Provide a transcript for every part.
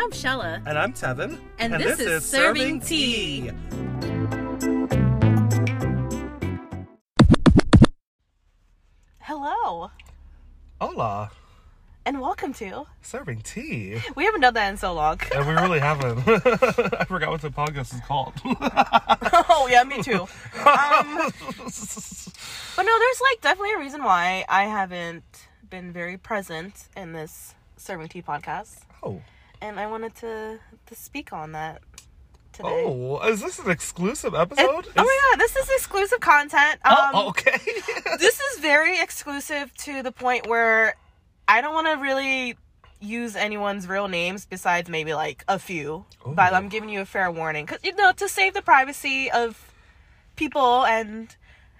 I'm Shella. And I'm Tevin. And this is Serving Tea. Hello, Hola. and welcome to. Serving tea. We haven't done that in so long. And we really haven't. I forgot what the podcast is called. oh yeah, me too. Um, but no, there's like definitely a reason why I haven't been very present in this serving tea podcast, oh. And I wanted to to speak on that today. Oh, is this an exclusive It- episode? oh my god, this is exclusive content. Um, Oh, okay. this is very exclusive to the point where I don't want to really use anyone's real names besides maybe like a few. But I'm giving you a fair warning because you know to save the privacy of people and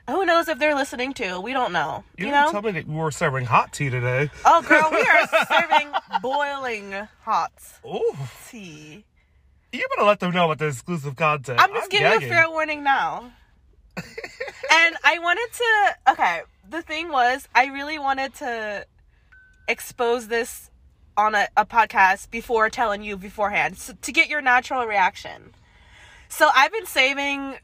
who knows if they're listening to. We don't know. you You, didn't know. tell me that we were serving hot tea today. oh girl, we are serving boiling hot Oh, tea. you better let them know about the exclusive content. I'm just giving gagging. you a fair warning now. and I wanted to. Okay, the thing was, I really wanted to expose this on a, a podcast before telling you beforehand so, to get your natural reaction. So I've been saving.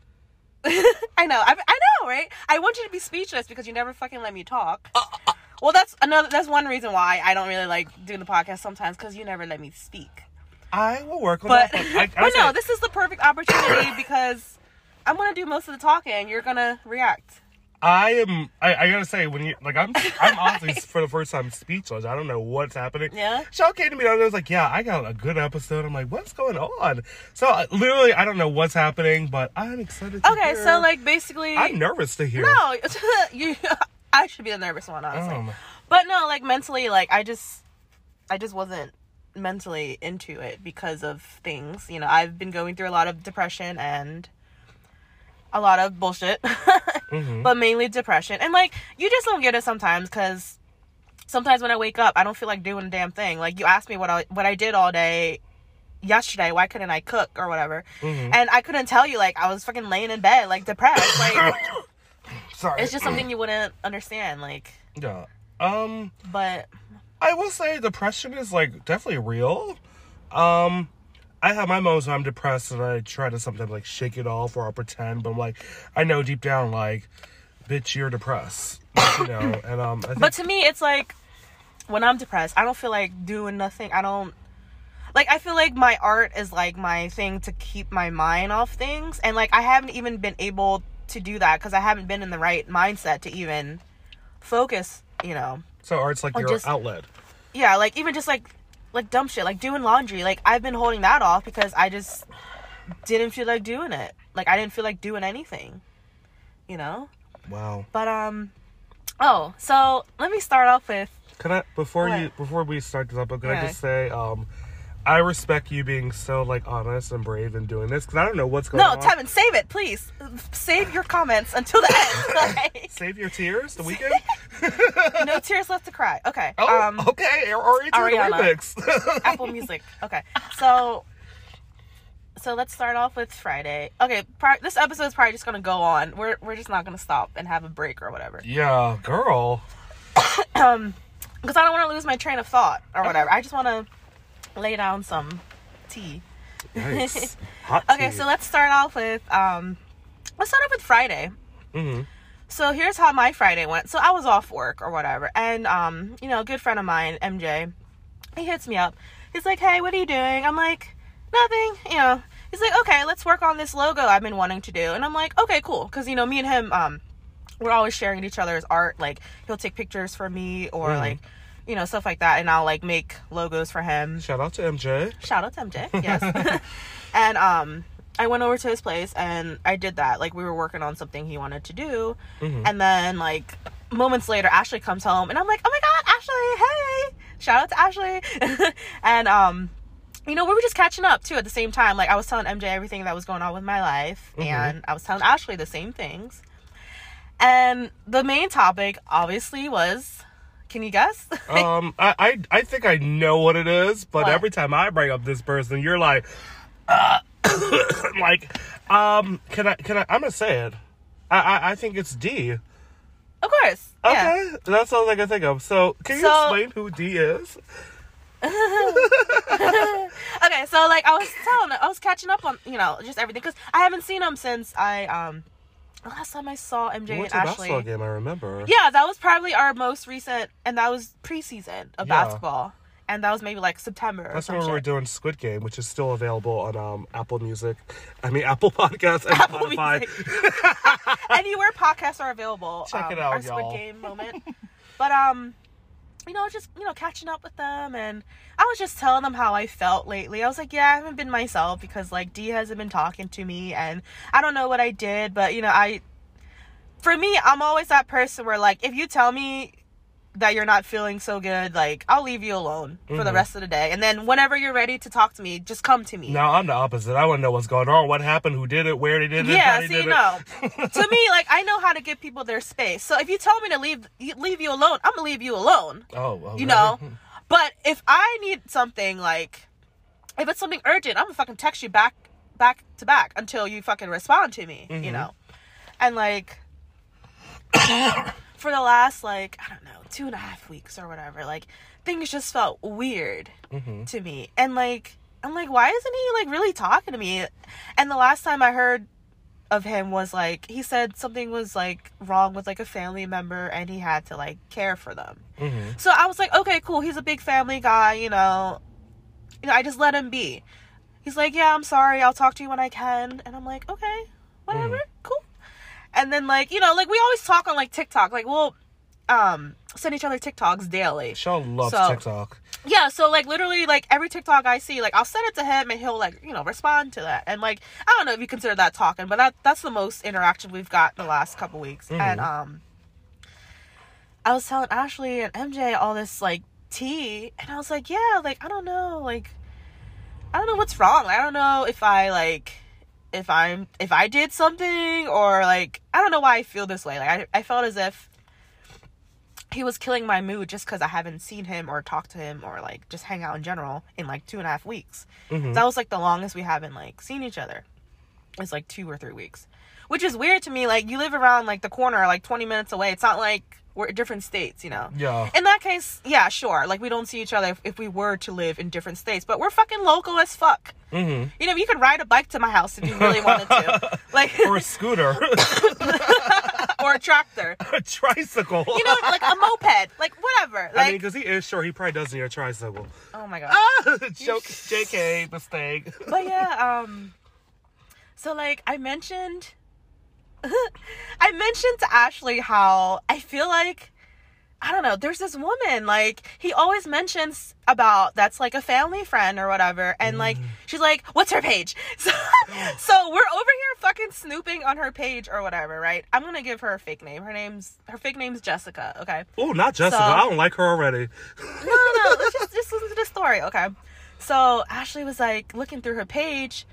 I know, I, I know, right? I want you to be speechless because you never fucking let me talk. Uh, uh, uh. well, that's another. That's one reason why I don't really like doing the podcast sometimes because you never let me speak. I will work on But that. I, I but no, this is the perfect opportunity because I'm gonna do most of the talking. You're gonna react. I am. I, I gotta say, when you like, I'm. I'm honestly for the first time speechless. I don't know what's happening. Yeah? Shaw came to me and I was like, "Yeah, I got a good episode." I'm like, "What's going on?" So I- literally, I don't know what's happening, but I'm excited. To Okay, hear. so like basically, I'm nervous to hear. no, you. I should be the nervous one, honestly. Um, But no, like mentally, like I just, I just wasn't mentally into it because of things. You know, I've been going through a lot of depression and a lot of bullshit, mhm. but mainly depression. And like, you just don't get it sometimes because sometimes when I wake up, I don't feel like doing a damn thing. Like you asked me what I what I did all day yesterday. Why couldn't I cook or whatever? Mhm. And I couldn't tell you. Like I was fucking laying in bed, like depressed. Like Sorry. it's just something you wouldn't understand. Like, Yeah. Um, but I will say depression is like definitely real. Um, I have my moments when I'm depressed and I try to sometimes like shake it off or I'll pretend, but I'm like, I know deep down, like, bitch, you're depressed, you know. And um, I think, But to me, it's like when I'm depressed, I don't feel like doing nothing. I don't like. I feel like my art is like my thing to keep my mind off things, and like I haven't even been able to do that because I haven't been in the right mindset to even focus. You know, so art's like your just- outlet. yeah, like even just like like dumb shit, like doing laundry. Like I've been holding that off because I just didn't feel like doing it. Like I didn't feel like doing anything. You know. Wow. But um. Oh, so let me start off with Can I before What? you before we start this up, can I just say um. I respect you being so like honest and brave and doing this because I don't know what's going No, on. No, Tevin, save it, please. Save your comments until the end. Like, Save your tears. The Weeknd. no tears left to cry. Okay. Oh, um, okay. The Ariana. remix. Apple Music. Okay. So, so let's start off with Friday. Okay. Pri- this episode is probably just gonna go on. We're we're just not gonna stop and have a break or whatever. yeah, girl. Um, because I don't want to lose my train of thought or whatever. I just want to lay down some tea. Nice. Hot Okay. So let's start off with um, let's start off with Friday. hmm So here's how my Friday went. So I was off work or whatever, and um, you know, a good friend of mine, MJ, he hits me up. He's like, "Hey, what are you doing?" I'm like, "Nothing." You know, he's like, "Okay, let's work on this logo I've been wanting to do," and I'm like, "Okay, cool," because you know, me and him, um, we're always sharing each other's art. Like, he'll take pictures for me or Mhm. like, you know, stuff like that, and I'll like make logos for him. Shout out to MJ. Shout out to MJ. Yes. and um I went over to his place and I did that. Like we were working on something he wanted to do. Mhm. And then like moments later Ashley comes home and I'm like, "Oh my god, Ashley, hey." Shout out to Ashley. and um you know, we were just catching up too at the same time. Like I was telling MJ everything that was going on with my life Mhm. and I was telling Ashley the same things. And the main topic obviously was can you guess? Um, I, I I think I know what it is, but What? every time I bring up this person, you're like, uh, like, um, can I can I? I'm gonna say it. I I, I think it's D. of course. Yeah. Okay, that's all I can think of. So, can you So- explain who D is? okay, so like I was telling, I was catching up on you know just everything because I haven't seen him since I um the last time I saw MJ We and went to a Ashley. basketball game, I remember. Yeah, that was probably our most recent, and that was preseason of Yeah. basketball, and that was maybe like September. That's when we were doing Squid Game, which is still available on um, Apple Music. I mean, Apple Podcasts and Apple Spotify. Anywhere podcasts are available. Check um, it out, Our Squid y'all. Game moment. but um, you know, just you know, catching up with them, and I was just telling them how I felt lately. I was like, yeah, I haven't been myself because like D hasn't been talking to me, and I don't know what I did, but you know, I. For me, I'm always that person where like if you tell me that you're not feeling so good, like I'll leave you alone for the Mhm. rest of the day, and then whenever you're ready to talk to me, just come to me. Now I'm the opposite. I want to know what's going on, what happened, who did it, where they did it, Yeah, see, did no. to me, like I know how to give people their space. So if you tell me to leave, leave you alone, I'm gonna leave you alone. Oh, well, You know. But if I need something like, if it's something urgent, I'm gonna fucking text you back, back to back until you fucking respond to me. You Mhm. know, and like. for the last like I don't know two and a half weeks or whatever, like things just felt weird Mhm. to me, and like I'm like, why isn't he like really talking to me? And the last time I heard of him was like he said something was like wrong with like a family member, and he had to like care for them. Mhm. So I was like, okay, cool. He's a big family guy, you know. You know, I just let him be. He's like, yeah, I'm sorry. I'll talk to you when I can. And I'm like, okay, whatever, cool. And then like, you know, like we always talk on like TikTok. Like we'll um send each other TikToks daily. Shaw loves So- TikTok. Yeah, so like literally like every TikTok I see, like I'll send it to him and he'll like, you know, respond to that. And like I don't know if you consider that talking, but that that's the most interaction we've got the last couple weeks. And um I was telling Ashley and MJ all this like tea and I was like, Yeah, like I don't know, like I don't know what's wrong. I don't know if I like if I'm if I did something or like I don't know why I feel this way. Like I, I felt as if he was killing my mood just because I haven't seen him or talked to him or like just hang out in general in like two and a half weeks. Mhm. That was like the longest we haven't like seen each other. It's like two or three weeks, which is weird to me. Like you live around like the corner, like twenty minutes away. It's not like we're in different states, you know. Yeah. In that case, yeah, sure. Like we don't see each other if, if we were to live in different states, but we're fucking local as fuck. hmm You know, you could ride a bike to my house if you really wanted to, like Or a scooter. or a tractor. a tricycle. You know, like a moped, like whatever. I mean, because he is sure he probably does need a tricycle. oh my god. Ah, joke, JK, mistake. but yeah, um so like I mentioned I mentioned to Ashley how I feel like I don't know, there's this woman like he always mentions about that's like a family friend or whatever and like mm. she's like what's her page? So, so we're over here fucking snooping on her page or whatever, right? I'm going to give her a fake name. Her name's her fake name's Jessica, okay? Oh, not Jessica. So- I don't like her already. no, no, let's just, just listen to the story, okay? So Ashley was like looking through her page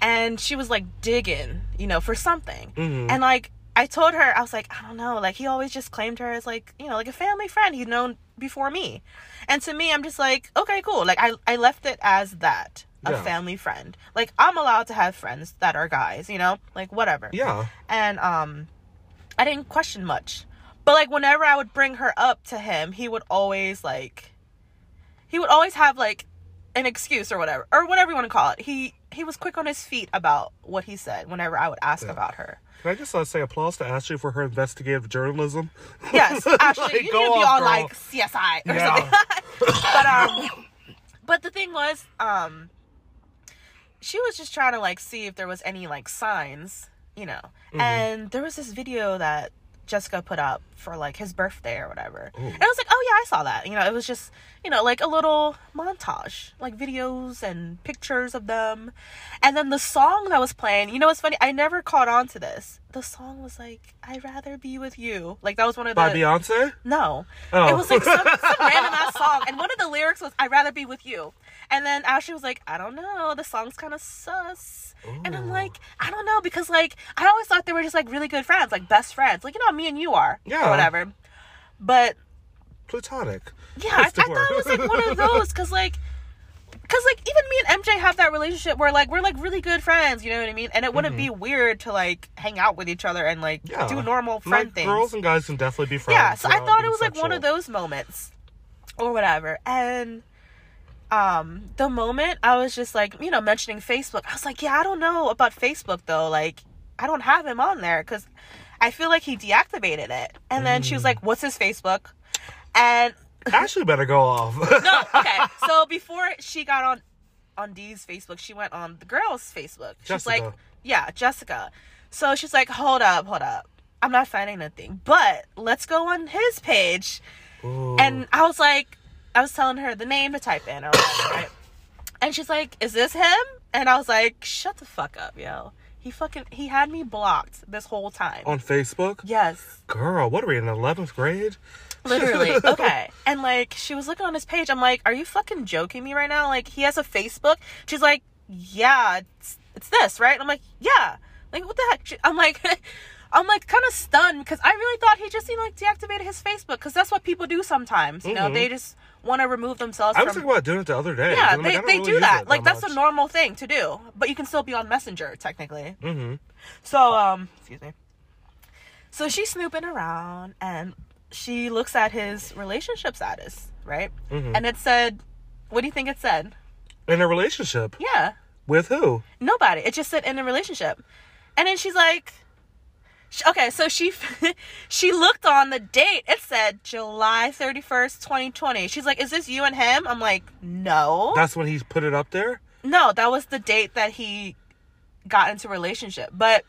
and she was like digging, you know, for something. Mhm. And like I told her, I was like, I don't know, like he always just claimed her as like, you know, like a family friend he'd known before me. And to me, I'm just like, okay, cool. Like I, I left it as that. A Yeah. family friend. Like I'm allowed to have friends that are guys, you know? Like whatever Yeah. and um I didn't question much. But like whenever I would bring her up to him, he would always like he would always have like an excuse or whatever or whatever you want to call it. He he was quick on his feet about what he said whenever I would ask Yeah. about her. Can I just uh, say applause to Ashley for her investigative journalism? Yes, Ashley, Like, you need to be off, on like CSI or Yeah. something. but um but the thing was um she was just trying to like see if there was any like signs, you know. Mm-hmm. And there was this video that Jessica put up for like his birthday or whatever. Ooh. And I was like, "Oh yeah, I saw that." You know, it was just, you know, like a little montage, like videos and pictures of them. And then the song that was playing, you know it's funny? I never caught on to this. The song was like, "I'd rather be with you." Like that was one of the By Beyonce? no. Oh. It was like some, some random ass song. And one of the lyrics was, I'd rather be with you. And then Ashley was like, I don't know. The song's kind of sus. And I'm like, I don't know. Because, like, I always thought they were just, like, really good friends, like best friends. Like, you know, me and you are. Yeah. Or whatever. But, Platonic. yeah, I, I thought it was, like, one of those. Because, like, because like even me and MJ have that relationship where like we're like really good friends, you know what I mean? And it wouldn't be weird to like hang out with each other and like Mm-hmm. Yeah. do normal friend like, things. Girls and guys can definitely be friends. Yeah, so I thought it was like one of those moments or whatever. And um the moment I was just like, you know, mentioning Facebook, I was like, yeah, I don't know about Facebook though. Like, I don't have him on there because I feel like he deactivated it. And then she was mm. like, what's his Facebook? And Ashley better go off. no, okay. So before she got on on D's Facebook, she went on the girl's Facebook. She's Jessica. like, yeah, Jessica. So she's like, hold up, hold up. I'm not finding nothing, but let's go on his page. Ooh. And I was like, I was telling her the name to type in or whatever, right? And she's like, is this him? And I was like, shut the fuck up, yo. He fucking, he had me blocked this whole time. on Facebook, yes. girl, what are we in eleventh grade? Literally. Okay. And like she was looking on his page. I'm like, are you fucking joking me right now? Like he has a Facebook. She's like, yeah, it's, it's this, right? I'm like, yeah. Like what the heck? She, I'm like, I'm like kind of stunned because I really thought he just you know, like deactivated his Facebook because that's what people do sometimes. You know, Mhm. they just want to remove themselves I was from. thinking about doing it the other day. yeah, I'm like, they, they really do that. it Like that's a normal thing to do, but you can still be on Messenger technically. Mm-hmm. So, um, excuse me. So she's snooping around and she looks at his relationship status, right? Mhm. And it said, what do you think it said? In a relationship Yeah, with who? nobody. It just said in a relationship. And then she's like, okay, so she she looked on the date. It said July 31st, 2020. She's like, is this you and him? I'm like, no. That's when he put it up there. No, that was the date that he got into relationship. But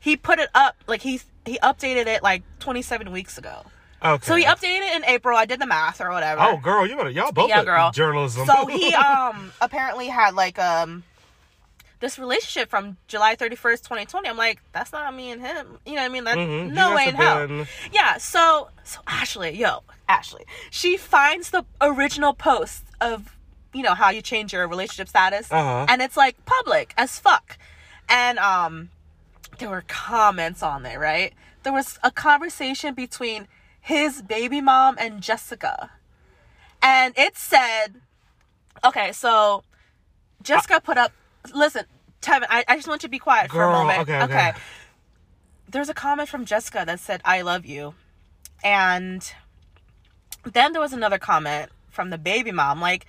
he put it up like he he updated it like 27 weeks ago. Okay. So he updated it in April. I did the math or whatever. Oh, girl, you better y'all both Yeah, girl. journalism. So he um apparently had like um this relationship from July 31st, 2020. I'm like, that's not me and him. You know what I mean? That Mhm. No way in hell. been- Yeah, so so Ashley, yo, Ashley. She finds the original post of you know how you change your relationship status Uh-huh. and it's like public as fuck. And um there were comments on there, right? There was a conversation between his baby mom and Jessica. And it said, okay, so Jessica put up, listen, Tevin, I, I just want you to be quiet for a Girl, moment. okay, okay. There's a comment from Jessica that said, I love you. And then there was another comment from the baby mom, like,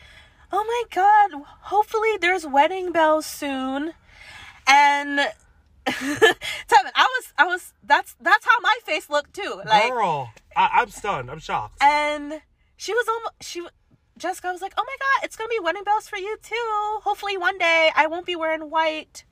oh my God, hopefully there's wedding bells soon. And Tevin, I was, I was, that's, that's how my face looked too. Like, girl, I, I'm stunned. I'm shocked. and she was almost she Jessica was like, "Oh my god, it's gonna be wedding bells for you too. Hopefully one day I won't be wearing white."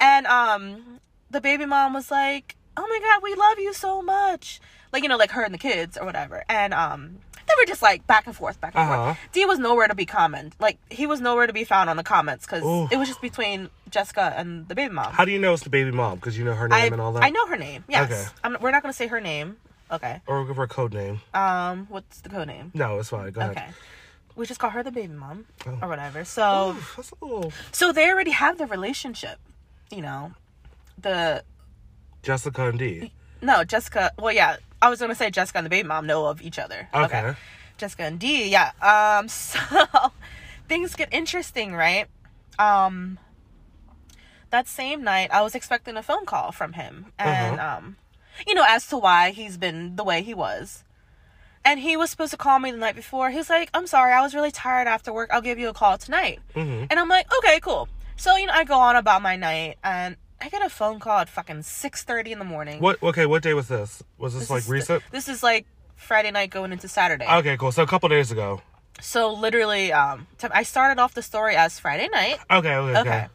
And um, the baby mom was like, "Oh my god, we love you so much." Like you know, like her and the kids or whatever. And um, they were just like back and forth, back and Uh-huh. forth. D was nowhere to be comment. Like he was nowhere to be found on the comments because it was just between Jessica and the baby mom. How do you know it's the baby mom? Because you know her name I and all that. I know her name. Yes, Okay. I'm, we're not gonna say her name. Okay. Or give her a code name. Um, what's the code name? No, it's fine. Go ahead. Okay. We just call her the baby mom Oh. or whatever. So Oof, a little so they already have the relationship. You know. The Jessica and D. no, Jessica well yeah, I was gonna say Jessica and the baby mom know of each other. Okay. Jessica and D, yeah. Um so things get interesting, right? Um that same night I was expecting a phone call from him and Uh-huh. um you know, as to why he's been the way he was. And he was supposed to call me the night before. He was like, I'm sorry, I was really tired after work. I'll give you a call tonight. hmm And I'm like, okay, cool. So, you know, I go on about my night and I get a phone call at fucking 6.30 in the morning. What? Okay, what day was this? Was this, This like recent? This is like Friday night going into Saturday. Okay, cool. So a couple days ago. so literally, um, t- I started off the story as Friday night. Okay, okay, okay.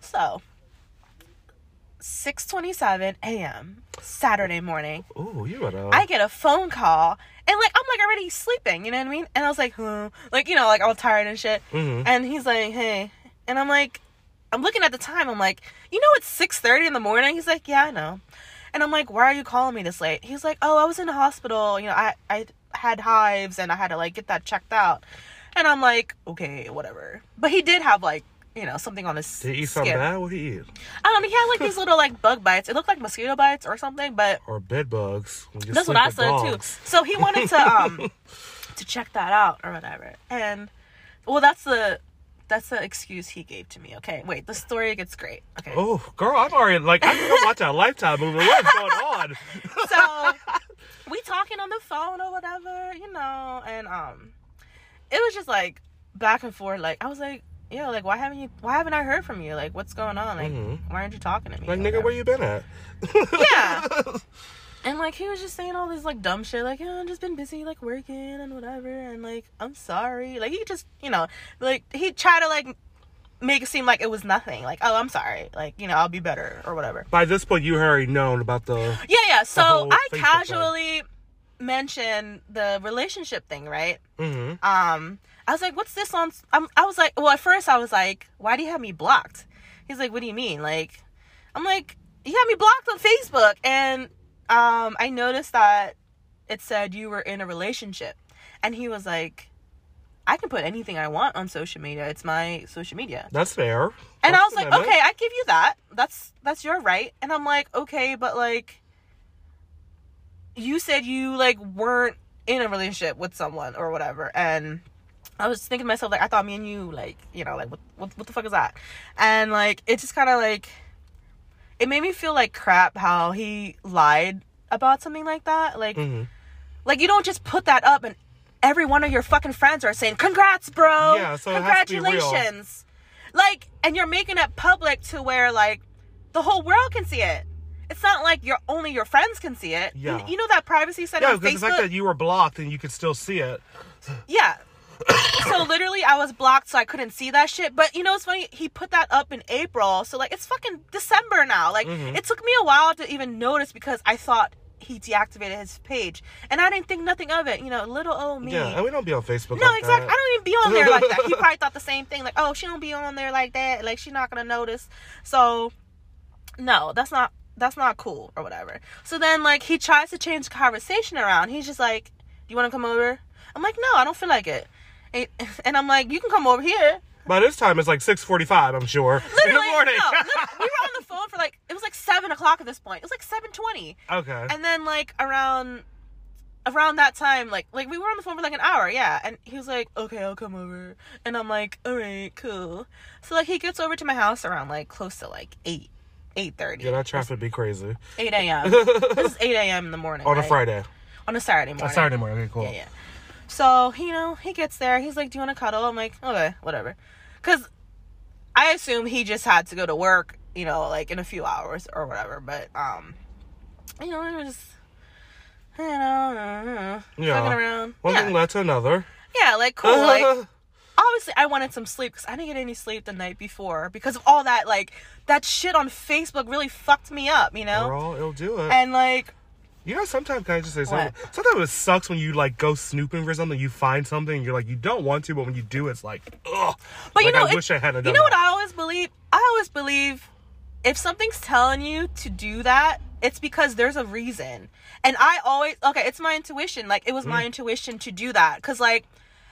So, 6.27 a.m. Saturday morning. Ooh, you better. I get a phone call and like I'm like already sleeping, you know what I mean? And I was like, huh. like you know, like all tired and shit. Mhm. And he's like, hey, and I'm like, I'm looking at the time. I'm like, you know, it's six thirty in the morning. He's like, yeah, I know. And I'm like, why are you calling me this late? He's like, oh, I was in the hospital. You know, I I had hives and I had to like get that checked out. And I'm like, okay, whatever. But he did have like. You know, something on his Did he eat skin. something bad? What he eat? I don't know. He had like these little like bug bites. It looked like mosquito bites or something, but Or bed bugs? that's what I said too. So he wanted to um to check that out or whatever. And well that's the that's the excuse he gave to me. Okay, wait, the story gets great. Okay. Oh, girl, I'm already like I can go watch a Lifetime movie. What's going on? So we talking on the phone or whatever, you know, and um it was just like back and forth. Like I was like, yo, like why haven't you? Why haven't I heard from you? Like what's going on? Like Mhm. why aren't you talking to me? Like, nigga, where you been at? Yeah. And like he was just saying all this like dumb shit, like yeah, I've just been busy like working and whatever, and like I'm sorry. Like he just, you know, like he tried to like make it seem like it was nothing. Like oh, I'm sorry. Like you know, I'll be better or whatever. By this point, you already known about the. Yeah, yeah. So I Facebook thing. casually mentioned the relationship thing, right? hmm Um, I was like, "What's this on?" Um, I was like, "Well, at first I was like, why do you have me blocked?" He's like, "What do you mean?" Like, I'm like, "You have me blocked on Facebook," and um, I noticed that it said you were in a relationship, and he was like, "I can put anything I want on social media. It's my social media." That's fair. And I was like, Amendment. okay, I give you that. That's that's your right. And I'm like, okay, but like you said you like weren't in a relationship with someone or whatever. And I was thinking to myself like I thought me and you like, you know, like what what, what the fuck is that? And like it just kind of like it made me feel like crap how he lied about something like that. Like Mhm. like you don't just put that up and every one of your fucking friends are saying, "Congrats, bro! Yeah, so it has to be real. Congratulations!" Like, and you're making it public to where like the whole world can see it. It's not like your only your friends can see it. You- Yeah. You, know that privacy setting Yeah, because the fact that you were blocked and you could still see it. yeah. So literally, I was blocked, so I couldn't see that shit. But you know, it's funny. He put that up in April, so like it's fucking December now. Like Mhm. it took me a while to even notice because I thought he deactivated his page, and I didn't think nothing of it. You know, little old me. Yeah, and we don't be on Facebook. No, like exactly. That. I don't even be on there like that. He probably thought the same thing. Like, oh, she don't be on there like that. Like, she's not gonna notice. So, no, that's not that's not cool or whatever. So then, like, he tries to change the conversation around. He's just like, "Do you want to come over?" I'm like, "No, I don't feel like it." And- And I'm like, "You can come over here." By this time, it's like six forty-five. I'm sure Literally, in the morning. no. we were on the phone for like it was like seven o'clock at this point. It was like seven twenty. okay. And then like around around that time, like like we were on the phone for like an hour, yeah. And he was like, Okay, I'll come over. And I'm like, Alright, cool. So like he gets over to my house around like close to like eight eight thirty. yeah, that traffic would be crazy Eight AM. this is eight AM in the morning. on a? Friday. On a Saturday morning. A Saturday morning. Okay, cool. Yeah, yeah. So, you know, he gets there. He's like, Do you want to cuddle? I'm like, Okay, whatever. Because I assume he just had to go to work, you know, like in a few hours or whatever. But, um, you know, it was just, you know, Yeah. fucking around. One yeah. thing led to another. yeah, like, cool. like, obviously, I wanted some sleep because I didn't get any sleep the night before because of all that, like, that shit on Facebook really fucked me up, you know? Girl, it'll do it. And, like, You know, sometimes can I just say something? What? Sometimes it sucks when you like go snooping for something, you find something, and you're like, you don't want to, but when you do, it's like, ugh. But you Like, know, I it- wish I hadn't You know what. I always believe? I always believe if something's telling you to do that, it's because there's a reason. And I always okay, it's my intuition. Like it was Mm. my intuition to do that cuz like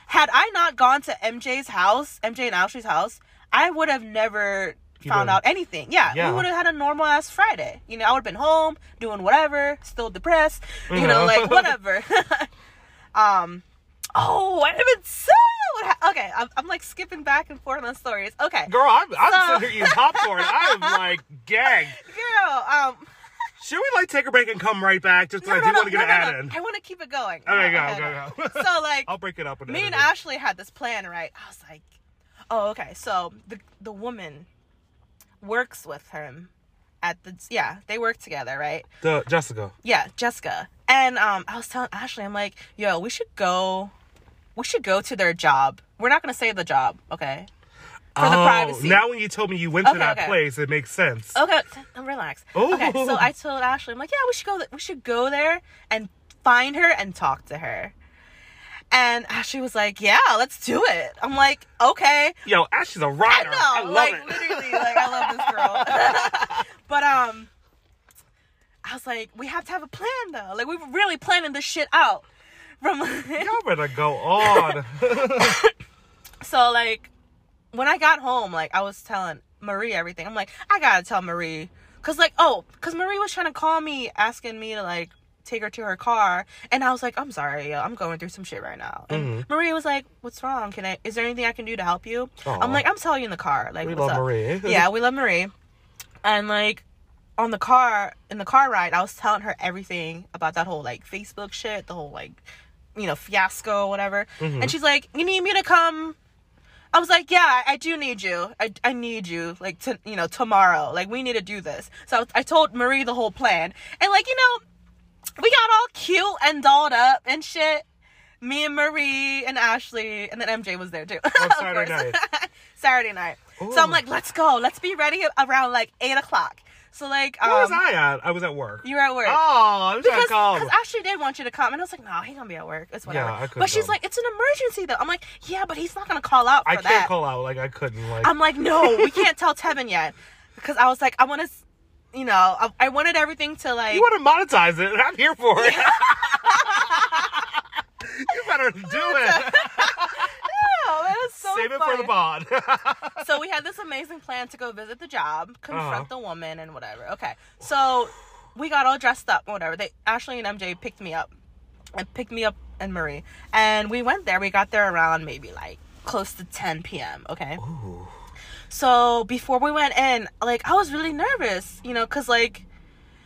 had I not gone to MJ's house, MJ and Ashley's house, I would have never You found out anything. Yeah, Yeah. we would have had a normal ass Friday. You know, I would have been home doing whatever, still depressed, you know, like whatever. um Oh, I haven't said okay. I'm, I'm like skipping back and forth on stories. Okay, Girl, I'm, I'm So- sitting here eating popcorn. I am like gagged. girl. Um, Should we like take a break and come right back? Just no, I do no, want to get no, an no, ad in. I want to keep it going. Okay, go, Okay, go, go. So like, I'll break it up. Me and. Ashley had this plan, right? I was like, oh, okay. So the the woman works with him at the yeah, they work together, right? The Jessica. Yeah, Jessica. And um, I was telling Ashley, I'm like, yo, we should go. We should go to their job. We're not gonna say the job, okay? For the Oh, privacy. Now when you told me you went to that okay. place, it makes sense. Okay, relax. Oh. Okay, so I told Ashley, I'm like, yeah, we should go. We should go there and find her and talk to her. And Ashley was like, yeah, let's do it. I'm like, okay. Yo, Ashley's a rider. know, I, love like it. literally, like I love this girl. but um, I was like, we have to have a plan though. Like we were really planning this shit out. From Y'all better go on. so like when I got home, like I was telling Marie everything. I'm like, I gotta tell Marie, cause like oh, cause Marie was trying to call me asking me to like take her to her car, and I was like, I'm sorry, yo, I'm going through some shit right now. And Mhm. Marie was like, What's wrong? Can I? Is there anything I can do to help you? Aw. I'm like, I'm telling you in the car. Like we what's love up? Marie. yeah, we love Marie. And like on the car in the car ride, I was telling her everything about that whole like Facebook shit, the whole like you know fiasco or whatever. Mhm. And she's like, "You need me to come I was like, yeah, I, I do need you. I, I need you, like, to, you know, tomorrow. Like, we need to do this. So I told Marie the whole plan. And, like, you know, we got all cute and dolled up and shit. Me and Marie and Ashley, and then MJ was there too. Of Saturday night. Saturday night. So I'm like, let's go. Let's be ready around like 8 o'clock. So, like, um, Where was I at? I was at work. you were at work. Oh, I was because to call. because Ashley did want you to come, and I was like, no, he's gonna be at work. It's whatever. Yeah, I couldn't but she's come. like, it's an emergency though. I'm like, yeah, but he's not gonna call out for I can't call out. Like I couldn't. Like I'm like, no, we can't tell Tevin yet because I was like, I want to, you know, I, I wanted everything to like. you want to monetize it? I'm here for it. you better do it. That is so Save it funny. for the pod. So we had this amazing plan to go visit the job, confront Uh-huh. the woman, and whatever. Okay, so we got all dressed up, whatever. They Ashley and MJ picked me up, and picked me up and Marie, and we went there. We got there around maybe like close to 10 p.m. Okay. Ooh. So before we went in, like I was really nervous, you know, cause like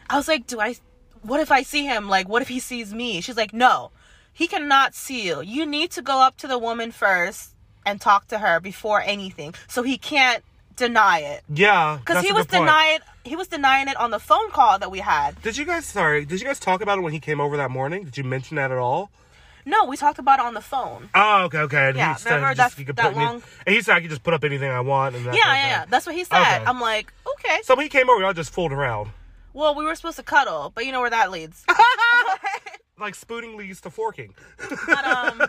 I was like, do I? What if I see him? Like, what if he sees me? She's like, no, he cannot see you. You need to go up to the woman first and talk to her before anything, so he can't deny it. Yeah, Cause he was denying he was denying it on the phone call that we had. Did you guys? Sorry, did you guys talk about it when he came over that morning? Did you mention that at all? No, we talked about it on the phone. Oh, okay, okay. And Yeah, he said remember just, that- that long- and he said I could just put up anything I want. And that Yeah, yeah, yeah. That's what he said. Okay. I'm like, okay. So when he came over, y'all just fooled around. Well, we were supposed to cuddle, but you know where that leads. Like spooning leads to forking. But um,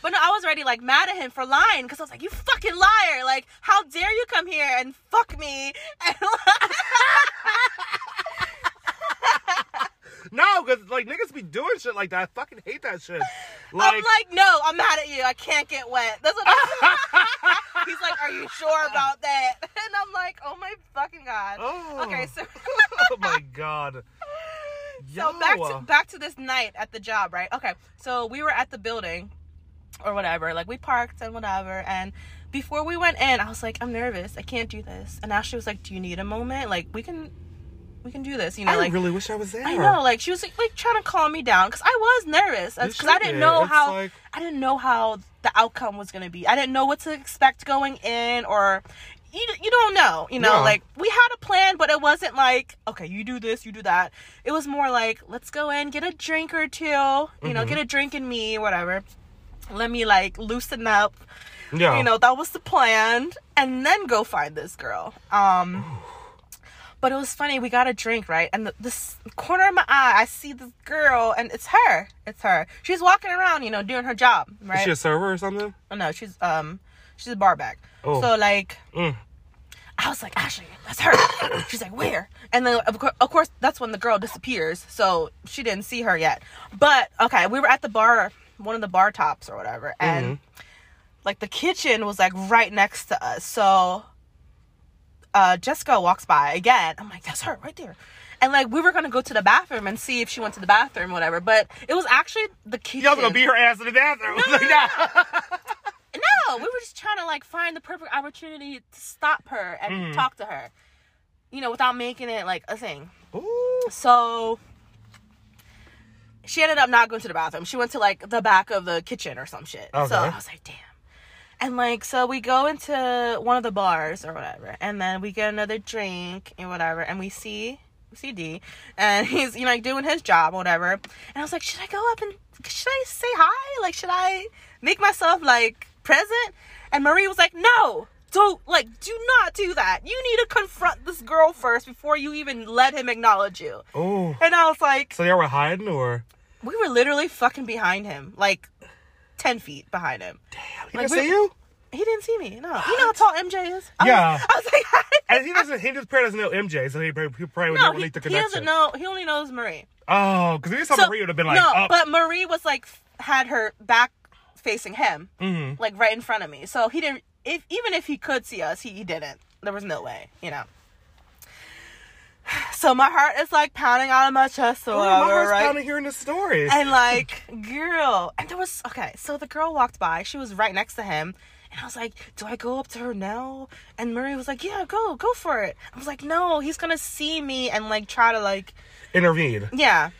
but no, I was already like mad at him for lying because I was like, "You fucking liar! Like, how dare you come here and fuck me?" And no, because like niggas be doing shit like that. I fucking hate that shit. Like, I'm like, "No, I'm mad at you. I can't get wet." That's what I'm He's like, "Are you sure about that?" And I'm like, "Oh my fucking god." oh. Okay, so oh my god. so back to back to this night at the job, right? Okay, so we were at the building or whatever. Like we parked and whatever. And before we went in, I was like, I'm nervous. I can't do this. And Ashley was like, Do you need a moment? Like we can, we can do this. You know, I like really wish I was there. I know. Like she was like, like trying to calm me down because I was nervous because I didn't know It's how like- I didn't know how the outcome was gonna be. I didn't know what to expect going in or. You, you don't know, you know, like we had a plan, but it wasn't like, okay, you do this, you do that. It was more like, let's go in, get a drink or two, you know, Mm-hmm. get a drink in me, whatever. Let me like loosen up, Yeah. you know, that was the plan, and then go find this girl. Um, but it was funny. We got a drink, right? And the, this corner of my eye, I see this girl, and it's her. It's her. She's walking around, you know, doing her job, right? Is she a server or something? oh, no, she's um, she's a bar back. Oh. So like, Mm. I was like, Ashley, that's her. She's like, where? And then of course, of course, that's when the girl disappears. So she didn't see her yet. But okay, we were at the bar, one of the bar tops or whatever, and Mm-hmm. like the kitchen was like right next to us. So uh, Jessica walks by again. I'm like, that's her right there. And like we were gonna go to the bathroom and see if she went to the bathroom, whatever. But it was actually the kitchen. Y'all gonna beat her ass in the bathroom. Like, nah. No, we were just trying to like find the perfect opportunity to stop her and Mm-hmm. talk to her. You know, without making it like a thing. Ooh. So she ended up not going to the bathroom. She went to like the back of the kitchen or some shit. Okay. So I was like, damn. And like, so we go into one of the bars or whatever, and then we get another drink and whatever, and we see we see D, and he's you know like doing his job or whatever. And I was like, should I go up and should I say hi? Like, should I make myself like present? And Marie was like, no. Don't like do not do that. You need to confront this girl first before you even let him acknowledge you. Oh. And I was like, So y'all were hiding or? we were literally fucking behind him, like ten feet behind him. Damn, he Like, didn't see you? He didn't see me. No, you know how tall MJ is. I Yeah. was, I was like, And he doesn't. He just probably doesn't know MJ, so he probably, he probably would no, he, he doesn't know. He only knows Marie. Oh, because if he saw So- Marie, would have been like, no, oh. but Marie was like had her back facing him, Mhm. like right in front of me. So he didn't. If even if he could see us, he, he didn't. There was no way, you know. So my heart is like pounding out of my chest or Oh, my heart's right? pounding hearing this story. and like girl and there was okay so the girl walked by. She was right next to him. And i was like do i go up to her now? And marie was like yeah go go for it. I was like no he's gonna see me and like try to like Intervene. yeah.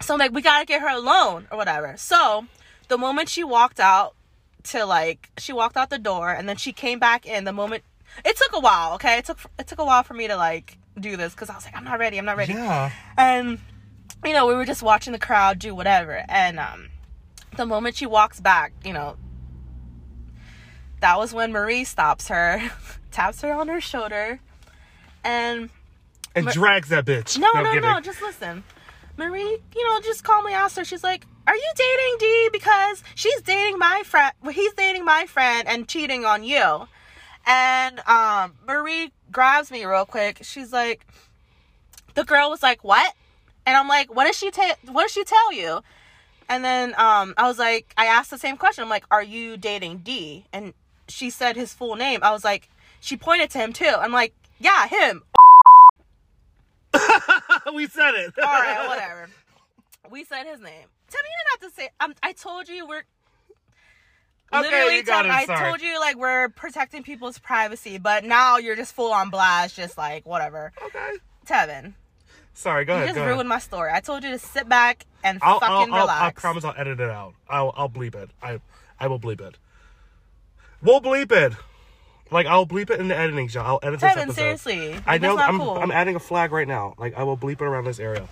So like we gotta get her alone or whatever. So the moment she walked out to like she walked out the door and then she came back in the moment it took a while okay? It took it took a while for me to like do this because i was like i'm not ready i'm not ready Yeah. and you know we were just watching the crowd do whatever and um the moment she walks back you know that was when marie stops her taps her on her shoulder and And drags that bitch. no, I'm no, no. Just listen. Marie, you know, just calmly asked her. She's like, "Are you dating D? Because she's dating my friend. Well, he's dating my friend and cheating on you." And um, Marie grabs me real quick. She's like, "The girl was like, what?" And I'm like, "What does she tell? What does she tell you?" And then um, I was like, I asked the same question. I'm like, "Are you dating D?" And she said his full name. I was like, she pointed to him too. I'm like, "Yeah, him." we said it. All right, whatever. We said his name. Tell me you didn't have to say. Um, I told you we're. Okay, literally, you got it, I told you like we're protecting people's privacy, but now you're just full on blast, just like whatever. Okay. Tevin, Sorry, go you ahead. You just go ahead. ruined my story. I told you to sit back and I'll, fucking I'll, I'll, relax. I promise I'll edit it out. I'll, I'll bleep it. I, I will bleep it. We'll bleep it. Like I'll bleep it in the editing show. I'll edit this Tevin, episode. seriously, I know. not I'm, cool. I'm adding a flag right now. Like I will bleep it around this area.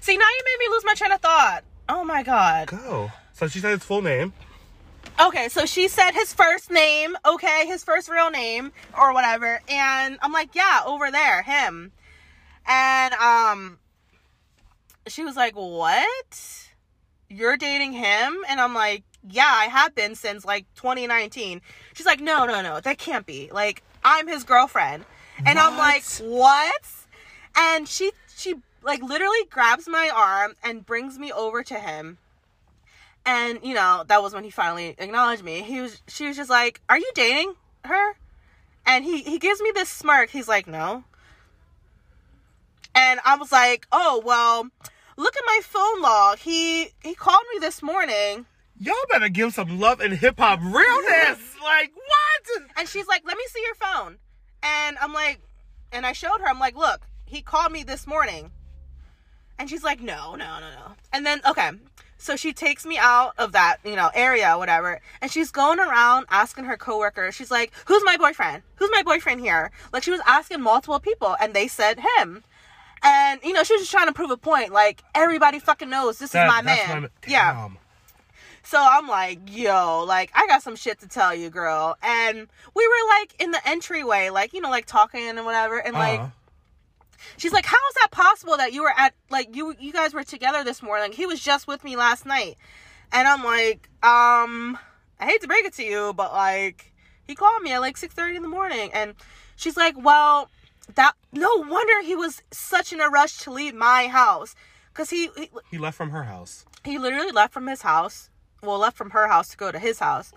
See, now you made me lose my train of thought. Oh my god. Go. So she said his full name. Okay, so she said his first name, okay, his first real name or whatever, and I'm like, yeah, over there, him. And um she was like, "What? You're dating him?" And I'm like, "Yeah, I have been since like 2019." She's like, "No, no, no. That can't be. Like, I'm his girlfriend." And I'm like, "What?" And she she like literally grabs my arm and brings me over to him and you know that was when he finally acknowledged me. He was she was just like are you dating her? And he he gives me this smirk. He's like no. And i was like oh well look at my phone log. He he called me this morning. Y'all better give some love and hip hop realness. like what? and she's like let me see your phone. And i'm like and i showed her. I'm like look he called me this morning. And she's like no no no no. And then okay so she takes me out of that you know area whatever and she's going around asking her coworker she's like who's my boyfriend who's my boyfriend here like she was asking multiple people and they said him and you know she was just trying to prove a point like everybody fucking knows this That- is my man my- yeah so I'm like, yo, like I got some shit to tell you, girl. And we were like in the entryway, like, you know, like talking and whatever. And like Uh-huh. She's like, How is that possible that you were at like you you guys were together this morning? He was just with me last night. And I'm like, um, I hate to break it to you, but like he called me at like six thirty in the morning and she's like, Well, that no wonder he was such in a rush to leave my house. Cause he, he he left from her house. he literally left from his house well left from her house to go to his house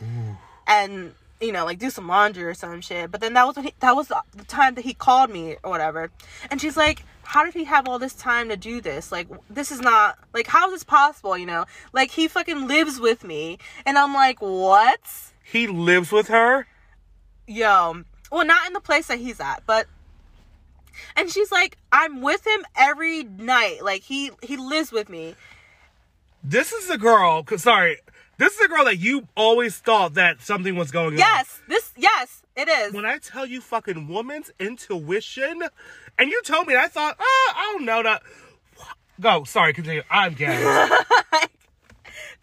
and you know like do some laundry or some shit. But then that was when he, that was the time that he called me or whatever. And she's like how did he have all this time to do this? Like this is not like how is this possible you know? Like he fucking lives with me. And i'm like what? He lives with her. yo. Well not in the place that he's at but and she's like i'm with him every night. Like he he lives with me. This is the girl. 'cause- Sorry, this is a girl that you always thought that something was going on. yes this yes it is When I tell you, fucking woman's intuition, and you told me, I thought, oh, I don't know that. Go. Sorry, continue. I'm gay.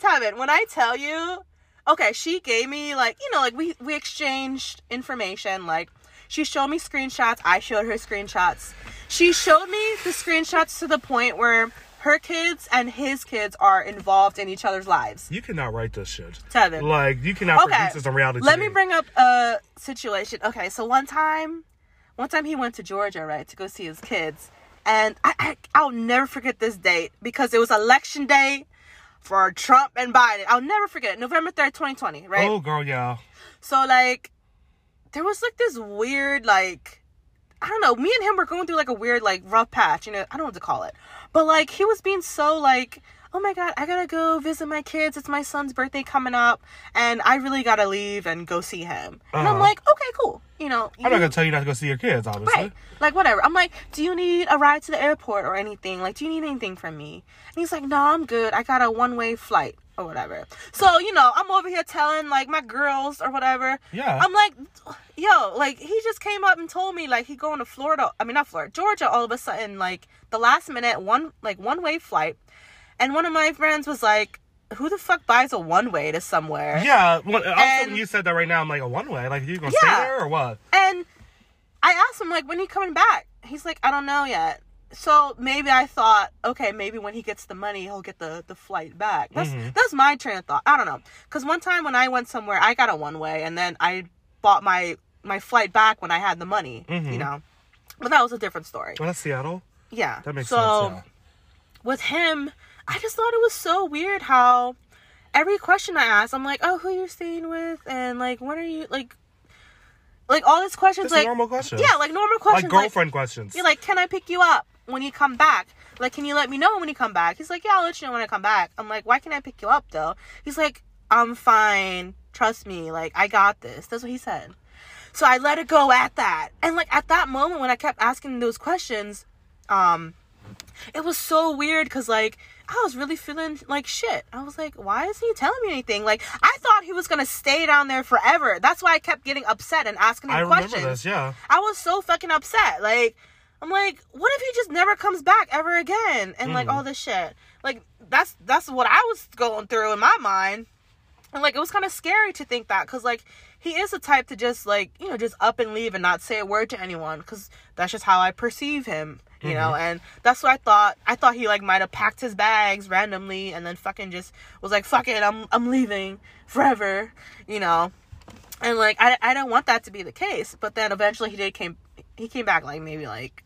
Tevin, when I tell you, okay, she gave me like, you know, like we we exchanged information. Like she showed me screenshots, I showed her screenshots. She showed me the screenshots to the point where her kids and his kids are involved in each other's lives. you cannot write this shit. Tevin. Like you cannot Okay. produce this reality. Let TV. me bring up a situation. Okay, so one time, one time he went to Georgia, right, to go see his kids, and I, I I'll never forget this date because it was election day for Trump and Biden. I'll never forget it. November third, twenty twenty, right? Oh, girl, yeah. So like, there was like this weird like, I don't know. Me and him were going through like a weird like rough patch. You know, I don't know what to call it, but like he was being so like. Oh my god, I gotta go visit my kids. It's my son's birthday coming up, and I really gotta leave and go see him. And I'm Uh-huh. like, okay, cool. You know, I'm not gonna tell you not to go see your kids, obviously. Right. Like whatever. I'm like, do you need a ride to the airport or anything? Like, do you need anything from me? And he's like, no, I'm good. I got a one way flight or whatever. So, you know, I'm over here telling like my girls or whatever. Yeah. I'm like, yo, like he just came up and told me like he going to Florida. I mean, not Florida, Georgia. All of a sudden, like the last minute one like one way flight, and one of my friends was like, "Who the fuck buys a one way to somewhere?" Yeah. Well, also, And- when you said that right now, I'm like a one way. Like, are you gonna Yeah. stay there or what? And I asked him like, "When he coming back?" He's like, "I don't know yet." So maybe I thought, okay, maybe when he gets the money, he'll get the the flight back. That's Mhm. that's my train of thought. I don't know, because one time when I went somewhere, I got a one way, and then I bought my my flight back when I had the money. Mhm. You know, but that was a different story. Well, that's Seattle. Yeah, That makes so, sense. with him, I just thought it was so weird how every question I asked, I'm like, oh, who you staying with, and like, when are you like, like all these questions, Just like normal questions. yeah, like normal questions, like, girlfriend questions. you're like, can I pick you up when you come back? Like, can you let me know when you come back? He's like, yeah, I'll let you know when I come back. I'm like, why can't I pick you up though? He's like, I'm fine. Trust me. Like, I got this. That's what he said. So I let it go at that. And like at that moment when I kept asking those questions, um, it was so weird because like I was really feeling like shit. I was like, why isn't he telling me anything? Like I thought he was gonna stay down there forever. That's why I kept getting upset and asking him I remember questions. this. Yeah. I was so fucking upset. Like, I'm like, what if he just never comes back ever again? And like Mhm. all this shit. Like that's that's what I was going through in my mind. And like it was kind of scary to think that cuz like he is the type to just like, you know, just up and leave and not say a word to anyone cuz that's just how I perceive him, you know? And that's what I thought. I thought he like might have packed his bags randomly and then fucking just was like, "Fuck it, I'm I'm leaving forever," you know? and like I, I don't want that to be the case but then eventually he did came he came back like maybe like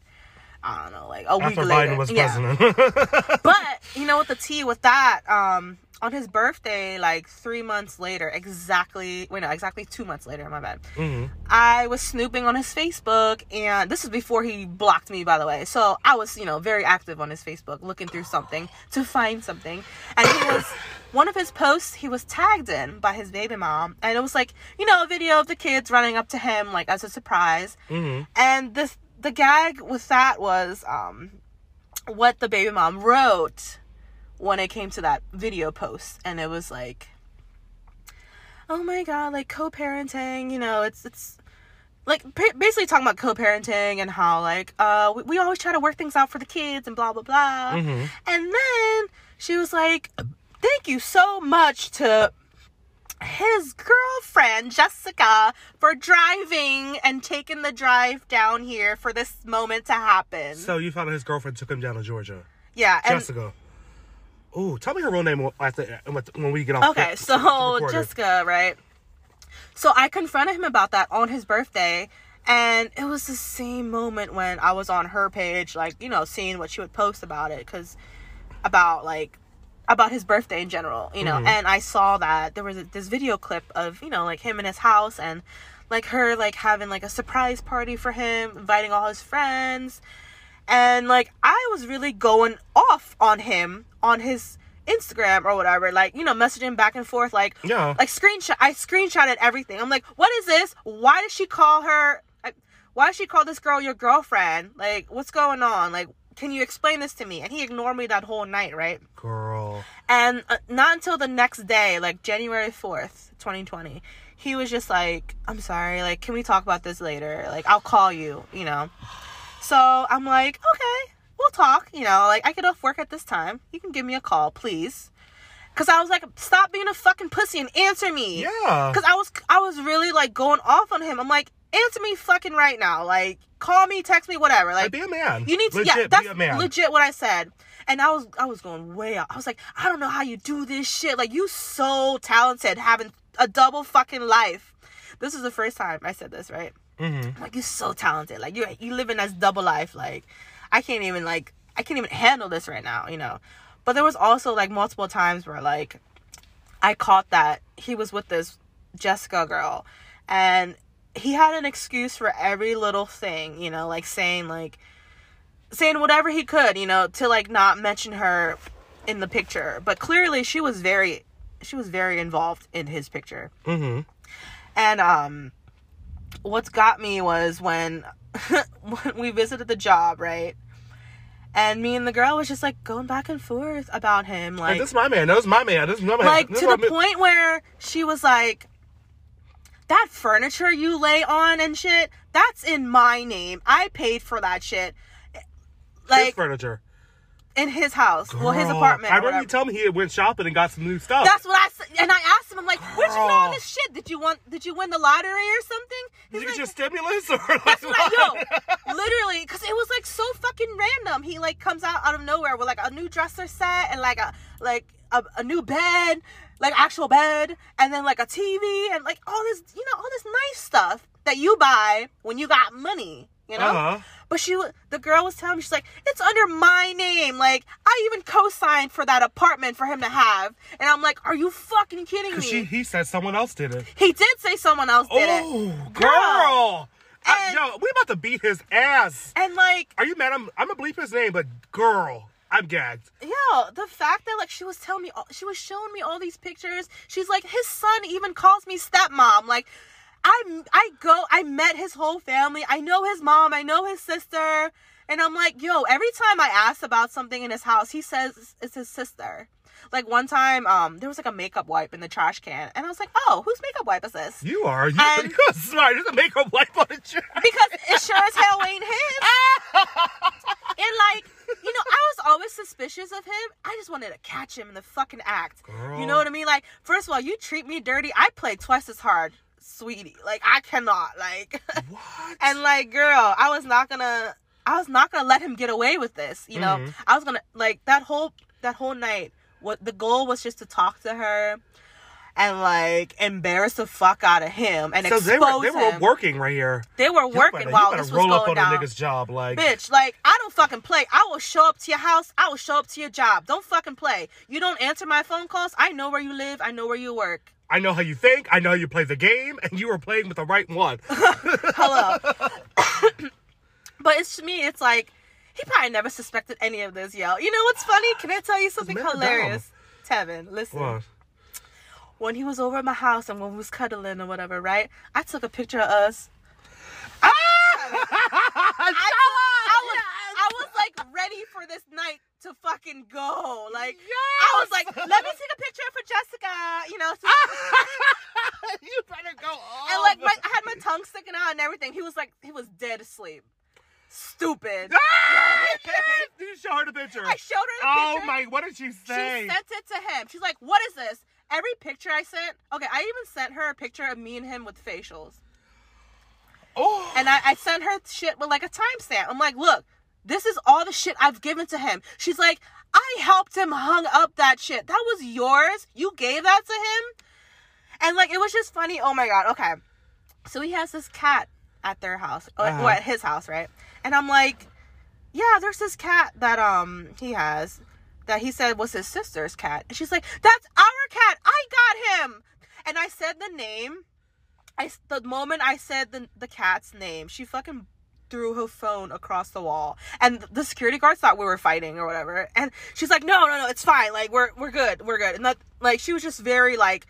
i don't know like a week After later Biden was yeah. but you know what the tea with that um on his birthday like three months later exactly wait no exactly two months later my bad hmm I was snooping on his Facebook, and this is before he blocked me, by the way. So I was, you know, very active on his Facebook, looking through something to find something. And he was, one of his posts, he was tagged in by his baby mom, and it was like, you know, a video of the kids running up to him, like as a surprise. hmm And this, the gag with that was, um, what the baby mom wrote when it came to that video post, and it was like oh my god like co-parenting you know it's it's like basically talking about co-parenting and how like uh we, we always try to work things out for the kids and blah blah blah hmm and then she was like thank you so much to his girlfriend Jessica for driving and taking the drive down here for this moment to happen. So you found his girlfriend took him down to Georgia. yeah, and Jessica. Ooh, tell me her real name the, when we get off. Okay, so. Jessica, right? So I confronted him about that on his birthday, and it was the same moment when I was on her page, like you know, seeing what she would post about it, because about like about his birthday in general, you know, Mhm. and I saw that there was a, this video clip of you know like him in his house and like her like having like a surprise party for him, inviting all his friends, and like I was really going off on him on his Instagram or whatever, like you know, messaging back and forth, like Yeah. like screenshot. I screenshotted everything. I'm like, what is this? Why did she call her? Why did she call this girl your girlfriend? Like, what's going on? Like, can you explain this to me? And he ignored me that whole night, right? Girl. And uh, not until the next day, like January 4th, 2020, he was just like, I'm sorry, like, can we talk about this later? Like, I'll call you, you know? So I'm like, okay, we'll talk, you know? Like, I get off work at this time. You can give me a call, please. Cause I was like, stop being a fucking pussy and answer me. Yeah. Cause I was, I was really like going off on him. I'm like, answer me fucking right now. Like, call me, text me, whatever. Like, be a man. you need to, Legit, yeah, that's be a man. legit what I said. And I was, I was going way out. I was like, I don't know how you do this shit. Like, you so talented, having a double fucking life. This is the first time I said this, right? Mm-hmm. Like, you're so talented. Like, you you living as double life. Like, I can't even like, I can't even handle this right now, you know. But there was also like multiple times where like, I caught that he was with this Jessica girl, and he had an excuse for every little thing, you know, like saying like saying whatever he could, you know, to like not mention her in the picture. But clearly she was very she was very involved in his picture. Mm-hmm. And um what's got me was when when we visited the job, right? And me and the girl was just like going back and forth about him, Like, like this is my man. That was my man. This is my man. like This to the man. point where she was like that furniture you lay on and shit that's in my name i paid for that shit His like furniture. In his house well his apartment I remember you telling me he went shopping and got some new stuff. that's what i said and i asked him i'm like where'd you get all this shit did you want did you win the lottery or something Did He's you like, get your stimulus or like that's what I, what? yo, literally, because it was like so fucking random. He like comes out out of nowhere with like a new dresser set and like a like a, a new bed, like actual bed, and then like a TV and like all this, you know, all this nice stuff that you buy when you got money, you know. Uh-huh. But she, the girl was telling me, she's like, it's under my name. Like I even co-signed for that apartment for him to have, and I'm like, are you fucking kidding me? She he said someone else did it. he did say someone else did it, Oh, Girl. girl. I- yo, we about to beat his ass. and like. Are you mad? I'm I'm gonna bleep his name, but girl, I'm gagged. Yo, the fact that like she was telling me, all, she was showing me all these pictures. She's like, his son even calls me stepmom. Like, I I go, I met his whole family. I know his mom. I know his sister. And I'm like, yo, every time I ask about something in his house, he says it's his sister. Like one time, um, there was like a makeup wipe in the trash can, and I was like, oh, whose makeup wipe is this? You are you, And- you're smart. There's a makeup wipe on the chair. because it sure as hell ain't his. and like, you know, I was always suspicious of him. I just wanted to catch him in the fucking act. You know what I mean? Like, first of all, you treat me dirty, I play twice as hard, sweetie. Like, I cannot. Like, What? and like, girl, I was not gonna. I was not gonna let him get away with this. You know, Mhm. I was gonna like that whole that whole night. What the goal was just to talk to her. And like embarrass the fuck out of him and so expose they were they were him. working right here. They were You working better- while you this was roll going up on down. a nigga's job, like Bitch, like I don't fucking play. I will show up to your house. I will show up to your job. Don't fucking play. You don't answer my phone calls. I know where you live. I know where you work. I know how you think. I know how you play the game, and you were playing with the right one. Hello. but it's to me, it's like he probably never suspected any of this, yo. You know what's funny? Can I tell you something hilarious? Tevin, listen. What? When he was over at my house and when we was cuddling or whatever, right? I took a picture of us. Ah! I, I was, I was like ready for this night to fucking go. Like I was like, let me take a picture for Jessica, you know. so- you better go on. and like my, I had my tongue sticking out and everything. He was like, he was dead asleep. Stupid. Ah, Did you show her the picture? I showed her the Oh picture. my! What did she say? She sent it to him. She's like, "What is this?" Every picture I sent. Okay, I even sent her a picture of me and him with facials, oh, and I, I sent her shit with like a timestamp. I'm like, "Look, this is all the shit I've given to him." She's like, "I helped him hung up that shit. That was yours. You gave that to him." And like, it was just funny. Oh my god. Okay, so he has this cat at their house, or, Uh-huh. or at his house, right? And I'm like, yeah, there's this cat that um he has that he said was his sister's cat. And she's like, that's our cat. I got him. And I said the name. I the moment I said the the cat's name, she fucking threw her phone across the wall, and the security guards thought we were fighting or whatever. And she's like, no, no, no, it's fine. Like we're we're good, we're good. And that like she was just very like.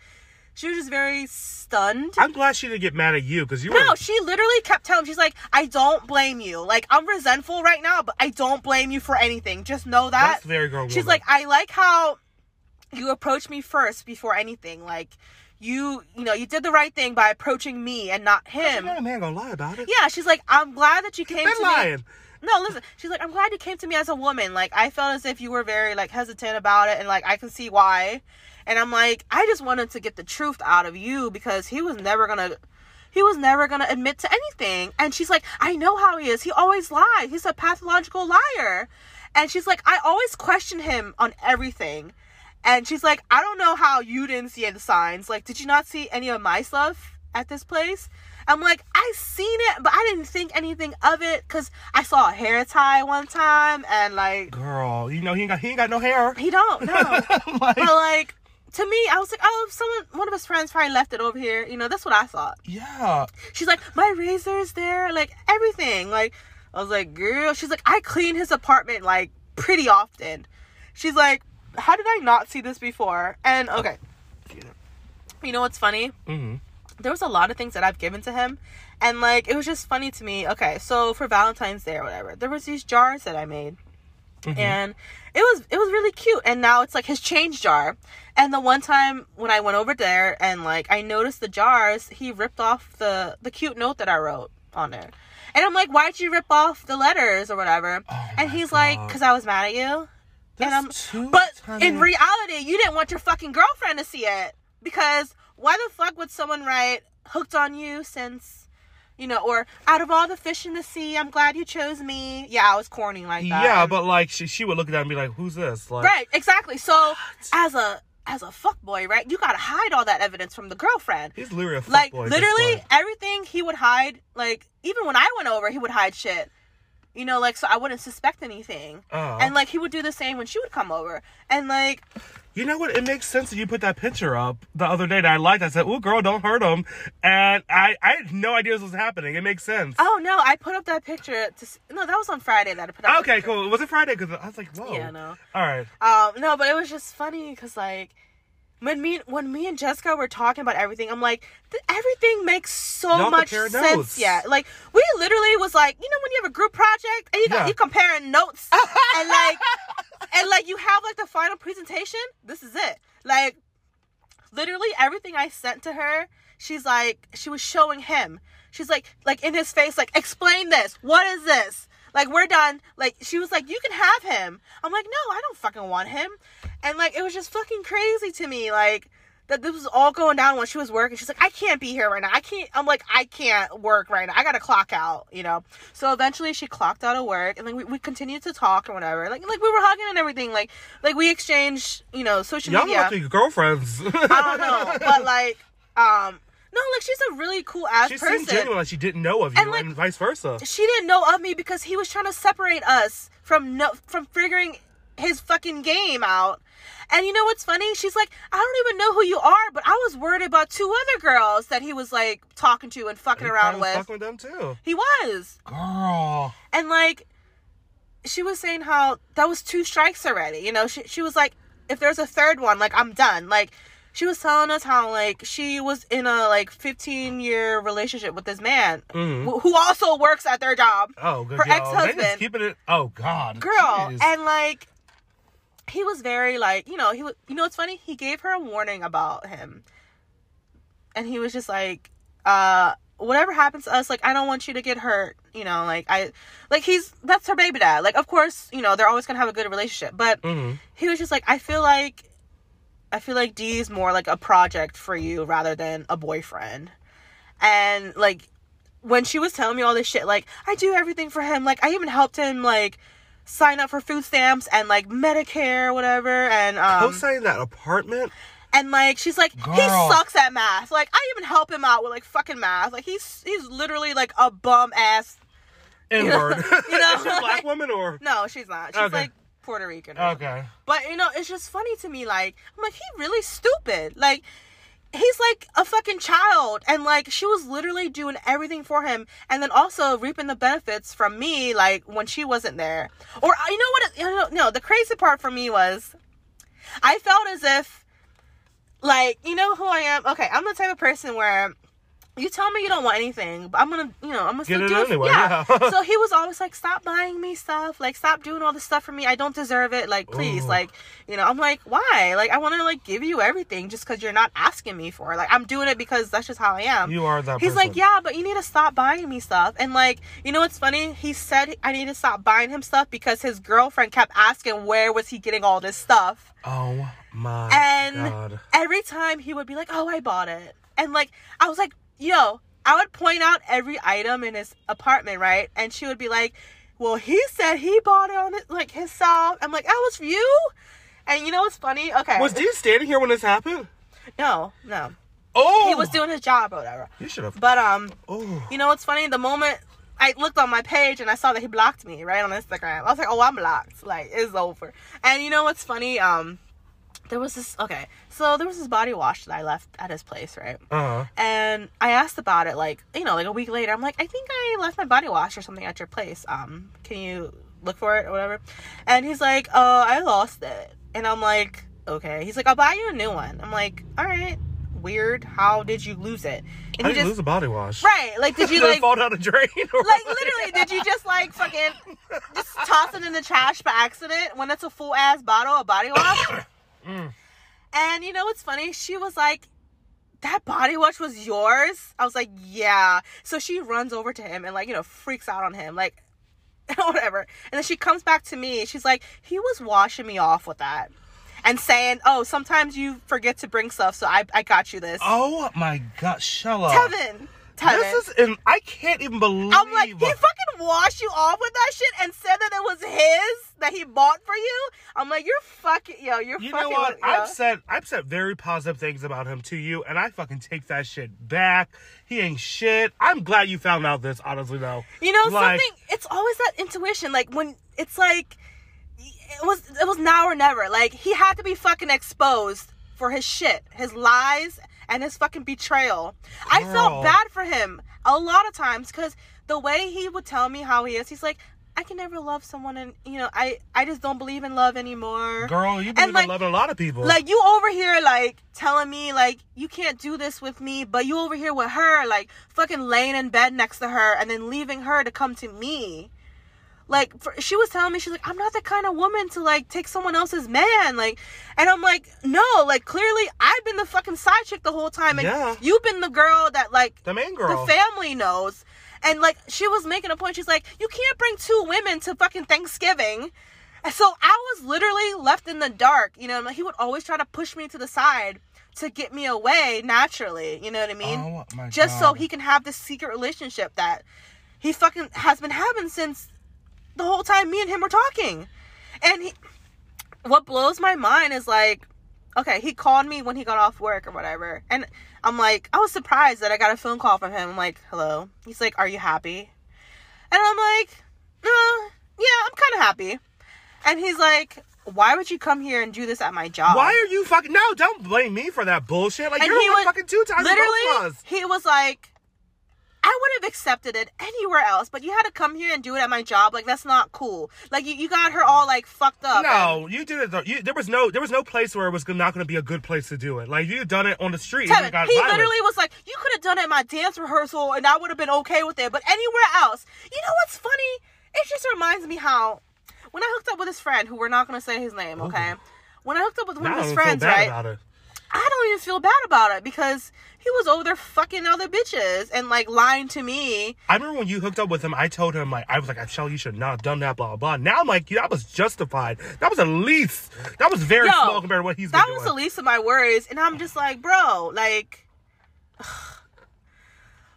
She was just very stunned. I'm glad she didn't get mad at you because you No, were. she literally kept telling she's like, I don't blame you. Like, I'm resentful right now, but I don't blame you for anything. Just know that. That's very grown She's woman. like, I like how you approached me first before anything. Like, you, you know, you did the right thing by approaching me and not him. Not a man gonna lie about it. Yeah, she's like, I'm glad that you came Been to lying. me. No, listen. She's like, I'm glad you came to me as a woman. Like, I felt as if you were very like hesitant about it, and like I can see why. And I'm like, I just wanted to get the truth out of you because he was never gonna, he was never gonna admit to anything. And she's like, I know how he is. He always lies. He's a pathological liar. And she's like, I always question him on everything. And she's like, I don't know how you didn't see the signs. Like, did you not see any of my stuff at this place? I'm like, I seen it, but I didn't think anything of it because I saw a hair tie one time and like Girl, you know he ain't got he ain't got no hair. he don't no. Like, but like to me, I was like, oh, someone, one of his friends probably left it over here. You know, that's what I thought. yeah. She's like, my razor's there, like everything. Like I was like, girl. She's like, I clean his apartment like pretty often. She's like, how did I not see this before? And okay, you know what's funny? hmm there was a lot of things that I've given to him, and like it was just funny to me. Okay, so for Valentine's Day or whatever, there was these jars that I made, and it was it was really cute. And now it's like his change jar. And the one time when I went over there and like I noticed the jars, he ripped off the the cute note that I wrote on it. And I'm like, why'd you rip off the letters or whatever? Oh and he's like, because I was mad at you. And I'm, but tiny. in reality, you didn't want your fucking girlfriend to see it because why the fuck would someone write "hooked on you" since, you know, or out of all the fish in the sea, I'm glad you chose me. Yeah, I was corny like that. yeah, but like she, she would look at that and be like, "Who's this?" Like, right, exactly. So as a as a fuck boy, right, you gotta hide all that evidence from the girlfriend. he's literally a fuckboy Like this literally everything he would hide. Like even when I went over, he would hide shit. You know, like so I wouldn't suspect anything. And like he would do the same when she would come over. And like You know what? It makes sense that you put that picture up the other day that I liked. I said, "Oh, girl, don't hurt him," and I I had no idea this was happening. It makes sense. Oh no, I put up that picture to no, that was on Friday that I put up. okay, cool. Was it Friday? Because I was like, "Whoa." Yeah, no. All right. Um, no, but it was just funny because like when me when me and Jessica were talking about everything, I'm like, th- everything makes so Y'all much sense. notes. Yeah, like we literally was like, you know, when you have a group project and you got Yeah. you comparing notes and like and like you have like the final presentation. This is it. Like literally everything I sent to her, she's like, she was showing him. She's like, like in his face, like, explain this. What is this? Like, we're done. Like, she was like, you can have him. I'm like, no, I don't fucking want him. And like, it was just fucking crazy to me. Like, that this was all going down when she was working. She's like, I can't be here right now. I can't. I'm like, I can't work right now. I gotta clock out, you know. So eventually, she clocked out of work, and like we, we continued to talk or whatever. Like like we were hugging and everything. Like like we exchanged, you know, social Y'all media. be girlfriends. I don't know, but like, um, no, like she's a really cool ass she person. seemed genuine, like she didn't know of you, And, and, like- vice versa. She didn't know of me because he was trying to separate us from no from figuring his fucking game out. And you know what's funny? She's like, I don't even know who you are, but I was worried about two other girls that he was like talking to and fucking You around with. Fucking with them too, He was. girl. And like she was saying how that was two strikes already. You know, she she was like, if there's a third one, like I'm done. Like she was telling us how like she was in a like 15 year relationship with this man Mhm. who, who also works at their job. Oh, good Her job. Ex-husband. keeping it. Oh God, Girl, Jeez. and like he was very like, you know, he was you know it's funny? He gave her a warning about him. And he was just like, uh whatever happens to us, like I don't want you to get hurt. You know, like I like he's that's her baby dad. Like of course, you know, they're always gonna have a good relationship. But Mhm. he was just like, I feel like I feel like D is more like a project for you rather than a boyfriend. And like when she was telling me all this shit, like I do everything for him. Like I even helped him like sign up for food stamps and like Medicare, whatever. And um, co-signing that apartment. and like she's like he sucks at math. Like I even help him out with like fucking math. Like he's he's literally like a bum ass. N word. you know, Is she a black woman or? No, she's not. She's Okay. like Puerto Rican. Okay. But you know, it's just funny to me. Like, I'm like, he really stupid. Like, he's like a fucking child, and like she was literally doing everything for him, and then also reaping the benefits from me, like when she wasn't there. Or uh, you know what? You know, no, the crazy part for me was, I felt as if, like, you know who I am. Okay, I'm the type of person where. You tell me you don't want anything, but I'm gonna, you know, I'm gonna Get still it do anyway, Yeah. yeah. so he was always like, "Stop buying me stuff. Like, stop doing all this stuff for me. I don't deserve it. Like, please. Ooh. Like, you know." I'm like, "Why? Like, I want to like give you everything just because you're not asking me for it. Like, I'm doing it because that's just how I am." You are that. He's person. like, "Yeah, but you need to stop buying me stuff." And like, you know what's funny? He said I need to stop buying him stuff because his girlfriend kept asking where was he getting all this stuff. Oh my And god. every time he would be like, "Oh, I bought it," and like I was like, "Yo," I would point out every item in his apartment, right? And she would be like, "Well, he said he bought it on it like himself." I'm like, "That was for you." And you know what's funny? Okay, Was Dean standing here when this happened? no, no, Oh, he was doing his job or whatever. You should have. But um, Oh, you know what's funny? The moment I looked on my page and I saw that he blocked me right on Instagram, I was like, "Oh, I'm blocked. Like it's over." And you know what's funny? Um, there was this. Okay, so there was this body wash that I left at his place, right? uh huh. And I asked about it, like you know, like a week later. I'm like, I think I left my body wash or something at your place. Um, can you look for it or whatever? And he's like, Oh, I lost it. And I'm like, Okay. He's like, I'll buy you a new one. I'm like, All right. weird. How did you lose it? And How did you just lose a body wash? right, like did you Did like fall down a drain? Or like literally did you just like fucking just toss it in the trash by accident when it's a full ass bottle of body wash? Mm. And you know what's funny? She was like, that body wash was yours? I was like, yeah. So she runs over to him and like, you know, freaks out on him. Like, whatever. And then she comes back to me. She's like, he was washing me off with that. And saying, oh, sometimes you forget to bring stuff, so I, I got you this. Oh my god, Shella. Tevin. This is and I can't even believe I'm like, he fucking washed you off with that shit and said that it was his that he bought for you. I'm like, you're fucking yo, you're fucking. You know what? yo. I've said I've said very positive things about him to you, and I fucking take that shit back. He ain't shit. I'm glad you found out this, honestly though. You know Like- something? It's always that intuition. Like when it's like it was it was now or never. Like he had to be fucking exposed for his shit, his lies, and his fucking betrayal. I felt bad for him a lot of times because the way he would tell me how he is, he's like. I can never love someone, and you know, I I just don't believe in love anymore. Girl, you believe like- in loving a lot of people. Like you over here, like telling me, like you can't do this with me, but you over here with her, like fucking laying in bed next to her, and then leaving her to come to me. Like for, she was telling me, she's like, I'm not the kind of woman to like take someone else's man, like, and I'm like, no, like clearly I've been the fucking side chick the whole time, and Yeah. you've been the girl that like the main girl. the family knows. And like she was making a point, she's like, you can't bring two women to fucking Thanksgiving. And so I was literally left in the dark. You know, he would always try to push me to the side to get me away naturally. You know what I mean? Oh Just so he can have this secret relationship that he fucking has been having since the whole time me and him were talking. And he, what blows my mind is like, okay, he called me when he got off work or whatever. And I'm like, I was surprised that I got a phone call from him. I'm like, hello. He's like, are you happy? And I'm like, uh, yeah, I'm kind of happy. And he's like, why would you come here and do this at my job? Why are you fucking no? Don't blame me for that bullshit. Like And you're was- fucking two times literally, us. he was like, I would have accepted it anywhere else, but you had to come here and do it at my job. Like that's not cool. Like you, you got her all like fucked up. and- No, you did it. Though. You, there was no, there was no place where it was not going to be a good place to do it. Like you done it on the street. Tevin, got he violent. literally was like, "You could have done it at my dance rehearsal, and I would have been okay with it. But anywhere else, you know what's funny? It just reminds me how when I hooked up with his friend, who we're not gonna say his name, okay? When I hooked up with one Now of his friends, right? I don't even feel bad about it because he was over there fucking other bitches and like lying to me. I remember when you hooked up with him, I told him like I was like, Shell, you you should not have done that, blah blah blah. Now I'm like, that was justified. That was at least that was very Yo, small compared to what he's That was doing. the least of my worries, and I'm just like, bro, like.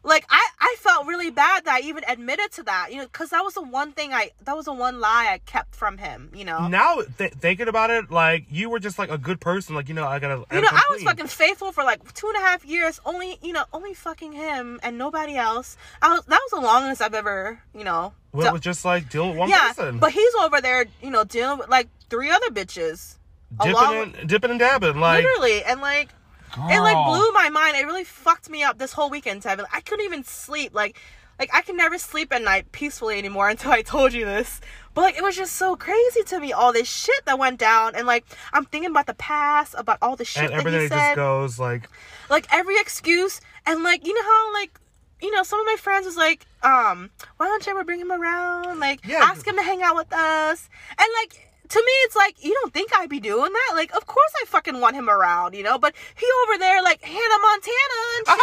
Like I, I felt really bad that I even admitted to that, you know, because that was the one thing I, that was the one lie I kept from him, you know. now th- thinking about it, like you were just like a good person. Like you know, I gotta. You know, I was fucking faithful for like two and a half years, only you know, only fucking him and nobody else. I was that was the longest I've ever, you know. Well, dealt- it was just like dealing with one yeah, person, but he's over there, you know, dealing with like three other bitches, along dipping and dipping and dabbing. Like literally, and like it like blew my mind. It really fucked me up this whole weekend, Tevin. I couldn't even sleep. Like, like I can never sleep at night peacefully anymore until I told you this. But like, it was just so crazy to me all this shit that went down, and like I'm thinking about the past, about all the shit and that everything he just said, goes like like every excuse, and like you know how like. You know, some of my friends was like, um, why don't you ever bring him around? Like, Yeah. ask him to hang out with us. And like, to me, it's like, you don't think I'd be doing that? Like, of course I fucking want him around, you know? But he over there, like, Hannah Montana and shit.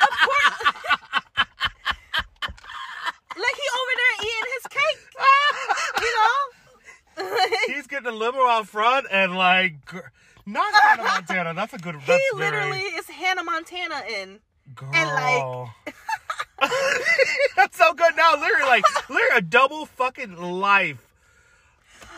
of course. like, he over there eating his cake, you know? he's getting a limo out front and like not Hannah Montana. That's a good. he literally very, is Hannah Montana in. girl. and, like- that's so good now. Literally, like literally a double fucking life.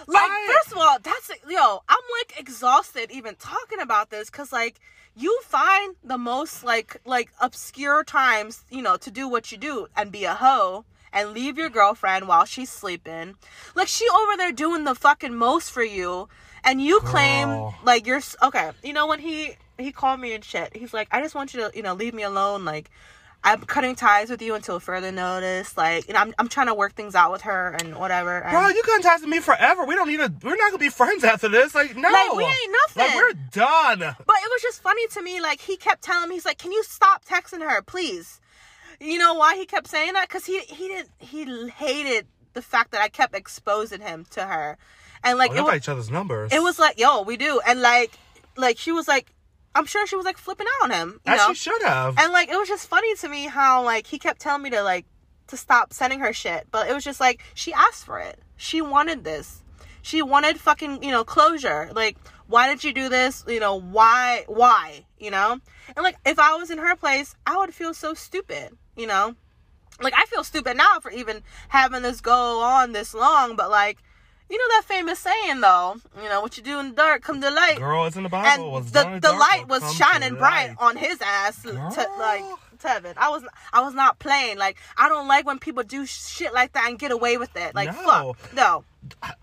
Like, I- first of all, that's yo. I'm like exhausted even talking about this because like you find the most like like obscure times you know to do what you do and be a hoe and leave your girlfriend while she's sleeping. Like she over there doing the fucking most for you, and you claim Girl. like you're okay. You know when he he called me and shit. He's like, I just want you to you know leave me alone. Like. I'm cutting ties with you until further notice. Like, you know, I'm, I'm trying to work things out with her and whatever. And, Bro, you couldn't talk to me forever. We don't need to. We're not gonna be friends after this. Like, no. Like, we ain't nothing. Like, we're done. But it was just funny to me. Like, he kept telling me, he's like, "Can you stop texting her, please?" You know why he kept saying that? Because he he didn't he hated the fact that I kept exposing him to her, and like Oh, they was, got each other's numbers. it was like, yo, we do, and like like she was like, I'm sure she was like flipping out on him, you As know. she should have. And like it was just funny to me how like he kept telling me to like to stop sending her shit, but it was just like she asked for it. She wanted this. She wanted fucking, you know, closure. Like why did you do this? You know, why why, you know? And like if I was in her place, I would feel so stupid, you know? Like I feel stupid now for even having this go on this long, but like you know that famous saying though, you know, what you do in the dark come to light Girl, it's in the Bible. and What's the, the light was shining bright light. on his ass to, like Tevin. I was I was not playing. Like I don't like when people do shit like that and get away with it. Like No. fuck no.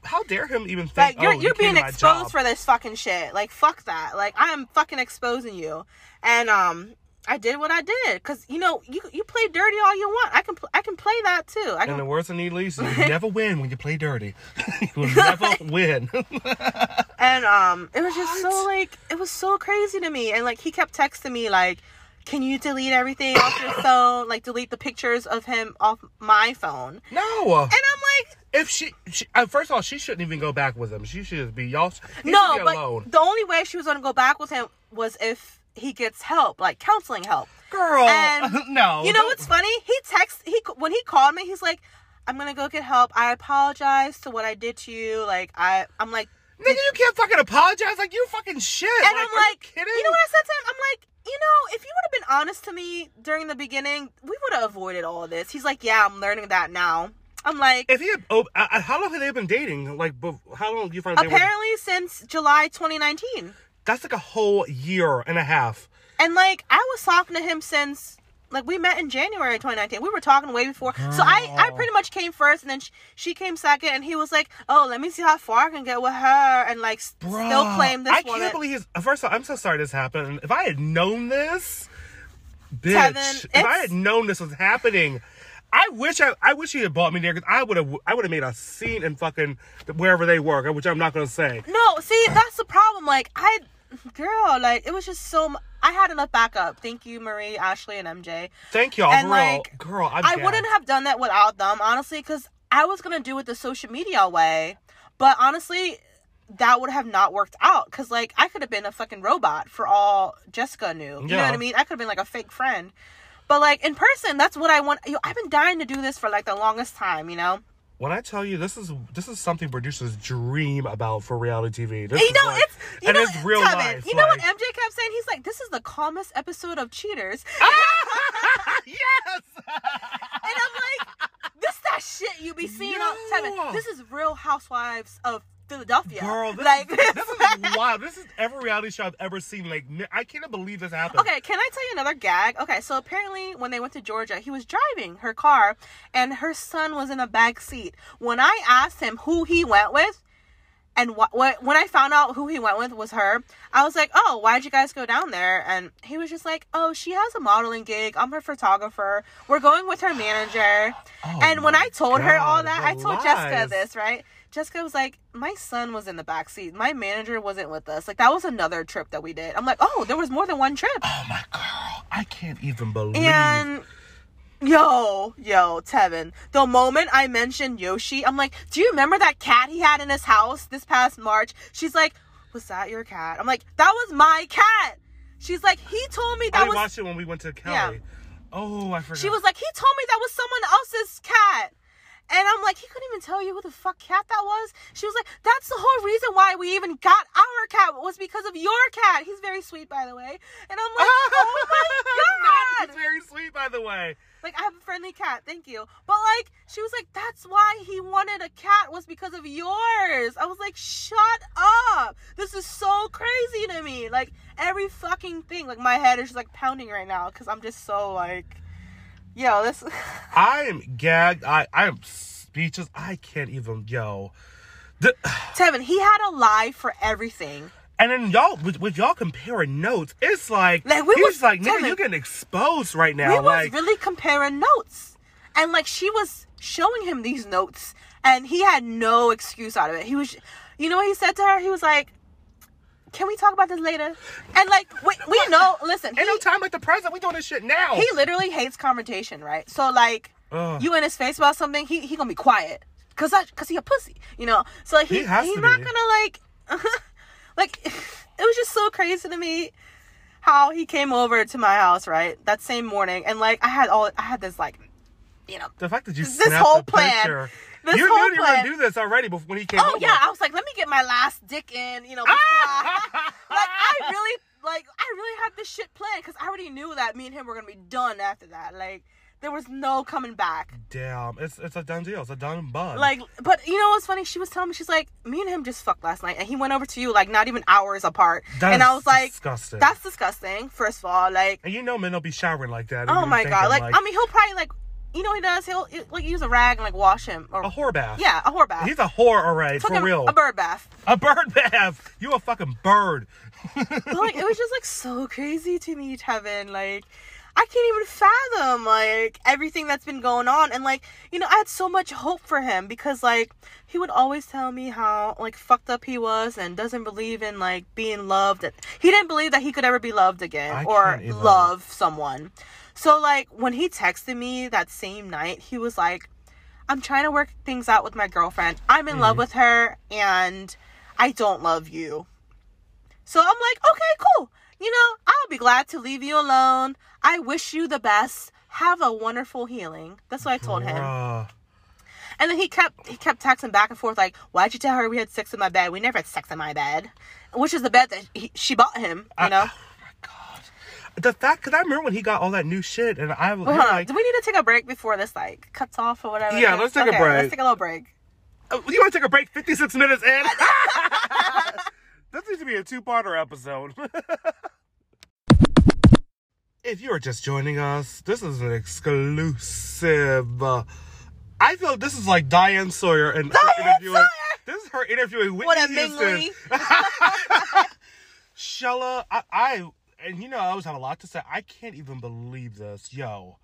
How dare him even think? Like you're oh, you you're being exposed for this fucking shit. Like fuck that. Like I am fucking exposing you. And um I did what I did because you know you you play dirty all you want. I can pl- I can play that too. I In the can, words of Need Lisa, you never win when you play dirty. you will never win. and um it was just so like it was so crazy to me. And like he kept texting me like can you delete everything off your phone? Like delete the pictures of him off my phone. no. And I'm like, If she, she uh, first of all, she shouldn't even go back with him. She should just be y'all. no, be but the only way she was gonna go back with him was if he gets help, like counseling help. Girl, And no. You know what's funny? He texts he when he called me, he's like, "I'm gonna go get help. I apologize to what I did to you. Like I, I'm like, Nigga, you can't fucking apologize like you fucking shit. and like, I'm are you like, kidding? you know what I said to him? I'm like, you know, if you would have been honest to me during the beginning, we would have avoided all of this. He's like, yeah, I'm learning that now. I'm like, If he had, oh, uh, how long have they been dating? Like, how long do you find they were? apparently since July 2019. That's like a whole year and a half. And like I was talking to him since like we met in January 2019. We were talking way before. So I I pretty much came first and then sh- she came second and he was like, "Oh, let me see how far I can get with her." And like s- still claim this I woman. can't believe his. First of all, I'm so sorry this happened. If I had known this, bitch, if I had known this was happening, I wish I, I wish he had bought me there because I would have, I would have made a scene in fucking wherever they work, which I'm not gonna say. no, see, that's the problem. Like I girl, like it was just so I had enough backup. Thank you, Marie, Ashley, and MJ. Thank y'all, And, real. like, girl. I'm I gagged. wouldn't have done that without them, honestly, because I was gonna do it the social media way. But honestly, that would have not worked out. Cause like I could have been a fucking robot for all Jessica knew. You know what I mean? I could have been like a fake friend. But like in person, that's what I want. You know, I've been dying to do this for like the longest time. You know. When I tell you this is this is something producers dream about for reality TV. This you know, like- it's you and know, it's real life. You know what MJ kept saying? He's like, "This is the calmest episode of Cheaters," yes. and I'm like, "This is that shit you be seeing on No. Tevin. This is Real Housewives of Philadelphia." Girl, this, like is, this is wild. This is every reality show I've ever seen. Like, I can't believe this happened. Okay, can I tell you another gag? Okay, so apparently when they went to Georgia, he was driving her car and her son was in a back seat. When I asked him who he went with, and what, what when I found out who he went with was her, I was like, "Oh, why'd you guys go down there?" And he was just like, "Oh, she has a modeling gig. I'm her photographer. We're going with her manager." Oh and when I told her all that, I told Jessica this, right? Jessica was like, "My son was in the back seat. My manager wasn't with us. Like that was another trip that we did." I'm like, "Oh, there was more than one trip." Oh my girl, I can't even believe. And yo, yo, Tevin, the moment I mentioned Yoshi, I'm like, do you remember that cat he had in his house this past March? She's like, was that your cat? I'm like, that was my cat. She's like, he told me I that was. watched it when we went to Cali. Yeah. Oh, I forgot. She was like, he told me that was someone else's cat. And I'm like, he couldn't even tell you who the fuck cat that was. She was like, that's the whole reason why we even got our cat was because of your cat. He's very sweet, by the way. And I'm like, oh my god. He's very sweet, by the way. Like I have a friendly cat, thank you. But like she was like, that's why he wanted a cat was because of yours. I was like, shut up. This is so crazy to me. Like every fucking thing. Like my head is just like pounding right now because I'm just so like, yo, this. I am gagged. I I am speechless. I can't even. Yo, the, Tevin, he had a lie for everything. And then y'all, with, with y'all comparing notes, it's like, Like, we he's was- like, nigga, you're getting exposed right now. we was really comparing notes and like she was showing him these notes and he had no excuse out of it he was you know what he said to her he was like can we talk about this later and like we, we know listen ain't he, no time like the present. We doing this shit now. he literally hates confrontation right so like Ugh. you in his face about something he, he gonna be quiet cause I, cause he a pussy you know so like he, He he's not be. gonna like like it was just so crazy to me how he came over to my house right that same morning and like i had all i had this like you know the fact that you This whole plan- picture. This you whole knew you were gonna do this already before when he came Oh over. yeah, I was like, let me get my last dick in, you know. Ah! Like I really, like I really had this shit planned because I already knew that me and him were gonna be done after that. Like there was no coming back. Damn, it's it's a done deal. It's a done bun. Like, but you know what's funny? She was telling me she's like, me and him just fucked last night, and he went over to you like not even hours apart. That's and I was like, disgusting. that's disgusting. First of all, like, and you know men don't be showering like that. oh my god, thinking, like, I mean, he'll probably like, you know, what he does. He'll like use a rag and like wash him or a whore bath. yeah, a whore bath. He's a whore, alright, for Fucking real. a bird bath. A bird bath. You a fucking bird. But, like it was just like so crazy to me, Tevin. Like I can't even fathom like everything that's been going on, and like you know I had so much hope for him because like he would always tell me how like fucked up he was and doesn't believe in like being loved. And he didn't believe that he could ever be loved again I or love someone. So like when he texted me that same night, he was like, "I'm trying to work things out with my girlfriend. I'm in Mm-hmm. love with her, and I don't love you." So I'm like, okay, cool. You know, I'll be glad to leave you alone. I wish you the best. Have a wonderful healing. That's what I told him. And then he kept he kept texting back and forth like, "Why'd you tell her we had sex in my bed? We never had sex in my bed," which is the bed that he, she bought him. You know. The fact, because I remember when he got all that new shit, and I was Well, on. like, Do we need to take a break before this like cuts off or whatever? Yeah, let's take a Okay, break. Let's take a little break. "Oh, you want to take a break? 56 minutes in? this needs to be a two parter episode. if you are just joining us, this is an exclusive. Uh, I feel this is like Diane Sawyer and her Diane interviewing. Sawyer! This is her interviewing Whitney What a Houston. Shella, I, I, and you know, I always have a lot to say. I can't even believe this. Yo.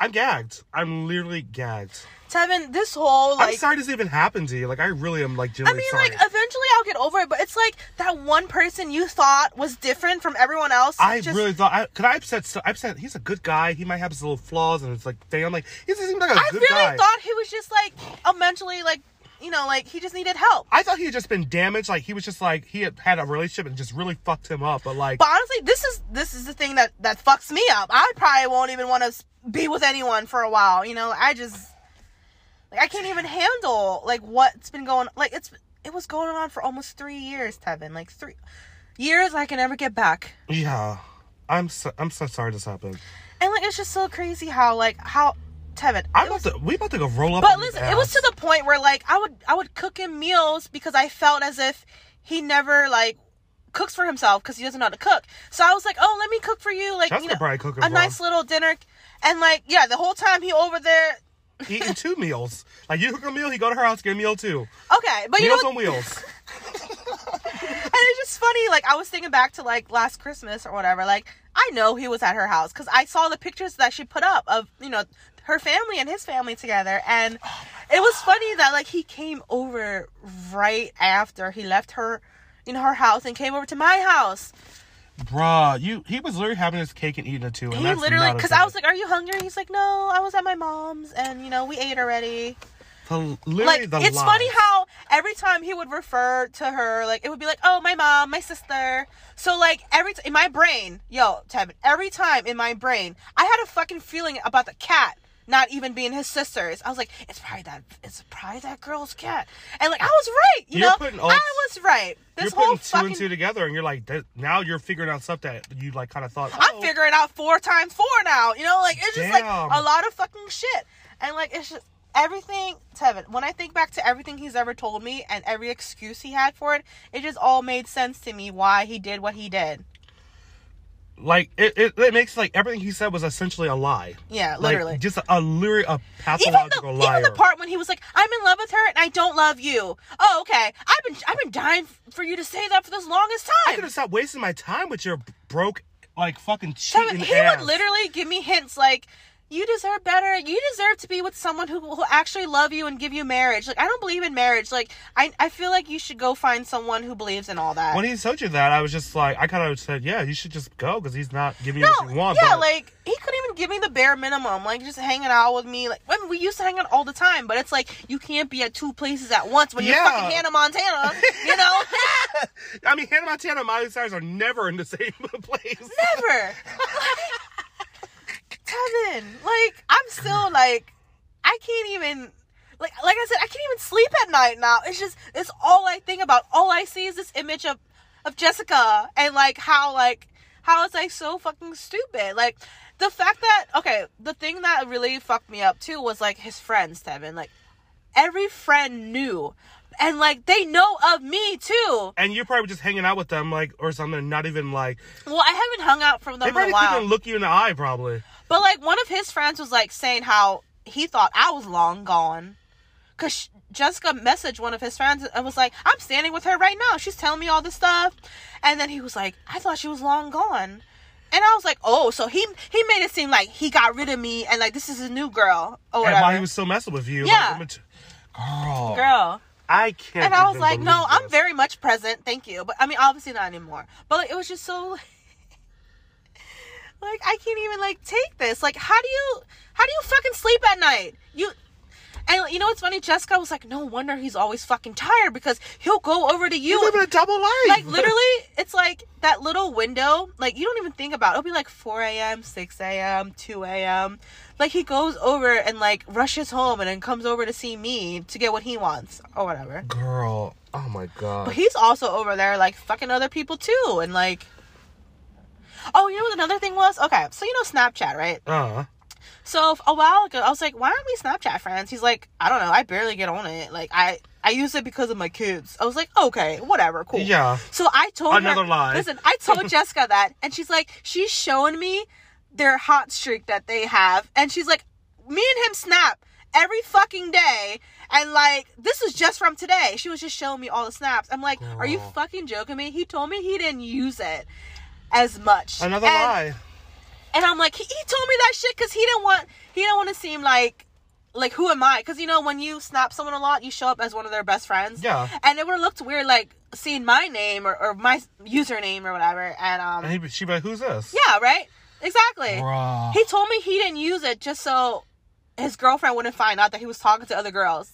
I'm gagged. I'm literally gagged. Tevin, this whole like I'm sorry this even happened to you. Like, I really am, like, I mean, sorry. like, eventually I'll get over it, but it's like that one person you thought was different from everyone else. I just- really thought, I, cause I upset, so I upset, he's a good guy. He might have his little flaws and it's like, damn, like, he seems like a I good really guy. thought he was just like a mentally, like, you know, like he just needed help. I thought he had just been damaged. Like, he was just like, he had had a relationship and just really fucked him up. But, like, But honestly, this is this is the thing that that fucks me up. I probably won't even want to be with anyone for a while. You know, I just like I can't even handle like what's been going. Like it's it was going on for almost three years, Tevin. Like three years I can never get back. yeah. I'm so, I'm so sorry this happened. And like it's just so crazy how like how Tevin. I'm about was- to, we about to go roll up But listen, it was to the point where like I would I would cook him meals because I felt as if he never like cooks for himself because he doesn't know how to cook. So I was like, oh, let me cook for you, like you know, Brian cooking a nice little dinner. And like, yeah, the whole time he over there. eating two meals. Like, you cook a meal, he go to her house, get a meal too. Okay, but you Meals know, on wheels. and it's just funny. Like I was thinking back to like last Christmas or whatever. Like I know he was at her house because I saw the pictures that she put up of you know her family and his family together, and it was funny that like he came over right after he left her, in her house and came over to my house. Bruh, you he was literally having his cake and eating it too. And He literally, because. I was like, "Are you hungry?" He's like, "No, I was at my mom's, and you know, we ate already." The- like it's lies. funny how every time he would refer to her like it would be like oh my mom my sister so like every t- in my brain yo Tevin every time in my brain i had a fucking feeling about the cat not even being his sister's. I was like it's probably that it's probably that girl's cat. And like i was right you You're know? all- i was right. This you're whole putting two fucking and two together, and you're like, now you're figuring out stuff that you like kind of thought. i'm oh, figuring out four times four now you know? Like it's just like a lot of fucking shit. And like it's just everything Tevin when I think back to everything he's ever told me and every excuse he had for it it just all made sense to me why he did what he did like it, it, it makes like everything he said was essentially a lie. Yeah, Like, literally. just a, a, lyri- a even pathological the liar. even the part when he was like, "I'm in love with her and I don't love you." Oh, okay. I've been I've been dying for you to say that for this longest time. I could have stopped wasting my time with your broke, like fucking So cheating he ass. would literally give me hints like, "You deserve better. You deserve to be with someone who will actually love you and give you marriage." Like I don't believe in marriage. Like I I feel like you should go find someone who believes in all that. When he told you that, I was just like, I kind of said, yeah, you should just go because he's not giving you no, what you want. yeah, but like he couldn't even give me the bare minimum, like just hanging out with me. Like when we used to hang out all the time, but it's like you can't be at two places at once when you're fucking Hannah Montana, you know? I mean, Hannah Montana and Miley Cyrus are never in the same place. Never. Tevin, like I'm still like I can't even like like I said I can't even sleep at night now. It's just it's all I think about. All I see is this image of of Jessica and like how like how it's like so fucking stupid. Like the fact that okay, the thing that really fucked me up too was like his friends, Tevin. Like every friend knew. And like they know of me too. And you're probably just hanging out with them, like, or something, not even like, Well, I haven't hung out from they them in probably couldn't even look you in the eye, probably. But like one of his friends was like saying how he thought I was long gone. Cause Jessica messaged one of his friends and was like, I'm standing with her right now. She's telling me all this stuff. And then he was like, I thought she was long gone. And I was like, oh, so he he made it seem like he got rid of me and like this is a new girl or And whatever. while he was still messing with you, Yeah. like, girl, Girl. I can't. And I was like, no, believe I'm very much present. Thank you. But I mean, obviously not anymore. But like, it was just so like I can't even like take this. Like, how do you how do you fucking sleep at night? You and you know what's funny? Jessica was like, no wonder he's always fucking tired because he'll go over to you. You live in a double life. like literally, it's like that little window. Like you don't even think about. It. It'll be like 4 a.m., 6 a.m., 2 a.m. Like he goes over and like rushes home and then comes over to see me to get what he wants or whatever. girl. Oh my god. But he's also over there like fucking other people too, and like. Oh, you know what another thing was? Okay, so you know Snapchat, right? Uh-huh. So a while ago, I was like, "Why aren't we Snapchat friends?" He's like, "I don't know. I barely get on it. Like, I I use it because of my kids." I was like, "Okay, whatever, cool." yeah. So I told Another her, lie. Listen, I told Jessica that, and she's like, she's showing me their hot streak that they have, and she's like, me and him snap every fucking day, and like this is just from today. She was just showing me all the snaps. I'm like, are you fucking joking me? He told me he didn't use it as much. Another and, lie. And I'm like, he, he told me that shit because he didn't want he didn't want to seem like. Like who am I? Because you know when you snap someone a lot, you show up as one of their best friends. Yeah. And it would have looked weird, like seeing my name or, or my username or whatever. And um, And he, she'd be like, "Who's this?" yeah, right, exactly. Bruh. He told me he didn't use it just so his girlfriend wouldn't find out that he was talking to other girls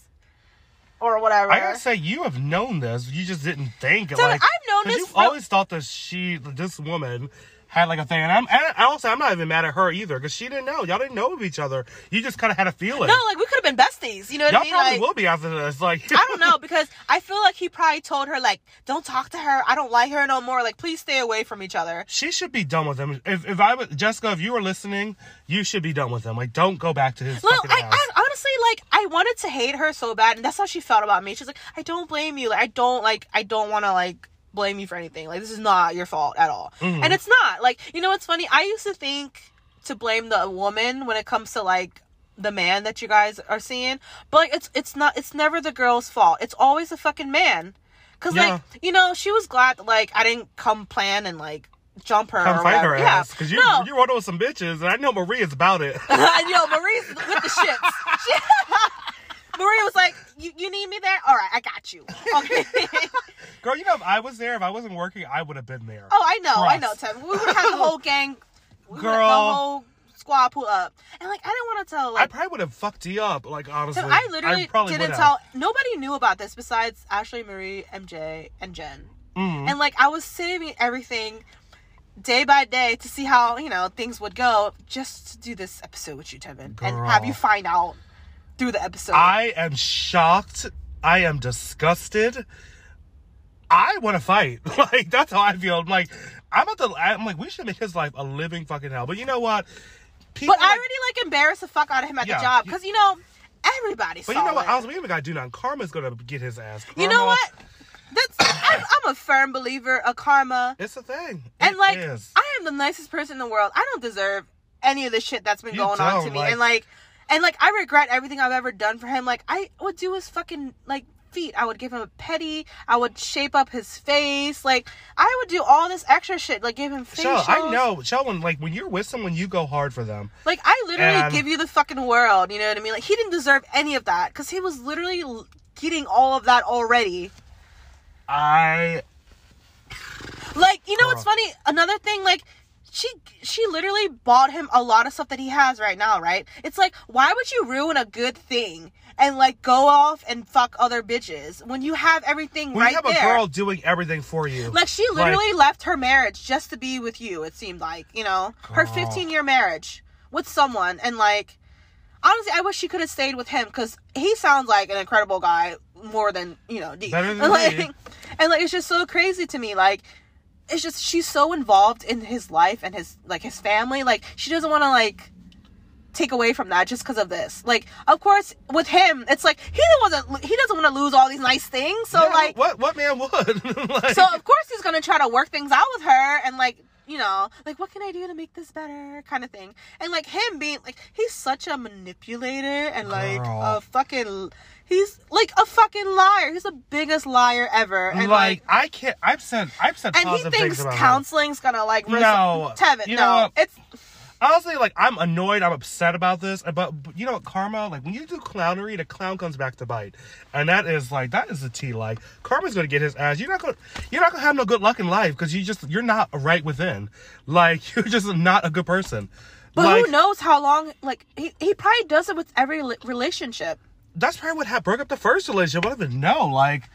or whatever. I gotta say, you have known this. You just didn't think. Dude, like, I've known this You for- always thought that she, this woman, had like a thing. And I'm, and I also, I'm not even mad at her either because she didn't know. Y'all didn't know of each other. You just kind of had a feeling. no, like we could have been besties. You know what Y'all I mean? probably Like, will be after this. Like, I don't know because I feel like he probably told her like, "Don't talk to her. I don't like her no more. Like, please stay away from each other." She should be done with him. If if I was Jessica, if you were listening, you should be done with him. Like, don't go back to his Well, fucking I. I honestly like I wanted to hate her so bad, and that's how she felt about me. She's like, I don't blame you. Like I don't like I don't want to like blame you for anything. Like this is not your fault at all, Mm-hmm. and it's not. Like you know what's funny? I used to think to blame the woman when it comes to like the man that you guys are seeing, but like it's it's not. It's never the girl's fault. It's always the fucking man. Cause Yeah. like you know she was glad that like I didn't come plan and like jump her Come or fight her. Yeah. ass because you no. you run with some bitches, and I know Marie is about it. Yo, Marie's with the shits. Marie was like, you, you need me there? All right, I got you. Okay. Girl, you know if I was there, if I wasn't working, I would have been there. oh, I know, I know, Tim. We would have had the whole gang, we Girl. the whole squad pull up. And like, I didn't want to tell, I probably would have fucked you up. Like honestly, I literally probably didn't tell, nobody knew about this besides Ashley, Marie, MJ, and Jen. Mhm. And like, I was saving everything day by day to see how, you know, things would go just to do this episode with you, Tevin. And have you find out through the episode. I am shocked. I am disgusted. I want to fight. Like that's how I feel. I'm like, I'm about to. I'm like, we should make his life a living fucking hell. But you know what? People But I like- already like embarrassed the fuck out of him at Yeah, the job because you know everybody saw But you know what? it. I was waiting. Guy, do not. Karma's gonna get his ass. you know what? That's I'm, I'm a firm believer of karma, It's a thing. and It like is. I am am the nicest person in the world. I don't deserve any of the shit that's been You going on to me. like- and like and like I regret everything I've ever done for him. Like I would do his fucking like feet. I would give him a petty. I would shape up his face. Like I would do all this extra shit. Like give him Shell. I know, Sheldon. Like when you're with someone, you go hard for them. Like I literally And- give you the fucking world. You know what I mean? Like he didn't deserve any of that because he was literally getting all of that already. I Like, you know what's funny? Another thing, like, she she literally bought him a lot of stuff that he has right now, right? It's like, why would you ruin a good thing and like go off and fuck other bitches when you have everything when right you have there? a girl doing everything for you, like she literally left her marriage just to be with you. It seemed like you know her 15 year marriage with someone, and like honestly, I wish she could have stayed with him because he sounds like an incredible guy more than you know. D. Better than like, me. and like it's just so crazy to me. Like it's just she's so involved in his life and his like his family. Like she doesn't want to like take away from that just because of this. Like of course with him, it's like he doesn't want to he doesn't want to lose all these nice things. So Yeah, like what what man would? like, so of course he's gonna try to work things out with her and like you know like what can i do to make this better kind of thing and like him being like he's such a manipulator and like Girl. a fucking he's like a fucking liar he's the biggest liar ever and like, like, I can't. I've said I've said and he thinks about him. counseling's gonna like res- No. Tevin, You no know it's honestly, like I'm annoyed, I'm upset about this, uh, but, but you know what, karma, like when you do clownery, the clown comes back to bite, and that is like that is the tea. Like karma's gonna get his ass. You're not gonna you're not gonna have no good luck in life because you just you're not right within. Like you're just not a good person. but like, who knows how long like he, he probably does it with every relationship That's probably what. Broke up the first relationship. I don't even know. Like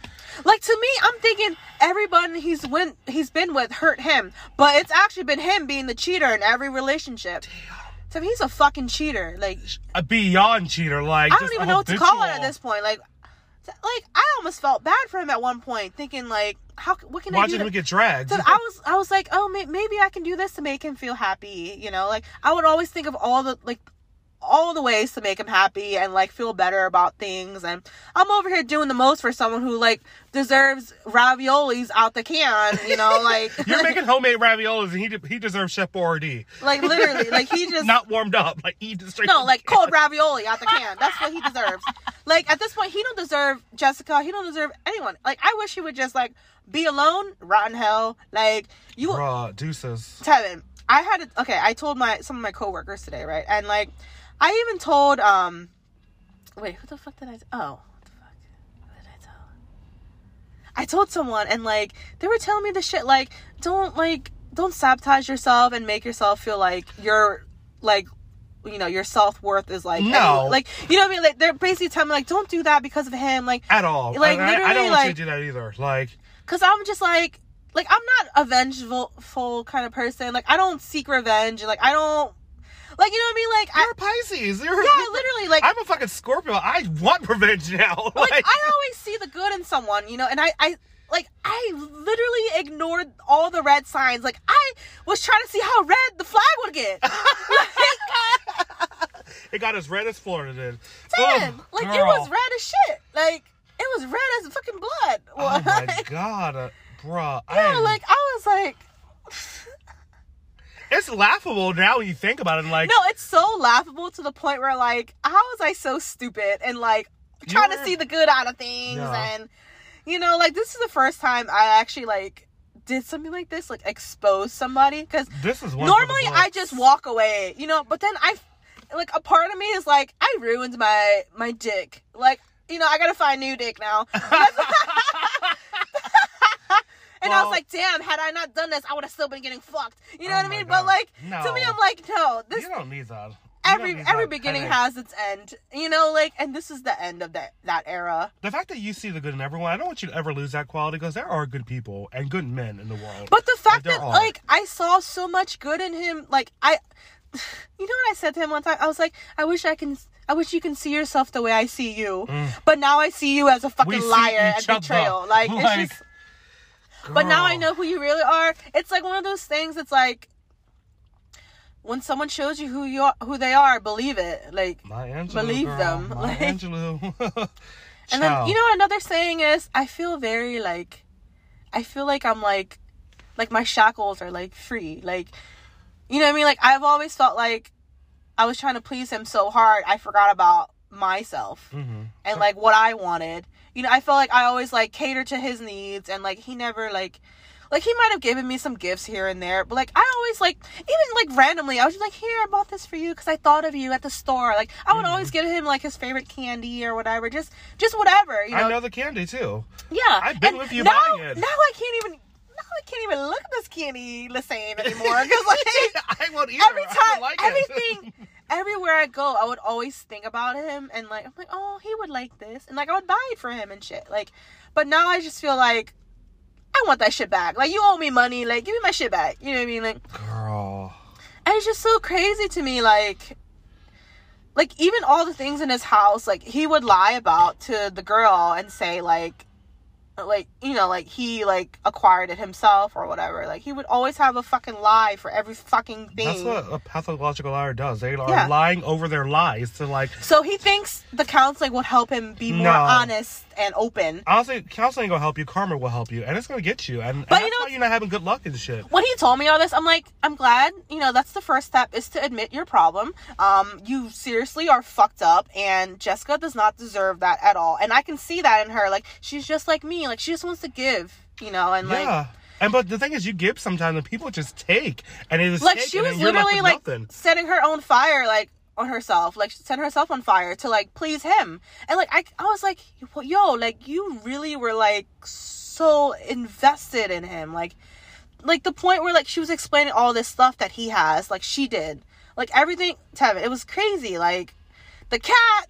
Like to me, I'm thinking everybody he's went he's been with hurt him, but it's actually been him being the cheater in every relationship. So he's a fucking cheater. Like a beyond cheater. Like I don't even know what to call it at this point. Like, like I almost felt bad for him at one point, thinking like, how what can I Watching do? him get dragged. so I was I was like, oh, may- maybe I can do this to make him feel happy. You know, like I would always think of all the like all the ways to make him happy and like feel better about things. And I'm over here doing the most for someone who like deserves raviolis out the can. You know, like You're making homemade raviolis, and he de- he deserves Chef Boyardee. like literally like he just Not warmed up, like eat it straight. no like cold ravioli out the can. That's what he deserves. Like at this point, he don't deserve Jessica. He don't deserve anyone. Like I wish he would just like be alone, rotten hell. Like you. Bruh, deuces. Tevin, I had it. Okay, I told my some of my coworkers today, right? And like, I even told um, wait, who the fuck did I? T- oh, what the fuck? I tell? I told someone, and like, they were telling me the shit. Like, don't like, don't sabotage yourself and make yourself feel like you're like. You know your self worth is like No. any- like you know what I mean. Like they're basically telling me like don't do that because of him. Like At all. Like, I, I- I don't want you to do that either. Like, Cause I'm just like, like I'm not a vengeful kind of person. Like I don't seek revenge. Like I don't, like you know what I mean. Like you're I, a Pisces. You're, yeah, literally. Like I'm a fucking Scorpio. I want revenge now. like Like, I always see the good in someone, you know, and I, I, like I literally ignored all the red signs. Like I was trying to see how red the flag would get. like, it got as red as Florida did. damn, Ugh, like it was red as shit. Like it was red as fucking blood. Oh my god, uh, bruh. I yeah, am- like I was like. It's laughable now when you think about it. Like, No, it's so laughable to the point where like, how was I so stupid and like trying to see the good out of things Yeah. and you know, like this is the first time I actually like did something like this, like expose somebody because this is one. for the normally I just walk away, you know, but then I like a part of me is like I ruined my my dick. Like, you know, I got to find new dick now. And I was like, damn, had I not done this, I would have still been getting fucked. You know Oh what I mean? God. But like No. to me I'm like, no, this You don't need that. You every need every that beginning headache. has its end you know like and this is the end of that that era The fact that you see the good in everyone, I don't want you to ever lose that quality because there are good people and good men in the world. but the fact there that are. like i saw so much good in him like i you know what i said to him one time i was like i wish i can i wish you can see yourself the way i see you but now i see you as a fucking Mm. Liar and betrayal like, Like, it's just but now i know who you really are it's like one of those things it's like when someone shows you who you are who they are believe it like Angelou, believe girl. them, My like- Angelou. And then you know another saying is? I feel very like I feel like I'm like like my shackles are like free. Like You know what I mean? Like I've always felt like I was trying to please him so hard, I forgot about myself Mm-hmm. and like what I wanted. You know, I felt like I always like catered to his needs and like he never like like he might have given me some gifts here and there, but like I always like even like randomly I was just like here I bought this for you because I thought of you at the store. Like I would always mm-hmm. give him like his favorite candy or whatever, just just whatever. You know, I know the candy too. yeah. I've been And with you now, buying it. Now I can't even. Now I can't even look at this candy the same anymore because like I won't either. every I time, like it. everything, everywhere I go, I would always think about him and like I'm like, oh, he would like this, and like I would buy it for him and shit. Like, but now I just feel like I want that shit back. Like you owe me money, like give me my shit back. You know what I mean? Like, Girl. and it's just so crazy to me, like. Like even all the things in his house, like he would lie about to the girl and say like, like you know like he like acquired it himself or whatever like he would always have a fucking lie for every fucking thing That's what a pathological liar does. They are Yeah. lying over their lies to like. so he thinks the counseling would help him be more No. honest and open Honestly, counseling gonna help you. Karma will help you, and it's gonna get you. And, and But that's you know why you're not having good luck and shit. when he told me all this i'm like i'm glad you know that's the first step is to admit your problem um you seriously are fucked up and jessica does not deserve that at all and i can see that in her like she's just like me like she just wants to give you know and like yeah. And but the thing is, you give sometimes, and people just take, and it is like she was then you're left literally like nothing. setting her own fire like on herself like she set herself on fire to like please him and like i, I was like yo like you really were like so invested in him like like the point where like she was explaining all this stuff that he has like she did like everything Tevin, it was crazy like the cat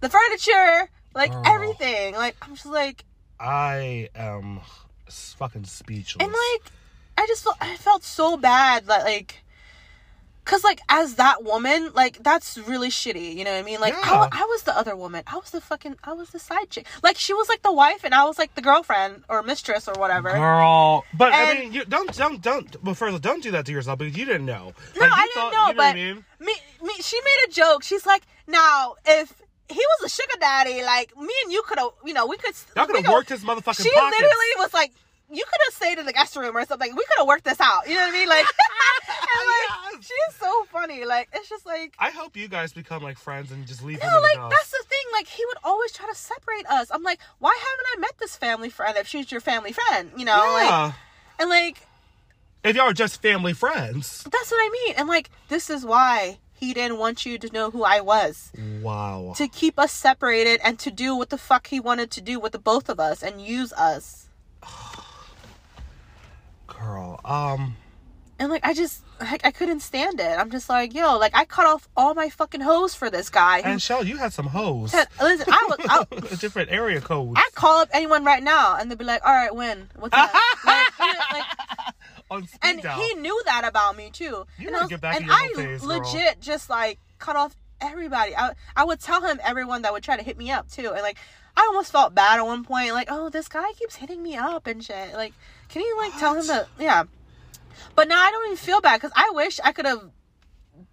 the furniture like Girl. everything like i'm just like I am fucking speechless. and like i just felt i felt so bad that like Cause like as that woman, like that's really shitty. You know what I mean? Like I, Yeah. I was the other woman. I was the fucking. I was the side chick. Like she was like the wife, and I was like the girlfriend or mistress or whatever. Girl, but I mean, you don't, don't, don't. But first, don't do that to yourself because you didn't know. No, Like, you I didn't thought- know, you but what I mean? me, me, she made a joke. She's like, now if he was a sugar daddy, like me and you could have, you know, we could. Y'all could have worked his motherfucking She pockets. literally was like, you could have stayed in the guest room or something. We could have worked this out. You know what I mean? Like, and like Yes. she is so funny. Like it's just like. I hope you guys become like friends and just leave him No, the like house. that's the thing. Like he would always try to separate us. I'm like, why haven't I met this family friend if she's your family friend? You know, like yeah. and like if y'all are just family friends. that's what I mean. And like this is why he didn't want you to know who I was. Wow. To keep us separated and to do what the fuck he wanted to do with the both of us and use us. Girl, um, And like I just like I couldn't stand it. I'm just like, yo, like I cut off all my fucking hose for this guy. and Shell, you had some hoes. said, listen, I was I, A different area codes. I call up anyone right now and they'll be like, all right, when? What's up? like, you know, like on speed and dial. he knew that about me too. You and I, was- get back and I old days, girl. legit just like cut off everybody. I I would tell him everyone that would try to hit me up too, and like I almost felt bad at one point. Like, oh, this guy keeps hitting me up and shit. Like, can you like tell him to yeah? But now I don't even feel bad because I wish I could have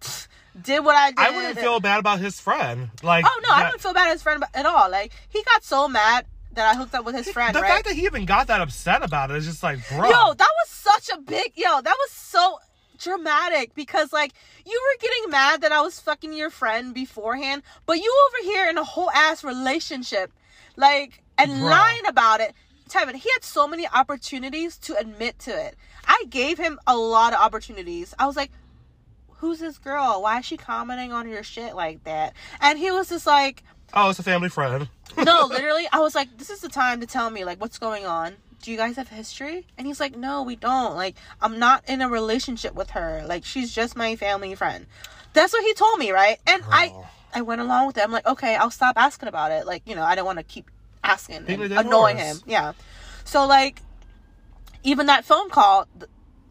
did what I did. I wouldn't feel bad about his friend. Like, Oh no, I that- wouldn't feel bad at his friend at all. Like he got so mad that I hooked up with his friend. The right? fact that he even got that upset about it is just like, bro. Yo, that was such a big yo. That was so dramatic because like you were getting mad that I was fucking your friend beforehand, but you over here in a whole ass relationship, like and Bruh. lying about it. Tevin, he had so many opportunities to admit to it. I gave him a lot of opportunities. I was like, "Who's this girl? Why is she commenting on your shit like that?" And he was just like, oh, it's a family friend. no, literally, I was like, this is the time to tell me, like, what's going on. Do you guys have history? And he's like, no, we don't. Like, I'm not in a relationship with her. Like, she's just my family friend. That's what he told me, right? And I, I went along with it. I'm like, okay, I'll stop asking about it. Like, you know, I don't want to keep asking and annoying him. Yeah. So like, even that phone call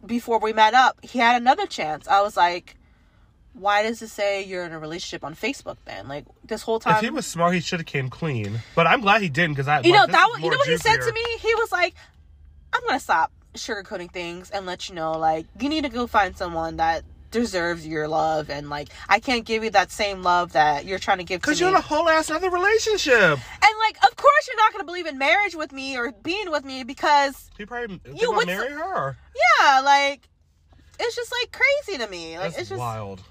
before we met up, he had another chance. I was like, why does it say you're in a relationship on Facebook then? Like this whole time. if he was smart, he should have came clean. But I'm glad he didn't because I. You like, know that. was- You know what he said to me? He was like, "I'm gonna stop sugarcoating things and let you know, like, you need to go find someone that deserves your love, and like, I can't give you that same love that you're trying to give Because you're in a whole ass other relationship. and like, of course, you're not gonna believe in marriage with me or being with me because, He probably You would marry her. yeah, like, it's just like crazy to me. Like That's it's just wild.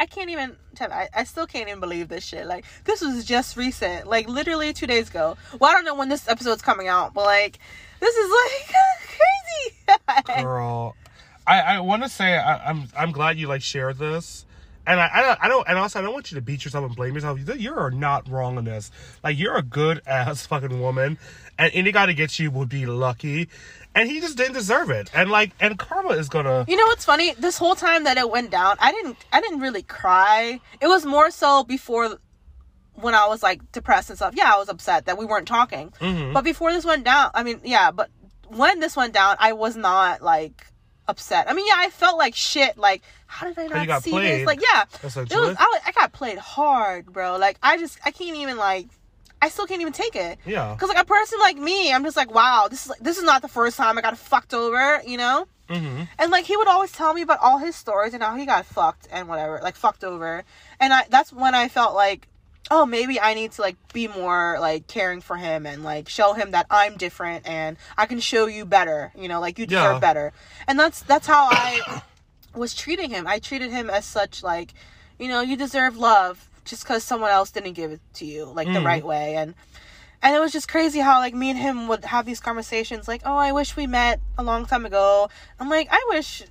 I can't even. I, I still can't even believe this shit. Like this was just recent, like literally two days ago. Well, I don't know when this episode's coming out, but like this is like crazy. Girl, I I want to say I, I'm I'm glad you like shared this. And I, I don't, I don't, and also I don't want you to beat yourself and blame yourself. You- You're not wrong in this. Like you're a good ass fucking woman, and any guy to get you would be lucky. And he just didn't deserve it. And like, and karma is gonna. You know what's funny? This whole time that it went down, I didn't I didn't really cry. It was more so before when I was like depressed and stuff. Yeah, I was upset that we weren't talking. Mm-hmm. But before this went down, I mean, yeah, but when this went down, I was not like upset. I mean, yeah, I felt like shit. Like, how did I not see played, this? Like, yeah, it was. I, was- I got played hard, bro. Like, I just I can't even like. I still can't even take it. Yeah. Cause like a person like me, I'm just like, wow, this is like this is not the first time I got fucked over, you know. Mm-hmm. And like he would always tell me about all his stories and how he got fucked and whatever, like fucked over. And I that's when I felt like, oh, maybe I need to like be more like caring for him and like show him that I'm different and I can show you better, you know, like you deserve Yeah. better. And that's that's how I was treating him. I treated him as such like, you know, you deserve love just because someone else didn't give it to you like the Mm. right way and and it was just crazy how like me and him would have these conversations like oh i wish we met a long time ago i'm like i wish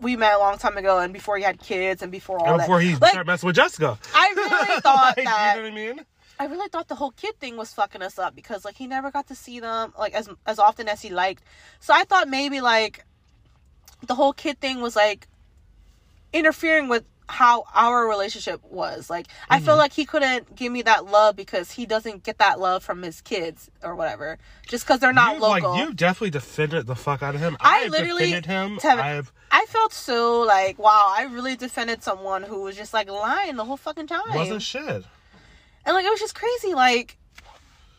we met a long time ago and before he had kids and before all And that before he like started messing with Jessica. i really thought Like, that You know what I mean? I really thought the whole kid thing was fucking us up because like he never got to see them like as as often as he liked. So I thought maybe like the whole kid thing was like interfering with how our relationship was. Like I Mm-hmm. feel like he couldn't give me that love because he doesn't get that love from his kids or whatever. Just because they're not you, local. Like you definitely defended the fuck out of him. I I've literally defended him. Tevin, I've I felt so like wow, I really defended someone who was just like lying the whole fucking time. wasn't shit. And like it was just crazy. Like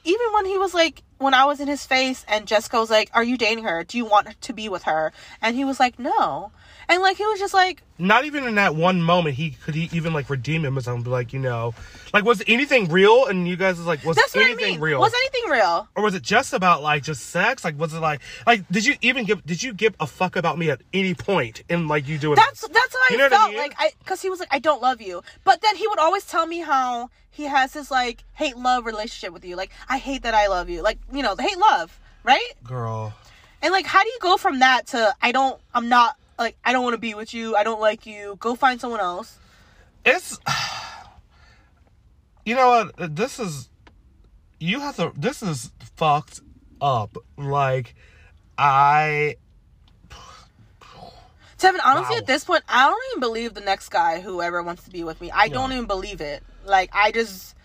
even when he was like when I was in his face and Jessica was like, Are you dating her? Do you want to be with her? And he was like, No. And like he was just like Not even in that one moment he could he even like redeem himself and be like, you know, like was anything real? And you guys was like, was That's what I anything mean. real? Was anything real? or was it just about like just sex? Like was it like like did you even give did you give a fuck about me at any point in like you doing That's that's how I You I felt. mean? Like I because he was like, I don't love you. But then he would always tell me how he has this like hate love relationship with you. Like, I hate that I love you. Like, you know, the hate love, right? girl? And like, how do you go from that to I don't, I'm not, like, I don't want to be with you. I don't like you. Go find someone else. It's you know what uh, this is you have to this is fucked up like I Tevin, honestly, Wow. at this point, I don't even believe the next guy, whoever wants to be with me. I don't even believe it. Like, I just.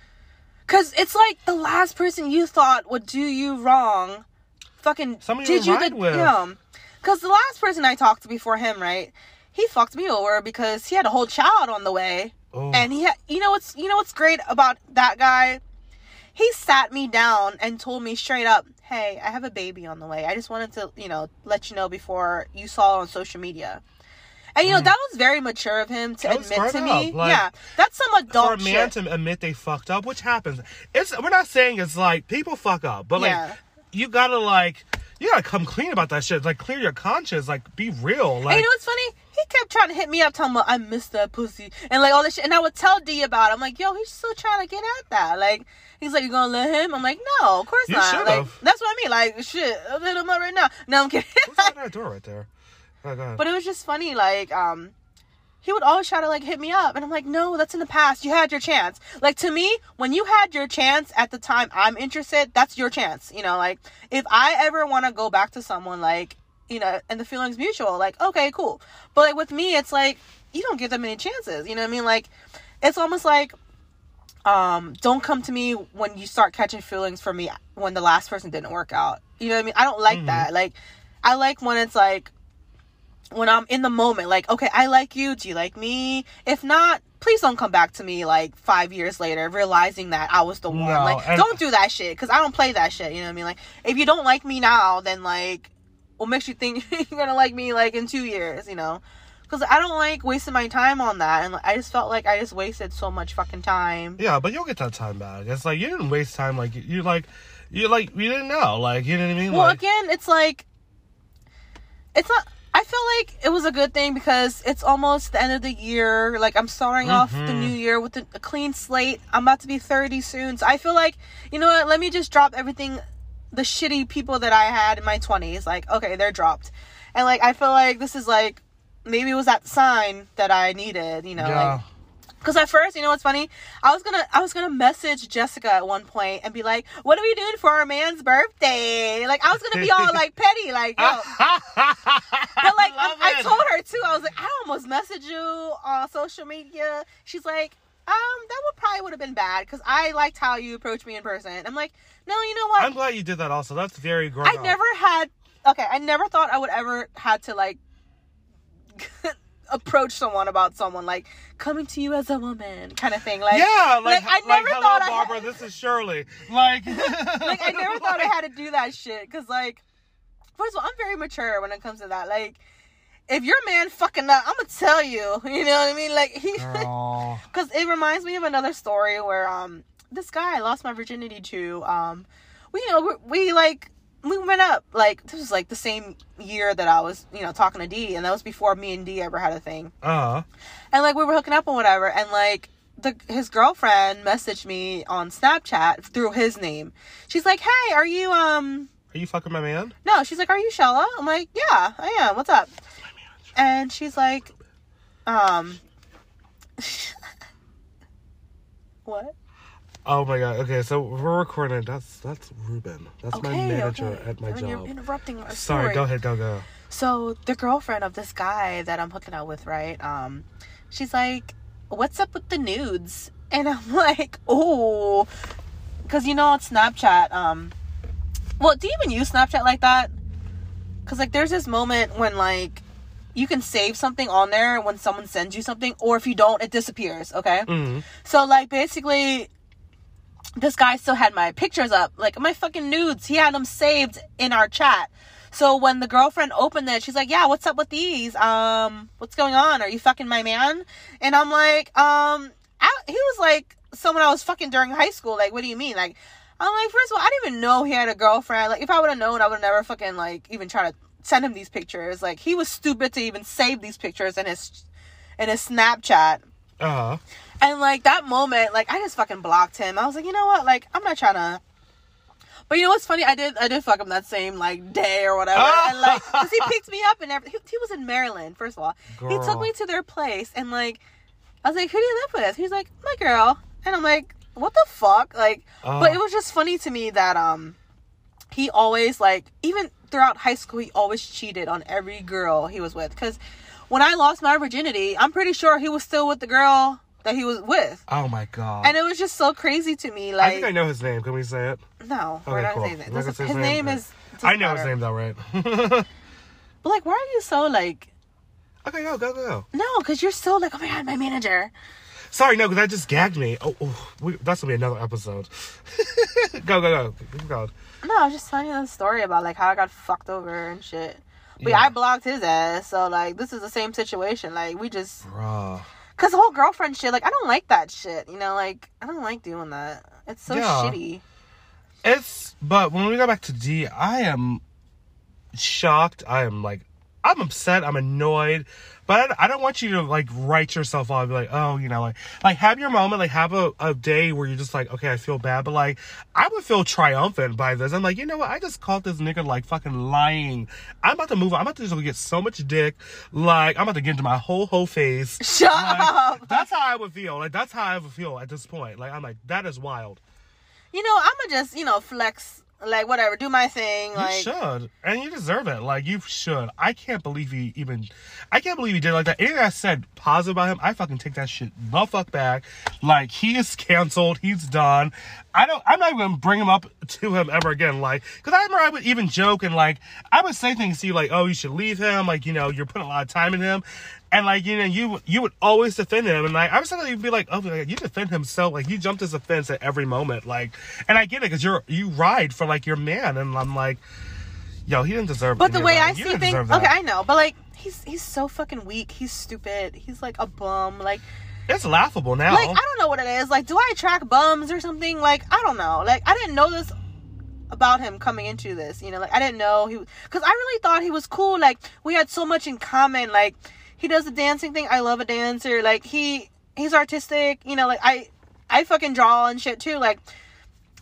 Because it's like the last person you thought would do you wrong. Fucking. Somebody did you ride the, with. him. Because the last person I talked to before him, right? He fucked me over because he had a whole child on the way. Oh. And he had. You know what's, you know what's great about that guy? He sat me down and told me straight up, "Hey, I have a baby on the way. I just wanted to, you know, let you know before you saw on social media." And you know that was very mature of him to Mm. Admit to me. like, yeah, that's some adult. for a man shit. to admit they fucked up, which happens. It's we're not saying it's like people fuck up, but like Yeah. you gotta like you gotta come clean about that shit. Like clear your conscience. Like be real. and Like you know what's funny? He kept trying to hit me up, telling me I missed that pussy and like all this shit. And I would tell D about it. I'm like, yo, he's still trying to get at that. Like, he's like, you gonna let him? I'm like, no, of course You not. Like, should've. that's what I mean. Like, shit, I'll hit him up right now. No, I'm kidding. who's at that door right there? Oh. But it was just funny, like, um, he would always try to like hit me up, and I'm like, no, that's in the past. You had your chance. Like to me, when you had your chance at the time I'm interested, that's your chance. You know, like if I ever want to go back to someone, like you know, and the feeling's mutual, like okay, cool. But like with me, it's like you don't give them any chances. You know what I mean? Like it's almost like um don't come to me when you start catching feelings for me when the last person didn't work out you know what i mean i don't like that like i like when it's like when i'm in the moment like okay i like you do you like me if not please don't come back to me like five years later realizing that i was the one No, like don't do that shit because i don't play that shit you know what i mean like if you don't like me now then like what makes you think you're gonna like me like in two years you know because i don't like wasting my time on that and i just felt like i just wasted so much fucking time yeah, but you'll get that time back. It's like you didn't waste time. Like you're like you're like you didn't know. Like you know what I mean? Well, like again, it's like it's not I feel like it was a good thing because it's almost the end of the year. Like I'm starting off the Mhm. new year with a, a clean slate. I'm about to be 30 soon. So I feel like, you know what, let me just drop everything the shitty people that I had in my 20s. Like, okay, they're dropped. And like I feel like this is like maybe it was that sign that I needed, you know, yeah. like because at first, you know what's funny? I was gonna I was gonna message Jessica at one point and be like, "What are we doing for our man's birthday?" Like I was gonna be all like petty, like yo. But like I, I told her too. I was like, I almost messaged you on social media. She's like, um, that would probably would have been bad because I liked how you approached me in person. I'm like, no, you know what? I'm glad you did that. Also, that's very grown I up. never had. Okay, I never thought I would ever had to like approach someone about someone like coming to you as a woman kind of thing. Like yeah, like, like, I like, never hello, thought I Barbara. had- This is Shirley. Like, like I never thought I had to do that shit because like first of all I'm very mature when it comes to that like if your man fucking up I'm gonna tell you you know what I mean like he because it reminds me of another story where um this guy I lost my virginity to um we you know we, we like we went up like this was like the same year that I was you know talking to D and that was before me and D ever had a thing. Uh, and like we were hooking up and whatever and like the his girlfriend messaged me on Snapchat through his name. She's like hey are you um are you fucking my man? no she's like are you Shella? I'm like yeah I am. What's up? And she's like um what Oh my god. Okay, so we're recording. That's that's Ruben. That's my manager at my You're job. interrupting my Sorry, story. go ahead, go go. So the girlfriend of this guy that I'm hooking up with, right? Um, she's like, "What's up with the nudes?" And I'm like, "Oh," because you know on Snapchat. Um, well, do you even use Snapchat like that? Because like, there's this moment when like you can save something on there when someone sends you something, or if you don't, it disappears. Okay. Mm. So like basically this guy still had my pictures up, like my fucking nudes. He had them saved in our chat. So when the girlfriend opened it, she's like, "Yeah, what's up with these? Um, what's going on? Are you fucking my man?" And I'm like, "Um, I, he was like someone I was fucking during high school. Like, what do you mean? Like, I'm like, first of all, I didn't even know he had a girlfriend. Like, if I would have known, I would have never fucking like even try to send him these pictures. Like, he was stupid to even save these pictures in his in his Snapchat." Uh huh. And like that moment, like I just fucking blocked him. I was like, you know what? Like I'm not trying to. But you know what's funny? I did I did fuck him that same like day or whatever, and like because he picked me up and everything. He, he was in Maryland. First of all, he took me to their place and like I was like, who do you live with? He's like, my girl, and I'm like, what the fuck? Like, but Oh. it was just funny to me that um he always like even throughout high school he always cheated on every girl he was with because when I lost my virginity, I'm pretty sure he was still with the girl that he was with. Oh my god. And it was just so crazy to me. Like I think I know his name. Can we say it? no, we're Okay, not cool. saying that. We're This- gonna His name name. is. I know his name though, right? But like, why are you so like? okay, go go go. No, because you're so like, oh my god, my manager. Sorry, no, because that just gagged me. Oh, oh we, that's gonna be another episode. go go go. Going. No, I was just telling you the story about like how I got fucked over and shit. But Yeah. yeah, I blocked his ass. So like, this is the same situation. Like, we just Bruh. Cause the whole girlfriend shit, like I don't like that shit. You know, like I don't like doing that. It's so Yeah. shitty. It's but when we go back to D, I am shocked. I am like I'm upset. I'm annoyed. But I, don't want you to like write yourself off. Be like, oh, you know, like like have your moment. Like have a, a day where you're just like, okay, I feel bad. But like I would feel triumphant by this. I'm like, you know what? I just caught this nigga like fucking lying. I'm about to move. on. I'm about to just get so much dick. Like I'm about to get into my whole whole face. Shut Like, up. that's how I would feel. Like that's how I would feel at this point. Like I'm like that is wild. You know, I'ma just you know flex, like whatever, do my thing. You Like should, and you deserve it. Like you should. I can't believe he even. I can't believe he did it like that. Anything I said positive about him, I fucking take that shit the fuck back. Like he is canceled. He's done. I don't. I'm not even gonna bring him up to him ever again. Like, cause I remember I would even joke and like I would say things to you like, "Oh, you should leave him." Like, you know, you're putting a lot of time in him. And like you know, you you would always defend him, and like I was saying, you'd be like, oh, like, you defend him so like you jumped his offense at every moment, like, and I get it because you're you ride for like your man, and I'm like, yo, he didn't deserve. But the way. I see things, okay, I know, but like he's he's so fucking weak. He's stupid. He's like a bum. Like it's laughable now. like I don't know what it is. Like, do I attract bums or something? Like I don't know. Like I didn't know this about him coming into this. You know, like I didn't know he because I really thought he was cool. Like we had so much in common. Like he does the dancing thing. I love a dancer. Like he he's artistic. You know, like I I fucking draw and shit too. Like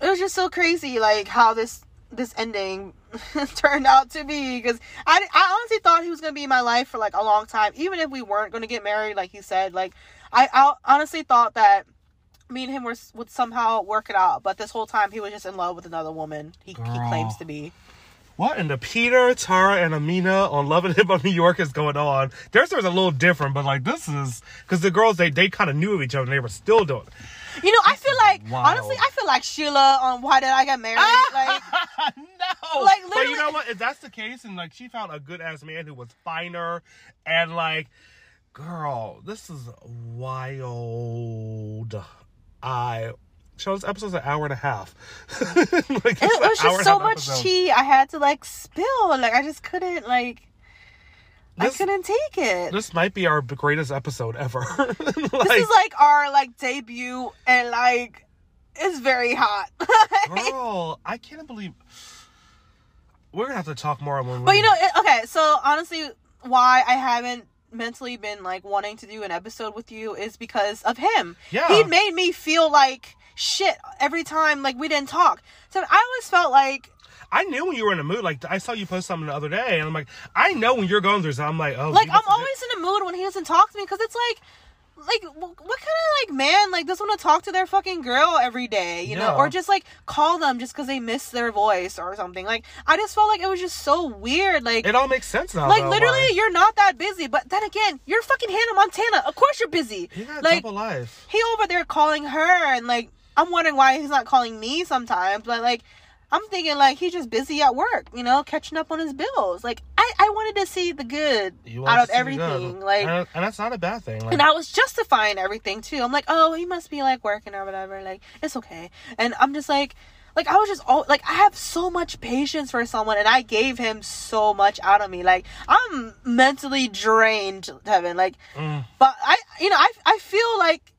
it was just so crazy. Like how this this ending turned out to be because I, I honestly thought he was gonna be in my life for like a long time even if we weren't gonna get married like he said like I, I honestly thought that me and him were, would somehow work it out but this whole time he was just in love with another woman he, he claims to be What in the Peter, Tara, and Amina on Love and Hip Hop New York is going on? Theirs was a little different, but like this is because the girls they they kind of knew of each other and they were still doing. it. you know I feel like Wild. honestly I feel like Sheila on Why Did I Get Married like no, Like, but literally- you know what? If that's the case, and like she found a good ass man who was finer, and like, girl, this is wild. I. Show this episode's an hour and a half. like, it was just so much episode. tea I had to like spill like I just couldn't like This- I couldn't take it This might be our greatest episode ever. like, this is like our like debut and like it's very hot girl, I can't believe. We're gonna have to talk more when. but you know it, okay so honestly why i haven't mentally been like wanting to do an episode with you is because of him Yeah. he made me feel like shit every time like we didn't talk so i always felt like I knew when you were in a mood. Like I saw you post something the other day, and I'm like, I know when you're going through something. I'm like, oh, like i'm always in a mood when he doesn't talk to me because it's like like what kind of like man like doesn't want to talk to their fucking girl every day you know or just like call them just because they miss their voice or something like i just felt like it was just so weird like It all makes sense now. like though, literally why- you're not that busy but then again you're fucking hannah montana of course you're busy He got like double life. he over there calling her and like i'm wondering why he's not calling me sometimes but like i'm thinking like he's just busy at work you know catching up on his bills like i i wanted to see the good out of to see the good. everything like and, and that's not a bad thing. Like, and I was justifying everything too. I'm like, oh, he must be like working or whatever. Like, it's okay. And I'm just like, like I was just all like, I have so much patience for someone, and I gave him so much out of me. Like, I'm mentally drained, Tevin. Like, Mm. but I, you know, I, I feel like,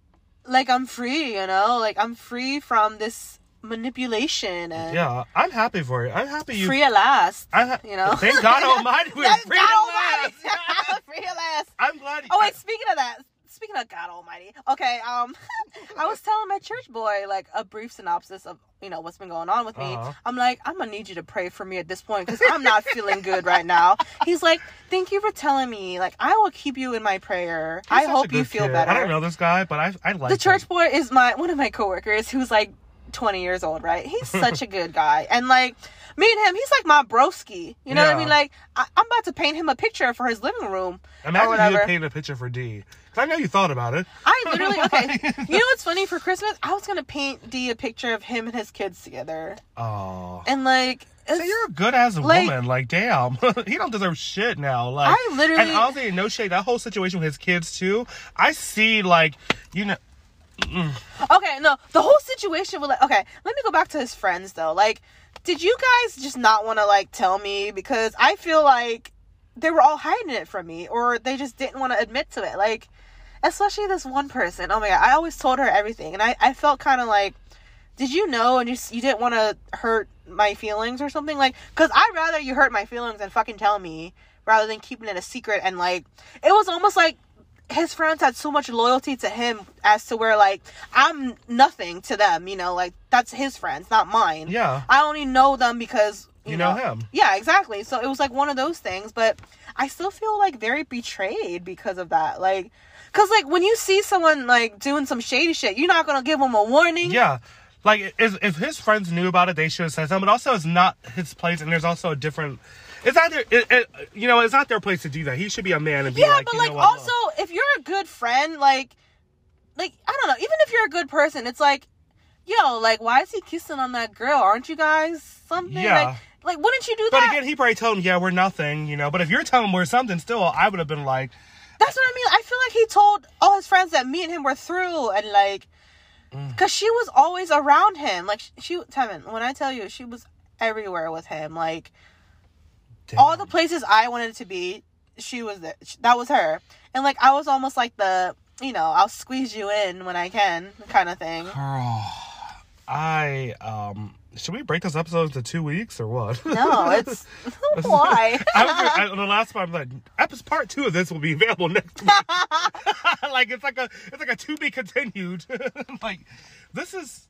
like I'm free. You know, like I'm free from this manipulation and yeah, I'm happy for you. I'm happy you. free at last. I ha- you know, Thank God Almighty, we're Thank free God at Almighty. last. free at last. I'm glad. You Oh wait, speaking of that, speaking of God Almighty. Okay, um, I was telling my church boy like a brief synopsis of you know what's been going on with me. Uh-huh. I'm like, I'm gonna need you to pray for me at this point because I'm not feeling good right now. He's like, thank you for telling me. Like, I will keep you in my prayer. He's I hope you feel kid. better. I don't know this guy, but I I like The church him. boy is my one of my coworkers who's like 20 years old, right? He's such a good guy, and like. Me and him, he's like my broski. You know what I mean? Like, I, I'm about to paint him a picture for his living room or Imagine you whatever. had a picture for D. Because I know you thought about it. I literally okay. You know what's funny for Christmas? I was gonna paint D a picture of him and his kids together, Oh. and like, So you're a good ass like- woman. Like, damn, he don't deserve shit now. Like, I literally- and honestly, no shade. That whole situation with his kids too. I see, like, you know, okay. No, the whole situation with like, okay. Let me go back to his friends though. Like, did you guys just not want to like tell me because I feel like they were all hiding it from me, or they just didn't want to admit to it. Like, especially this one person. Oh my god, I always told her everything, and I I felt kind of like. Did you know and s- you didn't want to hurt my feelings or something like cuz I'd rather you hurt my feelings and fucking tell me rather than keeping it a secret and like it was almost like his friends had so much loyalty to him as to where like I'm nothing to them, you know, like that's his friends, not mine. Yeah. I only know them because you, You know him. Yeah, exactly. So it was like one of those things, but I still feel like very betrayed because of that. Like cuz like when you see someone like doing some shady shit, you're not going to give them a warning. yeah. Like, if, if his friends knew about it, they should have said something. But also, it's not his place, and there's also a different. It's not their, it, it, you know, it's not their place to do that. He should be a man and be Yeah, like, but you like know what, also if you're a good friend, like like I don't know, even if you're a good person, it's like, yo, like why is he kissing on that girl? Aren't you guys something? Yeah. Like like wouldn't you do that? But again, he probably told him, yeah, we're nothing, you know. But if you're telling him we're something, still, I would have been like, That's what I mean. I feel like he told all his friends that me and him were through and like Mm. cuz she was always around him. Like she Tevin, when I tell you she was everywhere with him, like all the places I wanted to be, she was there. That was her. And like I was almost like the, you know, I'll squeeze you in when I can kind of thing. Girl, I um Should we break this episode into two weeks or what? No, it's why. I I, the last part, I'm like, episode part two of this will be available next week. like it's like a it's like a to be continued. like this is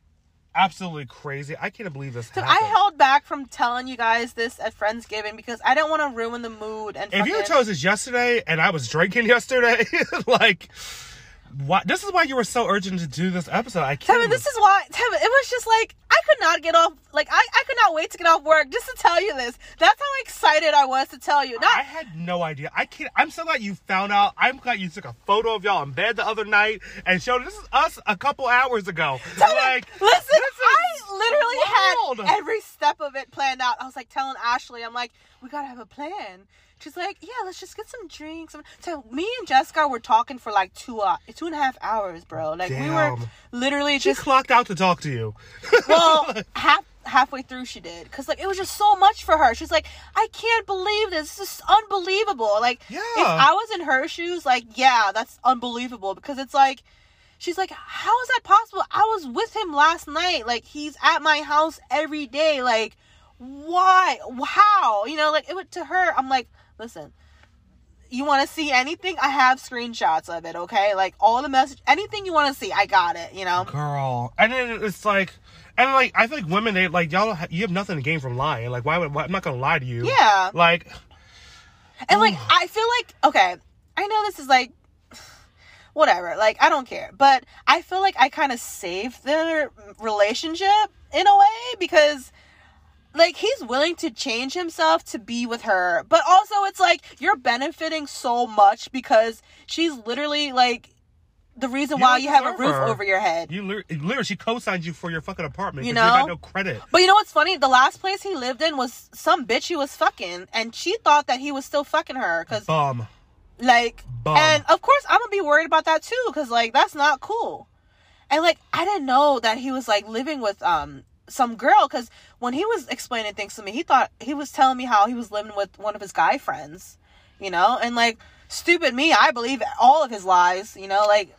absolutely crazy. I can't believe this. Dude, happened. I held back from telling you guys this at Friendsgiving because I don't want to ruin the mood. And If you us this yesterday and I was drinking yesterday, like, what? This is why you were so urgent to do this episode. I can't. Tevin, this is why Tevin, it was just like I could not get off like I, I could not wait to get off work just to tell you this. That's how excited I was to tell you. Not I had no idea. I can't. I'm so glad you found out. I'm glad you took a photo of y'all in bed the other night and showed this is us a couple hours ago. Tevin, like, listen, I literally wild. had every step of it planned out. I was like telling Ashley, I'm like, we gotta have a plan. She's like, yeah, let's just get some drinks. So me and Jessica were talking for like two uh, two and a half hours, bro. Like we were literally She just clocked out to talk to you. well half halfway through she did because like it was just so much for her. She's like i can't believe this. This is unbelievable. Like Yeah. if i was in her shoes like yeah that's unbelievable because it's like she's like how is that possible? I was with him last night. Like he's at my house every day. Like why? How? You know like it went to her i'm like listen you want to see anything i have screenshots of it okay like all the message anything you want to see i got it you know girl. And then it's like, and like I think women, they like y'all. Have, you have nothing to gain from lying. Like why would why, I'm not gonna lie to you. Yeah. Like And like I feel like okay, I know this is like whatever, like I don't care, but I feel like I kind of saved their relationship in a way because like he's willing to change himself to be with her, but also it's like you're benefiting so much because she's literally like the reason You why you have a roof her. over your head. you literally, she co-signed you for your fucking apartment. You know? got no credit. But you know what's funny? The last place he lived in was some bitch he was fucking, and she thought that he was still fucking her because Bum. Like, Bum. and of course, I'm gonna be worried about that too, because like that's not cool. And like, I didn't know that he was like living with um some girl, because when he was explaining things to me, he thought he was telling me how he was living with one of his guy friends, you know, and like stupid me, I believe all of his lies, you know, like.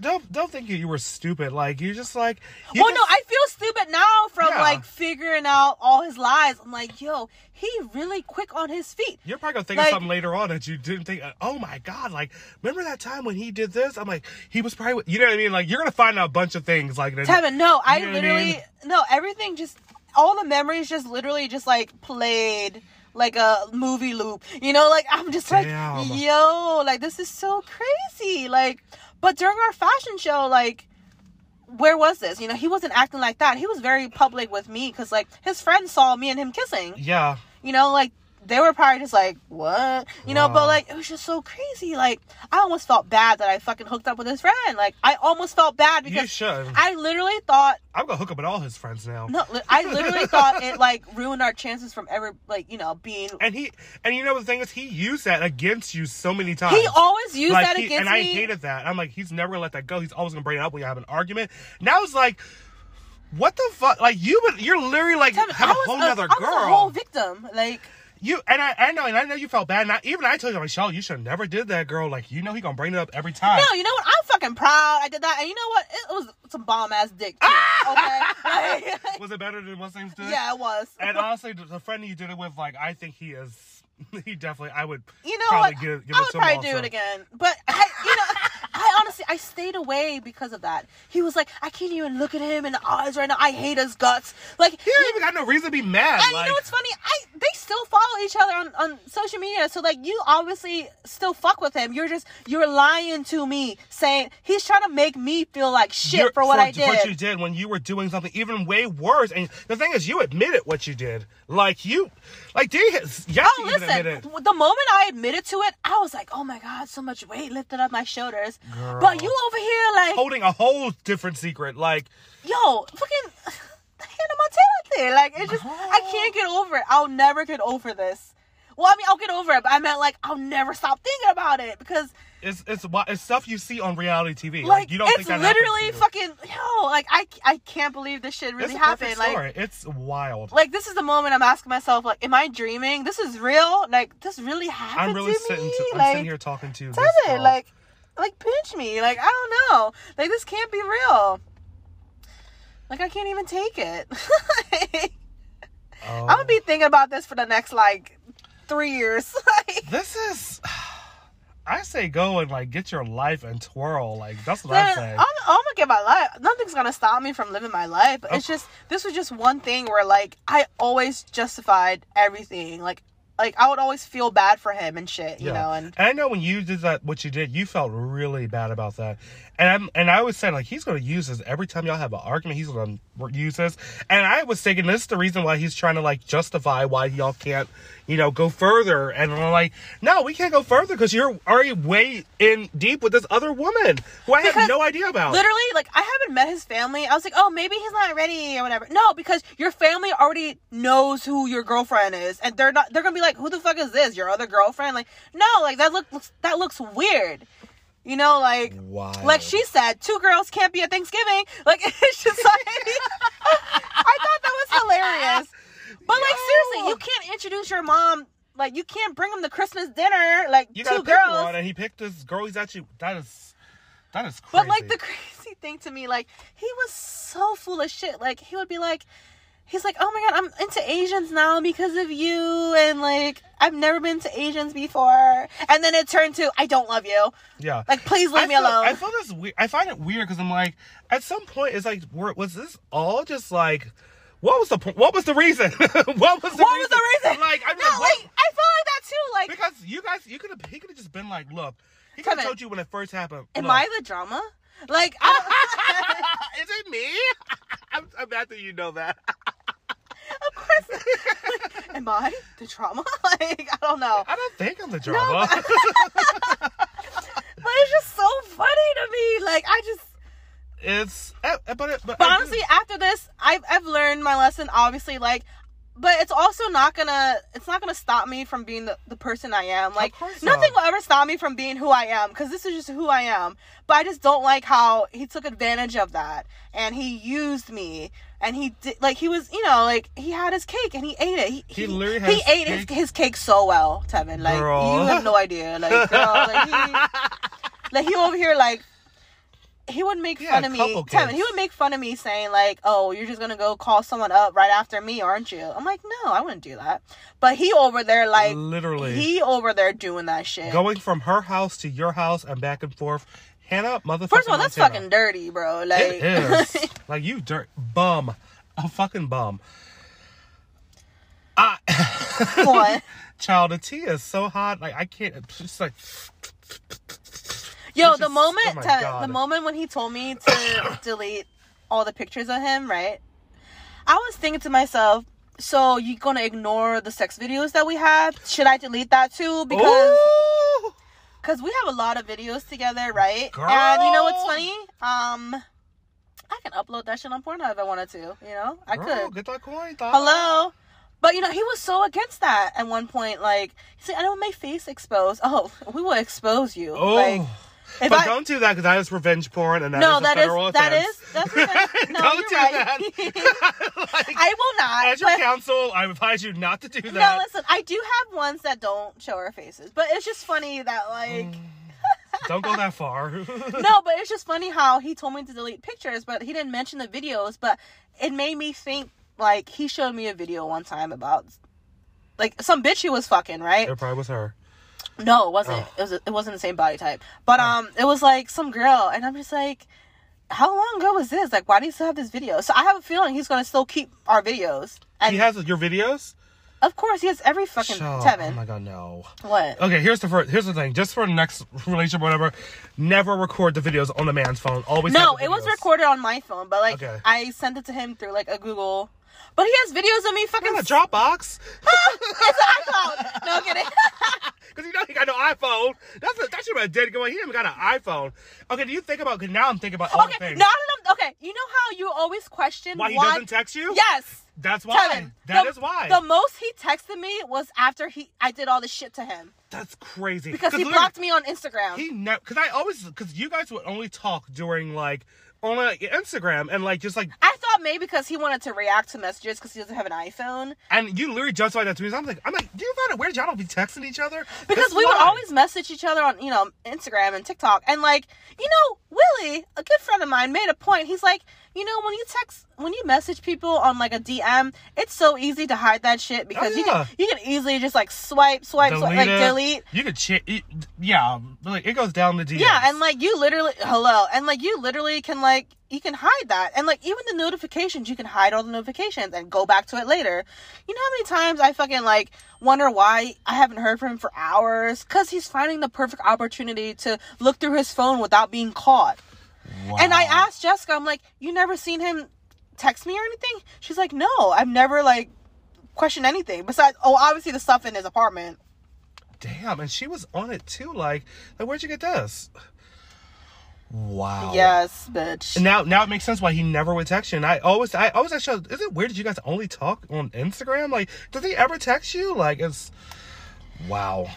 Don't don't think you were stupid. Like you just like. You Well, no, I feel stupid now from Yeah. like figuring out all his lies. I'm like, yo, he really quick on his feet. You're probably gonna think Like- of something later on that you didn't think. Uh, oh my god! Like, remember that time when he did this? I'm like, he was probably. You know what I mean? Like, you're gonna find out a bunch of things. Like, Tevin, no, I know I literally mean? no, everything just all the memories just literally just like played like a movie loop. You know, like I'm just Damn. like, yo, like this is so crazy. Like, but during our fashion show, like where was this? You know, he wasn't acting like that. He was very public with me because like his friends saw me and him kissing. Yeah. You know, like they were probably just like, what? You know, but like it was just so crazy. Like I almost felt bad that I fucking hooked up with his friend. Like I almost felt bad You because should. I literally thought I'm gonna hook up with all his friends now. no, I literally thought it like ruined our chances from ever like you know being. And he and you know the thing is he used that against you so many times. He always used like that he- against and me. I hated that. I'm like, he's never gonna let that go. He's always gonna bring it up when you have an argument. Now it's like, what the fuck? Like you, would- you're literally like Tevin, have a whole a- was girl. a whole victim. Like You and I, I know, and I know you felt bad. And I, even I told you, like, Shaw, you should have never did that, girl. Like, you know, he gonna bring it up every time. no, you know what? I'm fucking proud. I did that, and you know what? It was some bomb ass dick. Too, okay. Was it better than what's name's did? yeah, it was. And honestly, the friend you did it with, like, I think he is. He definitely, I would. you know probably what? Give, give I would probably do it again, but I, you know, I honestly, I stayed away because of that. He was like, I can't even look at him in the eyes right now. I hate his guts. Like, He don't even got no reason to be mad. And like, you know what's funny? I they still follow each other on, on social media. So like you obviously still fuck with him. You're just you're lying to me, saying he's trying to make me feel like shit you're- for what I did. what you did. when you were doing something even way worse. And the thing is, you admitted what you did. Like you, like did you? Yes, Oh even listen, the moment I admitted to it, I was like, oh my god, so much weight lifted up my shoulders. Girl. But you over here like, Holding a whole different secret. Like, yo, fucking Hannah Montana thing. Like it's just I can't get over it. I'll never get over this. Well, I mean, I'll get over it, but I meant like I'll never stop thinking about it because it's it's it's stuff you see on reality TV. Like, like, you don't it's think that happens to literally fucking yo like I, I can't believe this shit really happened perfect like it's wild. like this is the moment i'm asking myself like am i dreaming this is real like this really happened I'm really to sitting. me To, I'm like sitting here talking to. tell this it like like pinch me like i don't know like this can't be real like i can't even take it oh. I'm gonna be thinking about this for the next like three years. Like, This is. I say go and like get your life and twirl. Like that's what I say. I'm, I'm gonna get my life. Nothing's gonna stop me from living my life. But it's just this was just one thing where like I always justified everything. Like like I would always feel bad for him and shit, you know. And I know when you did that, what you did, you felt really bad about that. And I'm, and I was saying like he's going to use this every time y'all have an argument. He's going to use this. And I was thinking this is the reason why he's trying to like justify why y'all can't, you know, go further. And I'm like, no, we can't go further because you're already way in deep with this other woman who I Because have no idea about. literally, like I haven't met his family. I was like, oh, maybe he's not ready or whatever. No, because your family already knows who your girlfriend is, and they're not. They're gonna be like, who the fuck is this? Your other girlfriend? Like, no, like that look looks that looks weird. You know, like Wild. like she said, two girls can't be at Thanksgiving. Like it's just like I thought that was hilarious. But like seriously, you can't introduce your mom. Like you can't bring them to Christmas dinner. Like you two got to pick girls. one, and he picked this girl. He's actually that is that is crazy. But like the crazy thing to me, like he was so full of shit. Like he would be like, he's like, oh my god, I'm into Asians now because of you, and like I've never been to Asians before. And then it turned to I don't love you. yeah, Like please leave I me feel, alone. I feel this weird. I find it weird because I'm like, at some point, it's like, were- was this all just like, what was the point? What was the reason? what was the what reason? was the reason? Like, I'm no, what- like I feel like that too. Like, because you guys, you could have, he could have just been like, look, he could have told you when it first happened. am look, I the drama? Like, I Is it me? I'm, I'm mad that you know that. Of course. am I the trauma? Like, I don't know. I don't think I'm the drama. But it's just so funny to me. Like, I just. it's, eh, eh, but, it, but, But honestly, after this, I've I've learned my lesson. Obviously, like, but it's also not gonna it's not gonna stop me from being the, the person I am. Like, nothing not. will ever stop me from being who I am because this is just who I am. But I just don't like how he took advantage of that and he used me. And he did like he was, you know, like he had his cake and he ate it. He, He he his ate his, cake. his cake so well, Tevin. Like Girl. you have no idea. Like girl, like he, like he over here like he would make Yeah, fun of me. Tevin, he would make fun of me saying like, "Oh, you're just gonna go call someone up right after me, aren't you?" I'm like, "No, I wouldn't do that." But he over there like Literally. he over there doing that shit. going from her house to your house and back and forth. Hannah, motherfucker. First of all, that's fucking dirty, bro. Like, It is. like you dirt bum. A fucking bum. I what? child, the tea is so hot. Like I can't it's just like Yo, It's the just- moment, oh God. the moment when he told me to delete all the pictures of him, right? I was thinking to myself, so you gonna ignore the sex videos that we have? Should I delete that too? Because Ooh! Because we have a lot of videos together, right? And you know what's funny? Um, I can upload that shit on Pornhub if I wanted to. You know, I Girl, could. get that coin. dog. Hello. But you know, he was so against that at one point. Like, he said, "I don't want my face exposed." Oh, we will expose you. Oh. Like, if but I, don't do that because that is revenge porn and that no, is a that is that is that's revenge. no, Don't do right. that. Like, I will not. As your but- counsel, I advise you not to do that. no, listen, I do have ones that don't show our faces, but it's just funny that like. Mm. Don't go that far. no, but it's just funny how he told me to delete pictures, but he didn't mention the videos. But it made me think like he showed me a video one time about like some bitch he was fucking right. it probably was her. No, it wasn't. It was it wasn't the same body type. But um, it was like some girl, and I'm just like, how long ago was this? Like, why do you still have this video? So I have a feeling he's gonna still keep our videos. And He has your videos. of course, he has every fucking Shut- Tevin. Oh my god, no. what? Okay, here's the first. Here's the thing. Just for the next relationship, or whatever, never record the videos on the man's phone. Always. No, it was recorded on my phone, but like Okay. I sent it to him through like a Google. But he has videos of me fucking. Yeah, Dropbox. it's an iPhone. No I'm kidding. Because you know he got no iPhone. That's a, that should have been dead going. He even got an iPhone. Okay, do you think about? Because now I'm thinking about all the okay, things. now that I'm okay, you know how you always question why he doesn't text you? Yes. That's why. Kevin, That the, is why. The most he texted me was after he I did all this shit to him That's crazy. because he blocked me on Instagram. He never. Because I always. Because you guys would only talk during like on like, Instagram and like just like I thought maybe because he wanted to react to messages because he doesn't have an iPhone. and you literally justified that to me. So I'm like, I'm like, do you find it weird y'all don't be texting each other? Because That's we would always message each other on, you know, Instagram and TikTok. And like, you know, Willie, a good friend of mine made a point. He's like, you know, when you text, when you message people on like a DM, it's so easy to hide that shit oh, because you yeah. can you can easily just like swipe, swipe, swipe like it. delete. You could ch- it, yeah, like it goes down the DMs. Yeah, and like you literally hello, and like you literally can like you can hide that, and like even the notifications, you can hide all the notifications and go back to it later. You know how many times I fucking like wonder why I haven't heard from him for hours? Cause he's finding the perfect opportunity to look through his phone without being caught. And I asked Jessica, I'm like, you never seen him text me or anything? She's like, no, I've never like questioned anything besides, oh, obviously the stuff in his apartment. Damn, and she was on it too. Like, like where'd you get this? Wow. Yes, bitch. And now, now it makes sense why he never would text you. And I always, I always ask you, is it weird that you guys only talk on Instagram? Like, does he ever text you? Like, it's wow.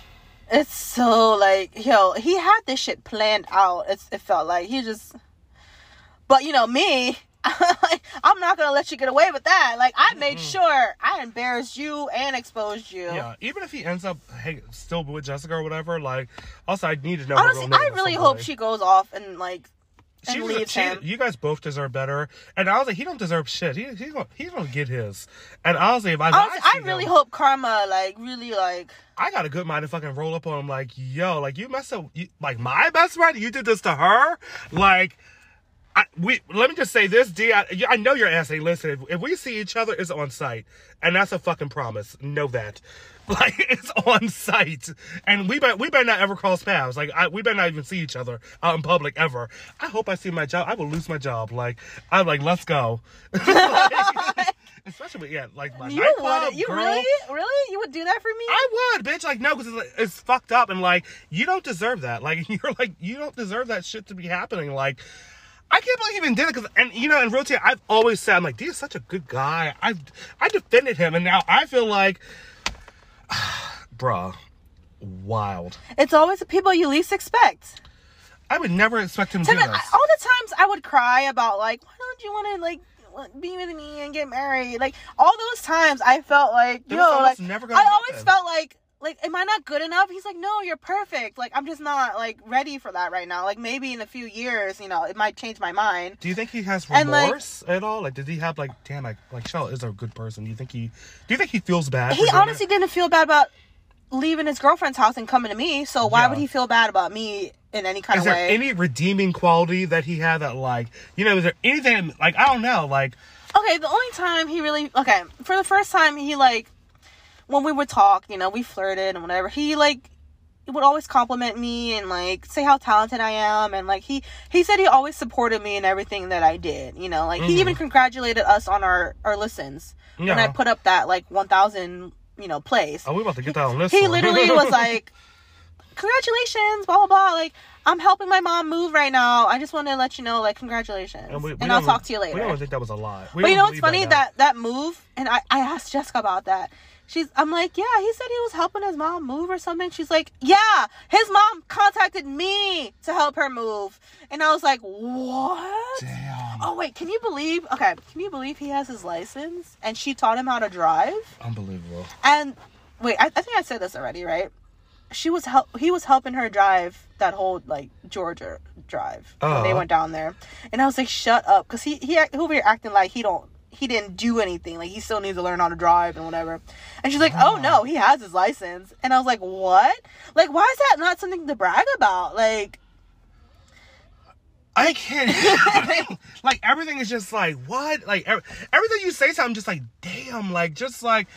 It's so like, yo, he had this shit planned out. It's, it felt like he just, but you know me, I'm not gonna let you get away with that. Like I made sure I embarrassed you and exposed you. Yeah, even if he ends up hey, still with Jessica or whatever, like, also I need to know. Honestly, I really hope she goes off and like and She- leaves she- him. You guys both deserve better, and I was like, he don't deserve shit. He he's gonna he's gonna get his. And honestly, if I I, I really him, hope karma like really like I got a good mind to fucking roll up on him. Like, yo, like you messed up, you, like my best friend. You did this to her, like. I, we let me just say this, D. I, I know your ass ain't listening. If, if we see each other, it's on site, and that's a fucking promise. Know that, like it's on site, and we better we better not ever cross paths. Like I, we better not even see each other out in public ever. I hope I see my job. I will lose my job. Like I'm like, let's go. Like, especially with, yeah, like my you nightclub would you girl. really really you would do that for me? I would, bitch. Like, no, because it's, it's fucked up, and like, you don't deserve that. Like, you're like, you don't deserve that shit to be happening. Like, I can't believe he even did it. Because, and you know, in real talk, I've always said, I'm like, D is such a good guy. I've I defended him, and now I feel like, bruh, wild. It's always the people you least expect. I would never expect him to do this. All the times I would cry about like, why don't you want to like be with me and get married? Like all those times I felt like, yo, like never I always happen. felt like. Like, am I not good enough? He's like, no, you're perfect. Like, I'm just not like ready for that right now. Like, maybe in a few years, you know, it might change my mind. do you think he has And, like- remorse at all? Like, did he have like, damn, like, like Charlotte is a good person. Do you think he? Do you think he feels bad? He honestly it? didn't feel bad about leaving his girlfriend's house and coming to me. So why Yeah. would he feel bad about me in any kind Is of there way? any redeeming quality that he had that like you know is there anything like I don't know like Okay, the only time he really okay for the first time he like when we would talk, you know, we flirted and whatever. He like would always compliment me and like say how talented I am and like he he said he always supported me in everything that I did. You know, like he even congratulated us on our our listens when I Mm-hmm. Put up that like one thousand you know plays. oh we about to get that on this he one. literally was like congratulations blah blah blah like i'm helping my mom move right now i just want to let you know like congratulations and, we- we i'll talk to you later. we don't think that was a lie we but you know what's funny now. that that move and i i asked jessica about that she's i'm like yeah he said he was helping his mom move or something she's like yeah his mom contacted me to help her move and i was like what damn oh wait can you believe okay can you believe he has his license and she taught him how to drive unbelievable and wait, I, I think I said this already, right? She was help. He was helping her drive that whole like Georgia drive when they Uh-huh. went down there, and I was like, "Shut up," because he he over here acting like he don't he didn't do anything, like he still needs to learn how to drive and whatever. And she's like, "Oh no, he has his license," and I was like, "What? Like, why is that not something to brag about? Like, I can't like everything is just like what like ev- everything you say something just like damn like just like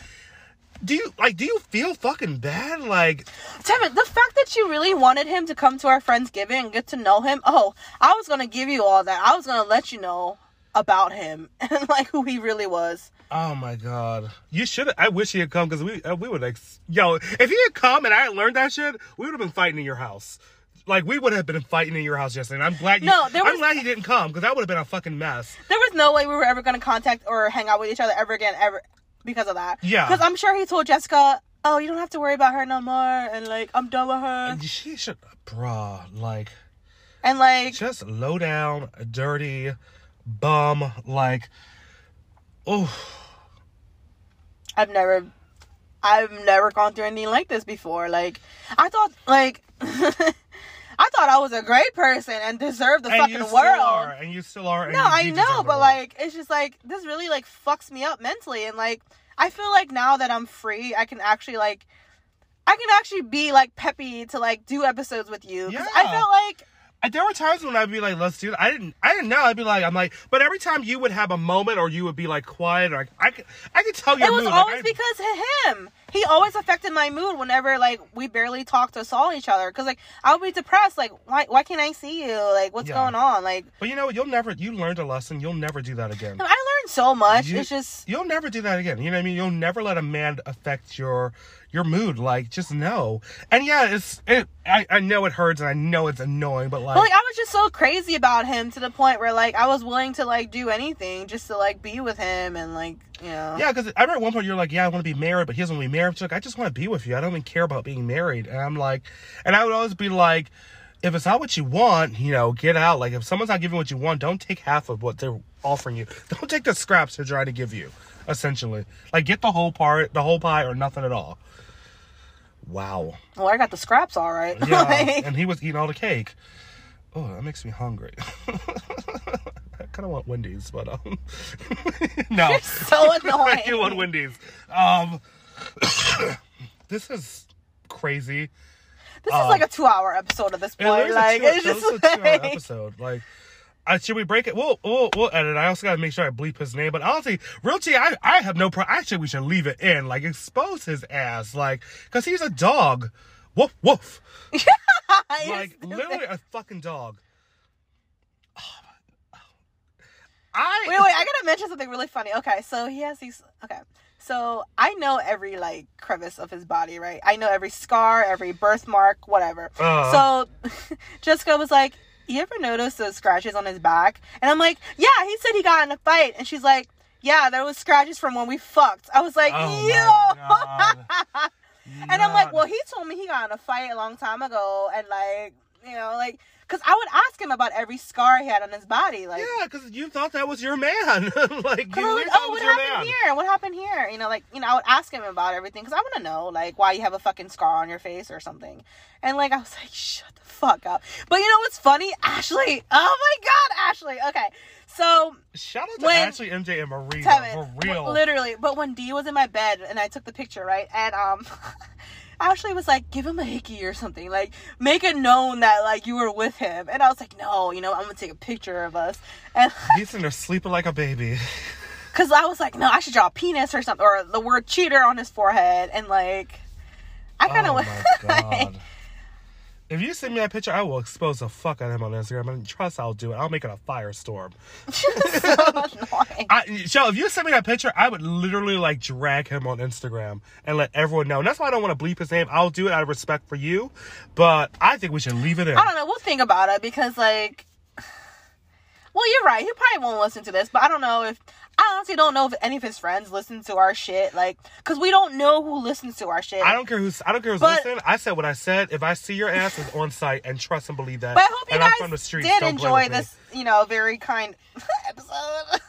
do you like do you feel fucking bad like Tevin, the fact that you really wanted him to come to our Friendsgiving and get to know him, oh, I was gonna give you all that. I was gonna let you know about him and like who he really was. Oh my god! You should. I wish he had come because we uh, we would like yo. If he had come and I had learned that shit, we would have been fighting in your house. Like we would have been fighting in your house yesterday. And I'm glad you. No, there was, I'm glad he didn't come because that would have been a fucking mess. There was no way we were ever gonna contact or hang out with each other ever again, ever because of that. Yeah. Because I'm sure he told Jessica, "Oh, you don't have to worry about her no more," and like I'm done with her, She should, bruh. Like and like just low down, dirty, bum. Like, oh, I've never, I've never gone through anything like this before. Like I thought, like I thought I was a great person and deserved the and fucking you world. are, and you still are. No, you I know, but like it's just like this really like fucks me up mentally and like I feel like now that I'm free, I can actually like I can actually be like peppy to like do episodes with you. 'Cause I Yeah. felt like there were times when I'd be like, "Let's do it." I didn't. I didn't know. I'd be like, "I'm like," but every time you would have a moment, or you would be like quiet, or I could, I could tell your it was mood. always like, because of him. He always affected my mood whenever like we barely talked or saw each other. Cause like I would be depressed. Like why why can't I see you? Like what's Yeah. going on? Like But you know, you'll never. You learned a lesson. You'll never do that again. I learned so much. You- it's just You'll never do that again. You know what I mean? You'll never let a man affect your your mood. Like, just know. And yeah, it's. It, I I know it hurts, and I know it's annoying, but like, But like I was just so crazy about him to the point where like I was willing to like do anything just to like be with him and like you know Yeah, because I remember at one point you're like, "Yeah, I want to be married," but he doesn't want to be married. She's like, "I just want to be with you. I don't even care about being married." And I'm like, and I would always be like, "If it's not what you want, you know, get out. Like, if someone's not giving what you want, don't take half of what they're offering you. Don't take the scraps they're trying to give you. Essentially, like, get the whole part, the whole pie, or nothing at all." Wow. well I got the scraps all right. Yeah, Like, and he was eating all the cake. Oh, that makes me hungry. I kind of want Wendy's, but um, no. so annoying. I do want Wendy's. Um, this is crazy. This is like a two hour episode at this It point. is Like it's just is a two-hour like, episode. Like, uh, should we break it? We'll, we'll we'll edit. I also gotta make sure I bleep his name. But honestly, real T, I I have no problem. Actually, we should leave it in. Like, expose his ass. Like, cause he's a dog. Woof woof. Like, literally a fucking dog. I Wait, wait, I gotta mention something really funny. Okay, so he has these. Okay, so I know every like crevice of his body, right? I know every scar, every birthmark, whatever. Uh. So Jessica was like, "You ever notice those scratches on his back?" And I'm like, "Yeah." He said he got in a fight, and she's like, "Yeah, there was scratches from when we fucked." I was like, Oh "Yo." And I'm like, well, he told me he got in a fight a long time ago, and like, you know, like, cause I would ask him about every scar he had on his body, like, Yeah, because you thought that was your man. like, you like, oh, what happened man. here? What happened here? You know, like, you know, I would ask him about everything, cause I want to know, like, why you have a fucking scar on your face or something. And like, I was like, shut the fuck up. But you know what's funny, Ashley? Oh my god, Ashley. Okay, so Shout out to When- Ashley, MJ, and Maria Tevin, for real. Literally. But when D was in my bed and I took the picture, right? And um Ashley was like, give him a hickey or something. Like, make it known that like you were with him. And I was like, no, you know, I'm gonna take a picture of us. And He's in there sleeping like a baby. cause I was like, no, I should draw a penis or something or the word cheater on his forehead and like I kinda oh went my god. If you send me that picture, I will expose the fuck out of him on Instagram. And trust I'll do it. I'll make it a firestorm. so annoying. I, Shell, if you send me that picture, I would literally like drag him on Instagram and let everyone know. And that's why I don't want to bleep his name. I'll do it out of respect for you, but I think we should leave it in. I don't know. We'll think about it because, like, well, you're right. He probably won't listen to this, but I don't know if I honestly don't know if any of his friends listen to our shit. Like, because we don't know who listens to our shit. I don't care who's. I don't care who's But- listening. I said what I said. If I see your ass is on site, and trust and believe that. But I hope you guys the streets, did enjoy this, you know, very kind episode.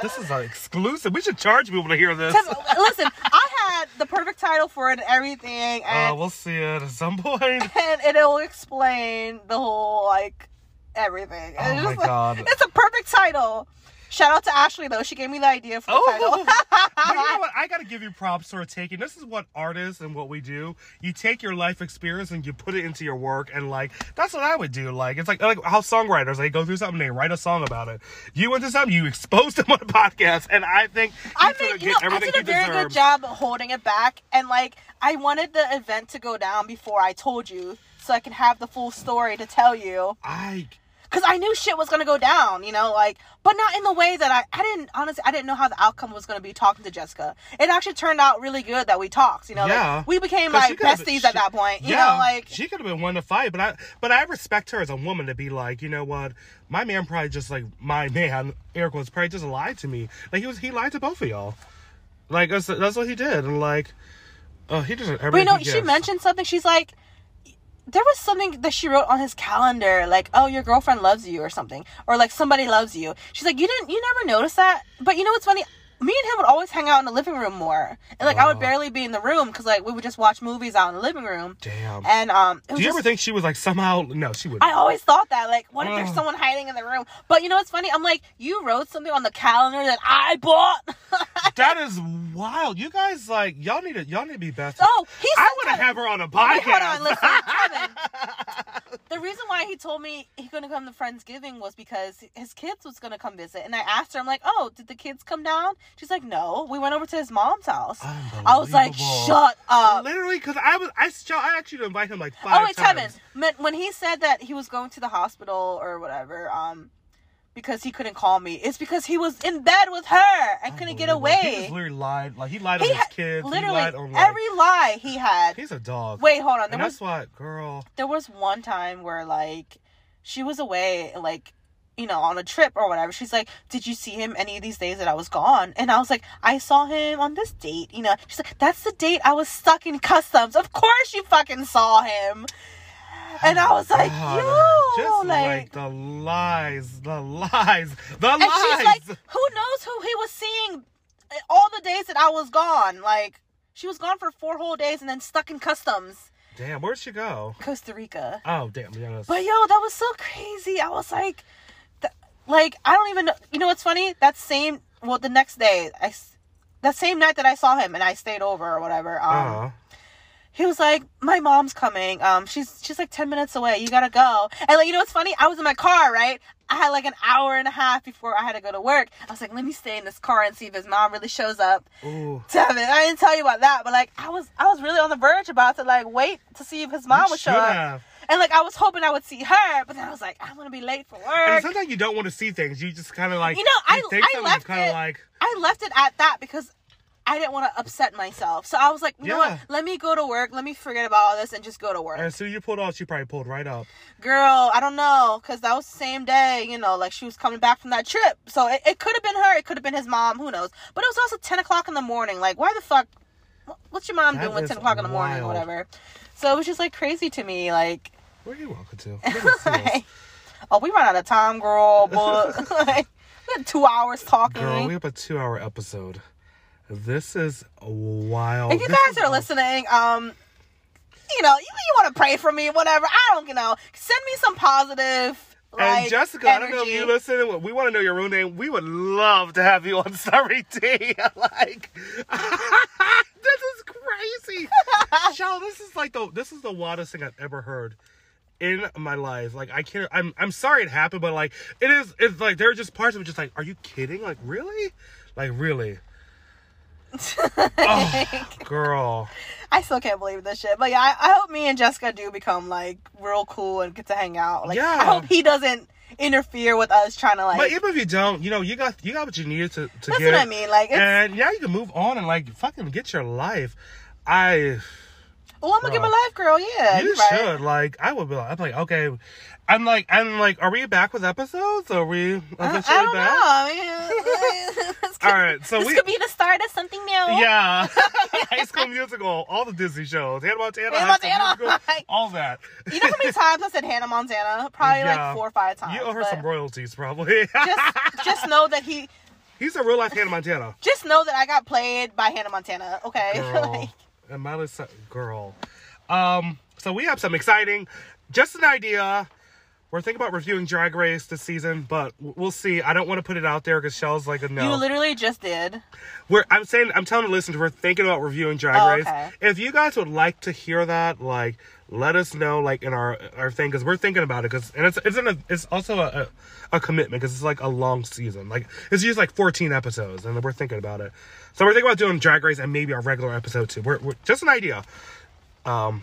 This is an exclusive. We should charge people to hear this. Listen, I had the perfect title for it and everything, Uh, and, we'll see it at some point. and it'll explain the whole like everything. Oh It's my like- God. it's a perfect title. Shout out to Ashley though; she gave me the idea for the Oh, title. Oh, oh, oh. but you know what? I gotta give you props for taking. This is what artists and what we do. You take your life experience and you put it into your work, and like that's what I would do. Like it's like like how songwriters they go through something, they write a song about it. You went to something, you exposed them on a podcast, and I think I think you know I did a very good job holding it back, and like I wanted the event to go down before I told you, so I can have the full story to tell you. I Cause I knew shit was gonna go down, you know, like, but not in the way that I, I didn't, honestly, I didn't know how the outcome was gonna be talking to Jessica. It actually turned out really good that we talked, you know, Yeah. like, we became like besties she- at that point, you yeah, know, like, she could have been one to fight, but I but I respect her as a woman to be like, you know what, my man probably just like my man, Eric was probably just lied to me. Like he was he lied to both of y'all. Like that's that's what he did, and like, oh, he everything. but you know, she mentioned something, she's like, there was something that she wrote on his calendar, like, oh, your girlfriend loves you or something, or like somebody loves you. She's like, you didn't, you never noticed that? But you know what's funny? Me and him would always hang out in the living room more, and like I would barely be in the room because like we would just watch movies out in the living room. Damn. And um, Do you just, ever think she was like somehow? No, she would. I always thought that, like, what if there's someone hiding in the room? But you know what's funny? I'm like, you wrote something on the calendar that I bought. that is wild. You guys like y'all need to y'all need to be best. oh, he's. I want to have her on a Wait, podcast. hold on, listen, The reason why he told me he couldn't come to Friendsgiving was because his kids was gonna come visit, and I asked her, I'm like, "Oh, did the kids come down?" She's like, "No, we went over to his mom's house." I was like, "Shut up!" Literally, because I was I I actually to invite him like five Oh wait, times. Kevin. When- he said that he was going to the hospital or whatever, um, because he couldn't call me, it's because he was in bed with her and couldn't get Unbelievable. He away. just literally lied. Like he lied He on his kids. he literally lied on like, every lie he had. He's a dog. Wait, hold on. There and was that's why, girl. there was one time where like she was away like you know on a trip or whatever. She's like did you see him any of these days that i was gone? And i was like i saw him on this date you know. She's like that's the date i was stuck in customs. Of course you fucking saw him. And i was like God, yo just like, like, the lies, the lies, the and lies. she's like who knows who he was seeing eh, all the days that i was gone? Like she was gone for four whole days and then stuck in customs. Damn, where'd she go? costa rica. Oh, damn, yeah. But yo, that was so crazy. I was like, like I don't even know. You know what's funny? That same well, the next day, I, that same night that I saw him and I stayed over or whatever. Um, uh, he was like, "My mom's coming. Um, she's she's like ten minutes away. You gotta go." And like, you know what's funny? I was in my car, right? I had like an hour and a half before I had to go to work. I was like, "Let me stay in this car and see if his mom really shows up." ooh. Damn it! I didn't tell you about that, but like, I was I was really on the verge about to like wait to see if his mom You would show should up. And like I was hoping I would see her, but then I was like, I'm gonna be late for work. And sometimes you don't want to see things. You just kind of like You know, I- think I left it- like I left it at that because I didn't want to upset myself. So I was like, you know what? Let me go to work. Let me forget about all this and just go to work. And as soon as you pulled off, she probably pulled right up. Girl, I don't know, because that was the same day, you know, like she was coming back from that trip. So it, it could have been her. It could have been his mom. Who knows? But it was also 10 o'clock in the morning. Like, why the fuck? What's your mom That doing at 10 o'clock in the morning or whatever? So it was just like crazy to me. Like, Where are you welcome to? Let me see this. oh, we ran out of time, girl. But like, we had two hours talking. Girl, we have a two-hour episode. This is wild. if you This guys are listening, um, you know, you, you want to pray for me, whatever. I don't, you know, send me some positive. Like, And Jessica, I don't know if energy. you listen. We want to know your real name. We would love to have you on Sorry T. like, this is crazy. Y'all, this is like the this is the wildest thing I've ever heard in my life. Like, I can't. I'm I'm sorry it happened, but like, it is. It's like there are just parts of it just like, are you kidding? Like, really? Like, really? oh, girl. I still can't believe this shit. But yeah, I, I hope me and Jessica do become like real cool and get to hang out. Like, Yeah. I hope he doesn't interfere with us trying to like. But even if you don't, you know, you got you got what you needed to to that's get. what I mean. Like, it's, and yeah, you can move on and like fucking get your life. I oh, I'm gonna get my life, girl. Yeah, you right. should like I would be like I'm like okay, I'm like I'm like are we back with episodes? Are we uh, officially I don't back? know. I mean, could, All right, so this we could be the start of something new. yeah, High School Musical, all the Disney shows, Hannah Montana, Hannah Montana. Musical, all that. You know how many times I said Hannah Montana? Probably Yeah. like four or five times. You owe her some royalties, probably. just, just know that he, He's a real life Hannah Montana. just know that I got played by Hannah Montana. Okay. girl. And Miley Cy- girl. Um, so we have some exciting, just an idea. We're thinking about reviewing Drag Race this season, but we'll see. I don't want to put it out there because Shell's like a no. You literally just did. we're, I'm saying, I'm telling the listeners, we're thinking about reviewing Drag Oh, Race. okay. If you guys would like to hear that, like, let us know, like, in our our thing, because we're thinking about it. Because and it's it's in a, it's also a, a, a commitment because it's like a long season. Like it's just like 14 episodes, and we're thinking about it. So we're thinking about doing Drag Race and maybe our regular episode too. We're, we're just an idea. Um,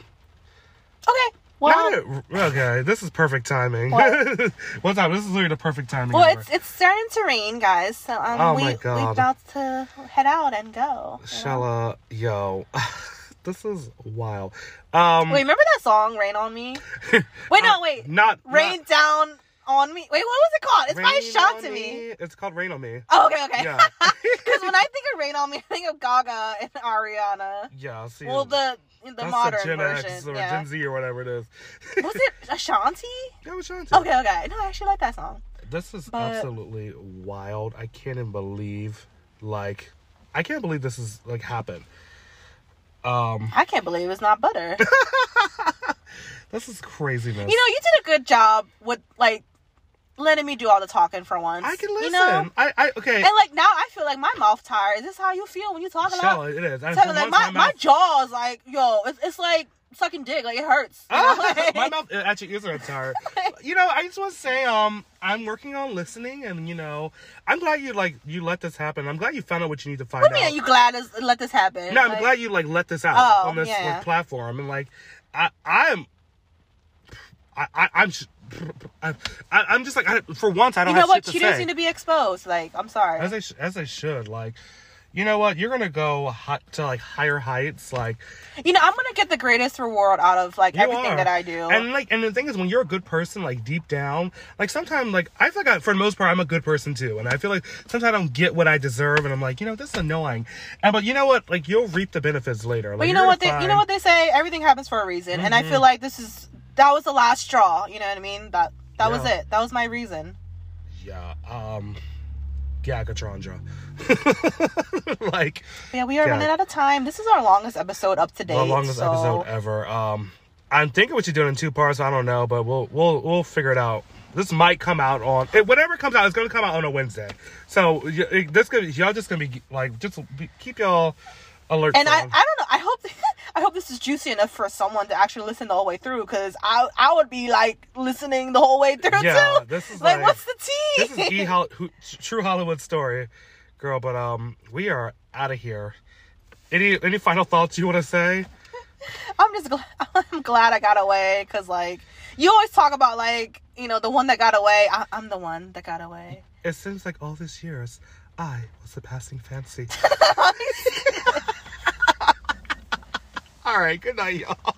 Okay. Well, okay, this is perfect timing. What? One time, this is literally the perfect timing. well, ever. it's it's starting to rain, guys. So um, Oh we my we about to head out and go. know? Shella, yo, this is wild. Um, Wait, remember that song "Rain on Me"? Wait, no, wait. not Rain not- down on me. Wait, what was it called? It's by Rain on Shanti. It's called Rain on Me. Oh, okay, okay. Yeah. Because when I think of "Rain on Me," I think of Gaga and Ariana. Yeah, I'll see. Well, the the that's modern the Gen version. X or yeah. Gen Z or whatever it is. was it Ashanti? That was Shanti. Okay, okay. No, I actually like that song. This is But- absolutely wild. I can't even believe Like, I can't believe this is like happened. Um, I can't believe it's not butter. this is craziness. you know, you did a good job with like letting me do all the talking for once. I can listen. You know? I, I okay. And like now, I feel like my mouth tired. Is this how you feel when you talk a Shall lot? it is. Tell like my, my mouth- jaw is like yo, it's, it's like sucking dick. Like it hurts. you know? Like- my mouth actually is red tired. you know, I just want to say, um, I'm working on listening, and you know, I'm glad you like you let this happen. I'm glad you found out what you need to find What do out. you mean you glad to let this happen? no, I'm Like, glad you like let this out Oh, on this yeah. like, platform, and like, I, I'm, I, I I'm. sh- I, I'm just like I, for once I don't You know have what? shit She to doesn't say. need to be exposed. Like I'm sorry. as I sh- as I should like, you know what? You're gonna go hi- to like higher heights, like You know, I'm gonna get the greatest reward out of like everything are. that I do. And like, and the thing is, when you're a good person, like deep down, like sometimes, like I feel like I, for the most part, I'm a good person too, and I feel like sometimes I don't get what I deserve, and I'm like, you know, this is annoying. And but you know what? Like you'll reap the benefits later. Like, but you know what they you know what they say, everything happens for a reason. And I Mm-hmm. feel like this is that was the last straw, you know what I mean? That that was it. That was my reason. Yeah. Um. Yeah, Catrandra. like yeah, we are Yeah. running out of time. This is our longest episode up to date. the longest so- episode ever. Um. I'm thinking what you're doing in two parts. I don't know, but we'll we'll we'll figure it out. This might come out on it, whatever comes out. It's gonna come out on a Wednesday. So this gonna y'all just gonna be like just be, keep y'all alert. And I, I don't know. I hope I hope this is juicy enough for someone to actually listen all the whole way through because I I would be like listening the whole way through Yeah, too. this is like, like- what's the tea? this is e Hol- true Hollywood story, girl. But um, we are out of here. Any any final thoughts you want to say? I'm just glad I'm glad I got away because like you always talk about like you know the one that got away. I, I'm the one that got away. It seems like all these years, I was the passing fancy. all right, good night, y'all.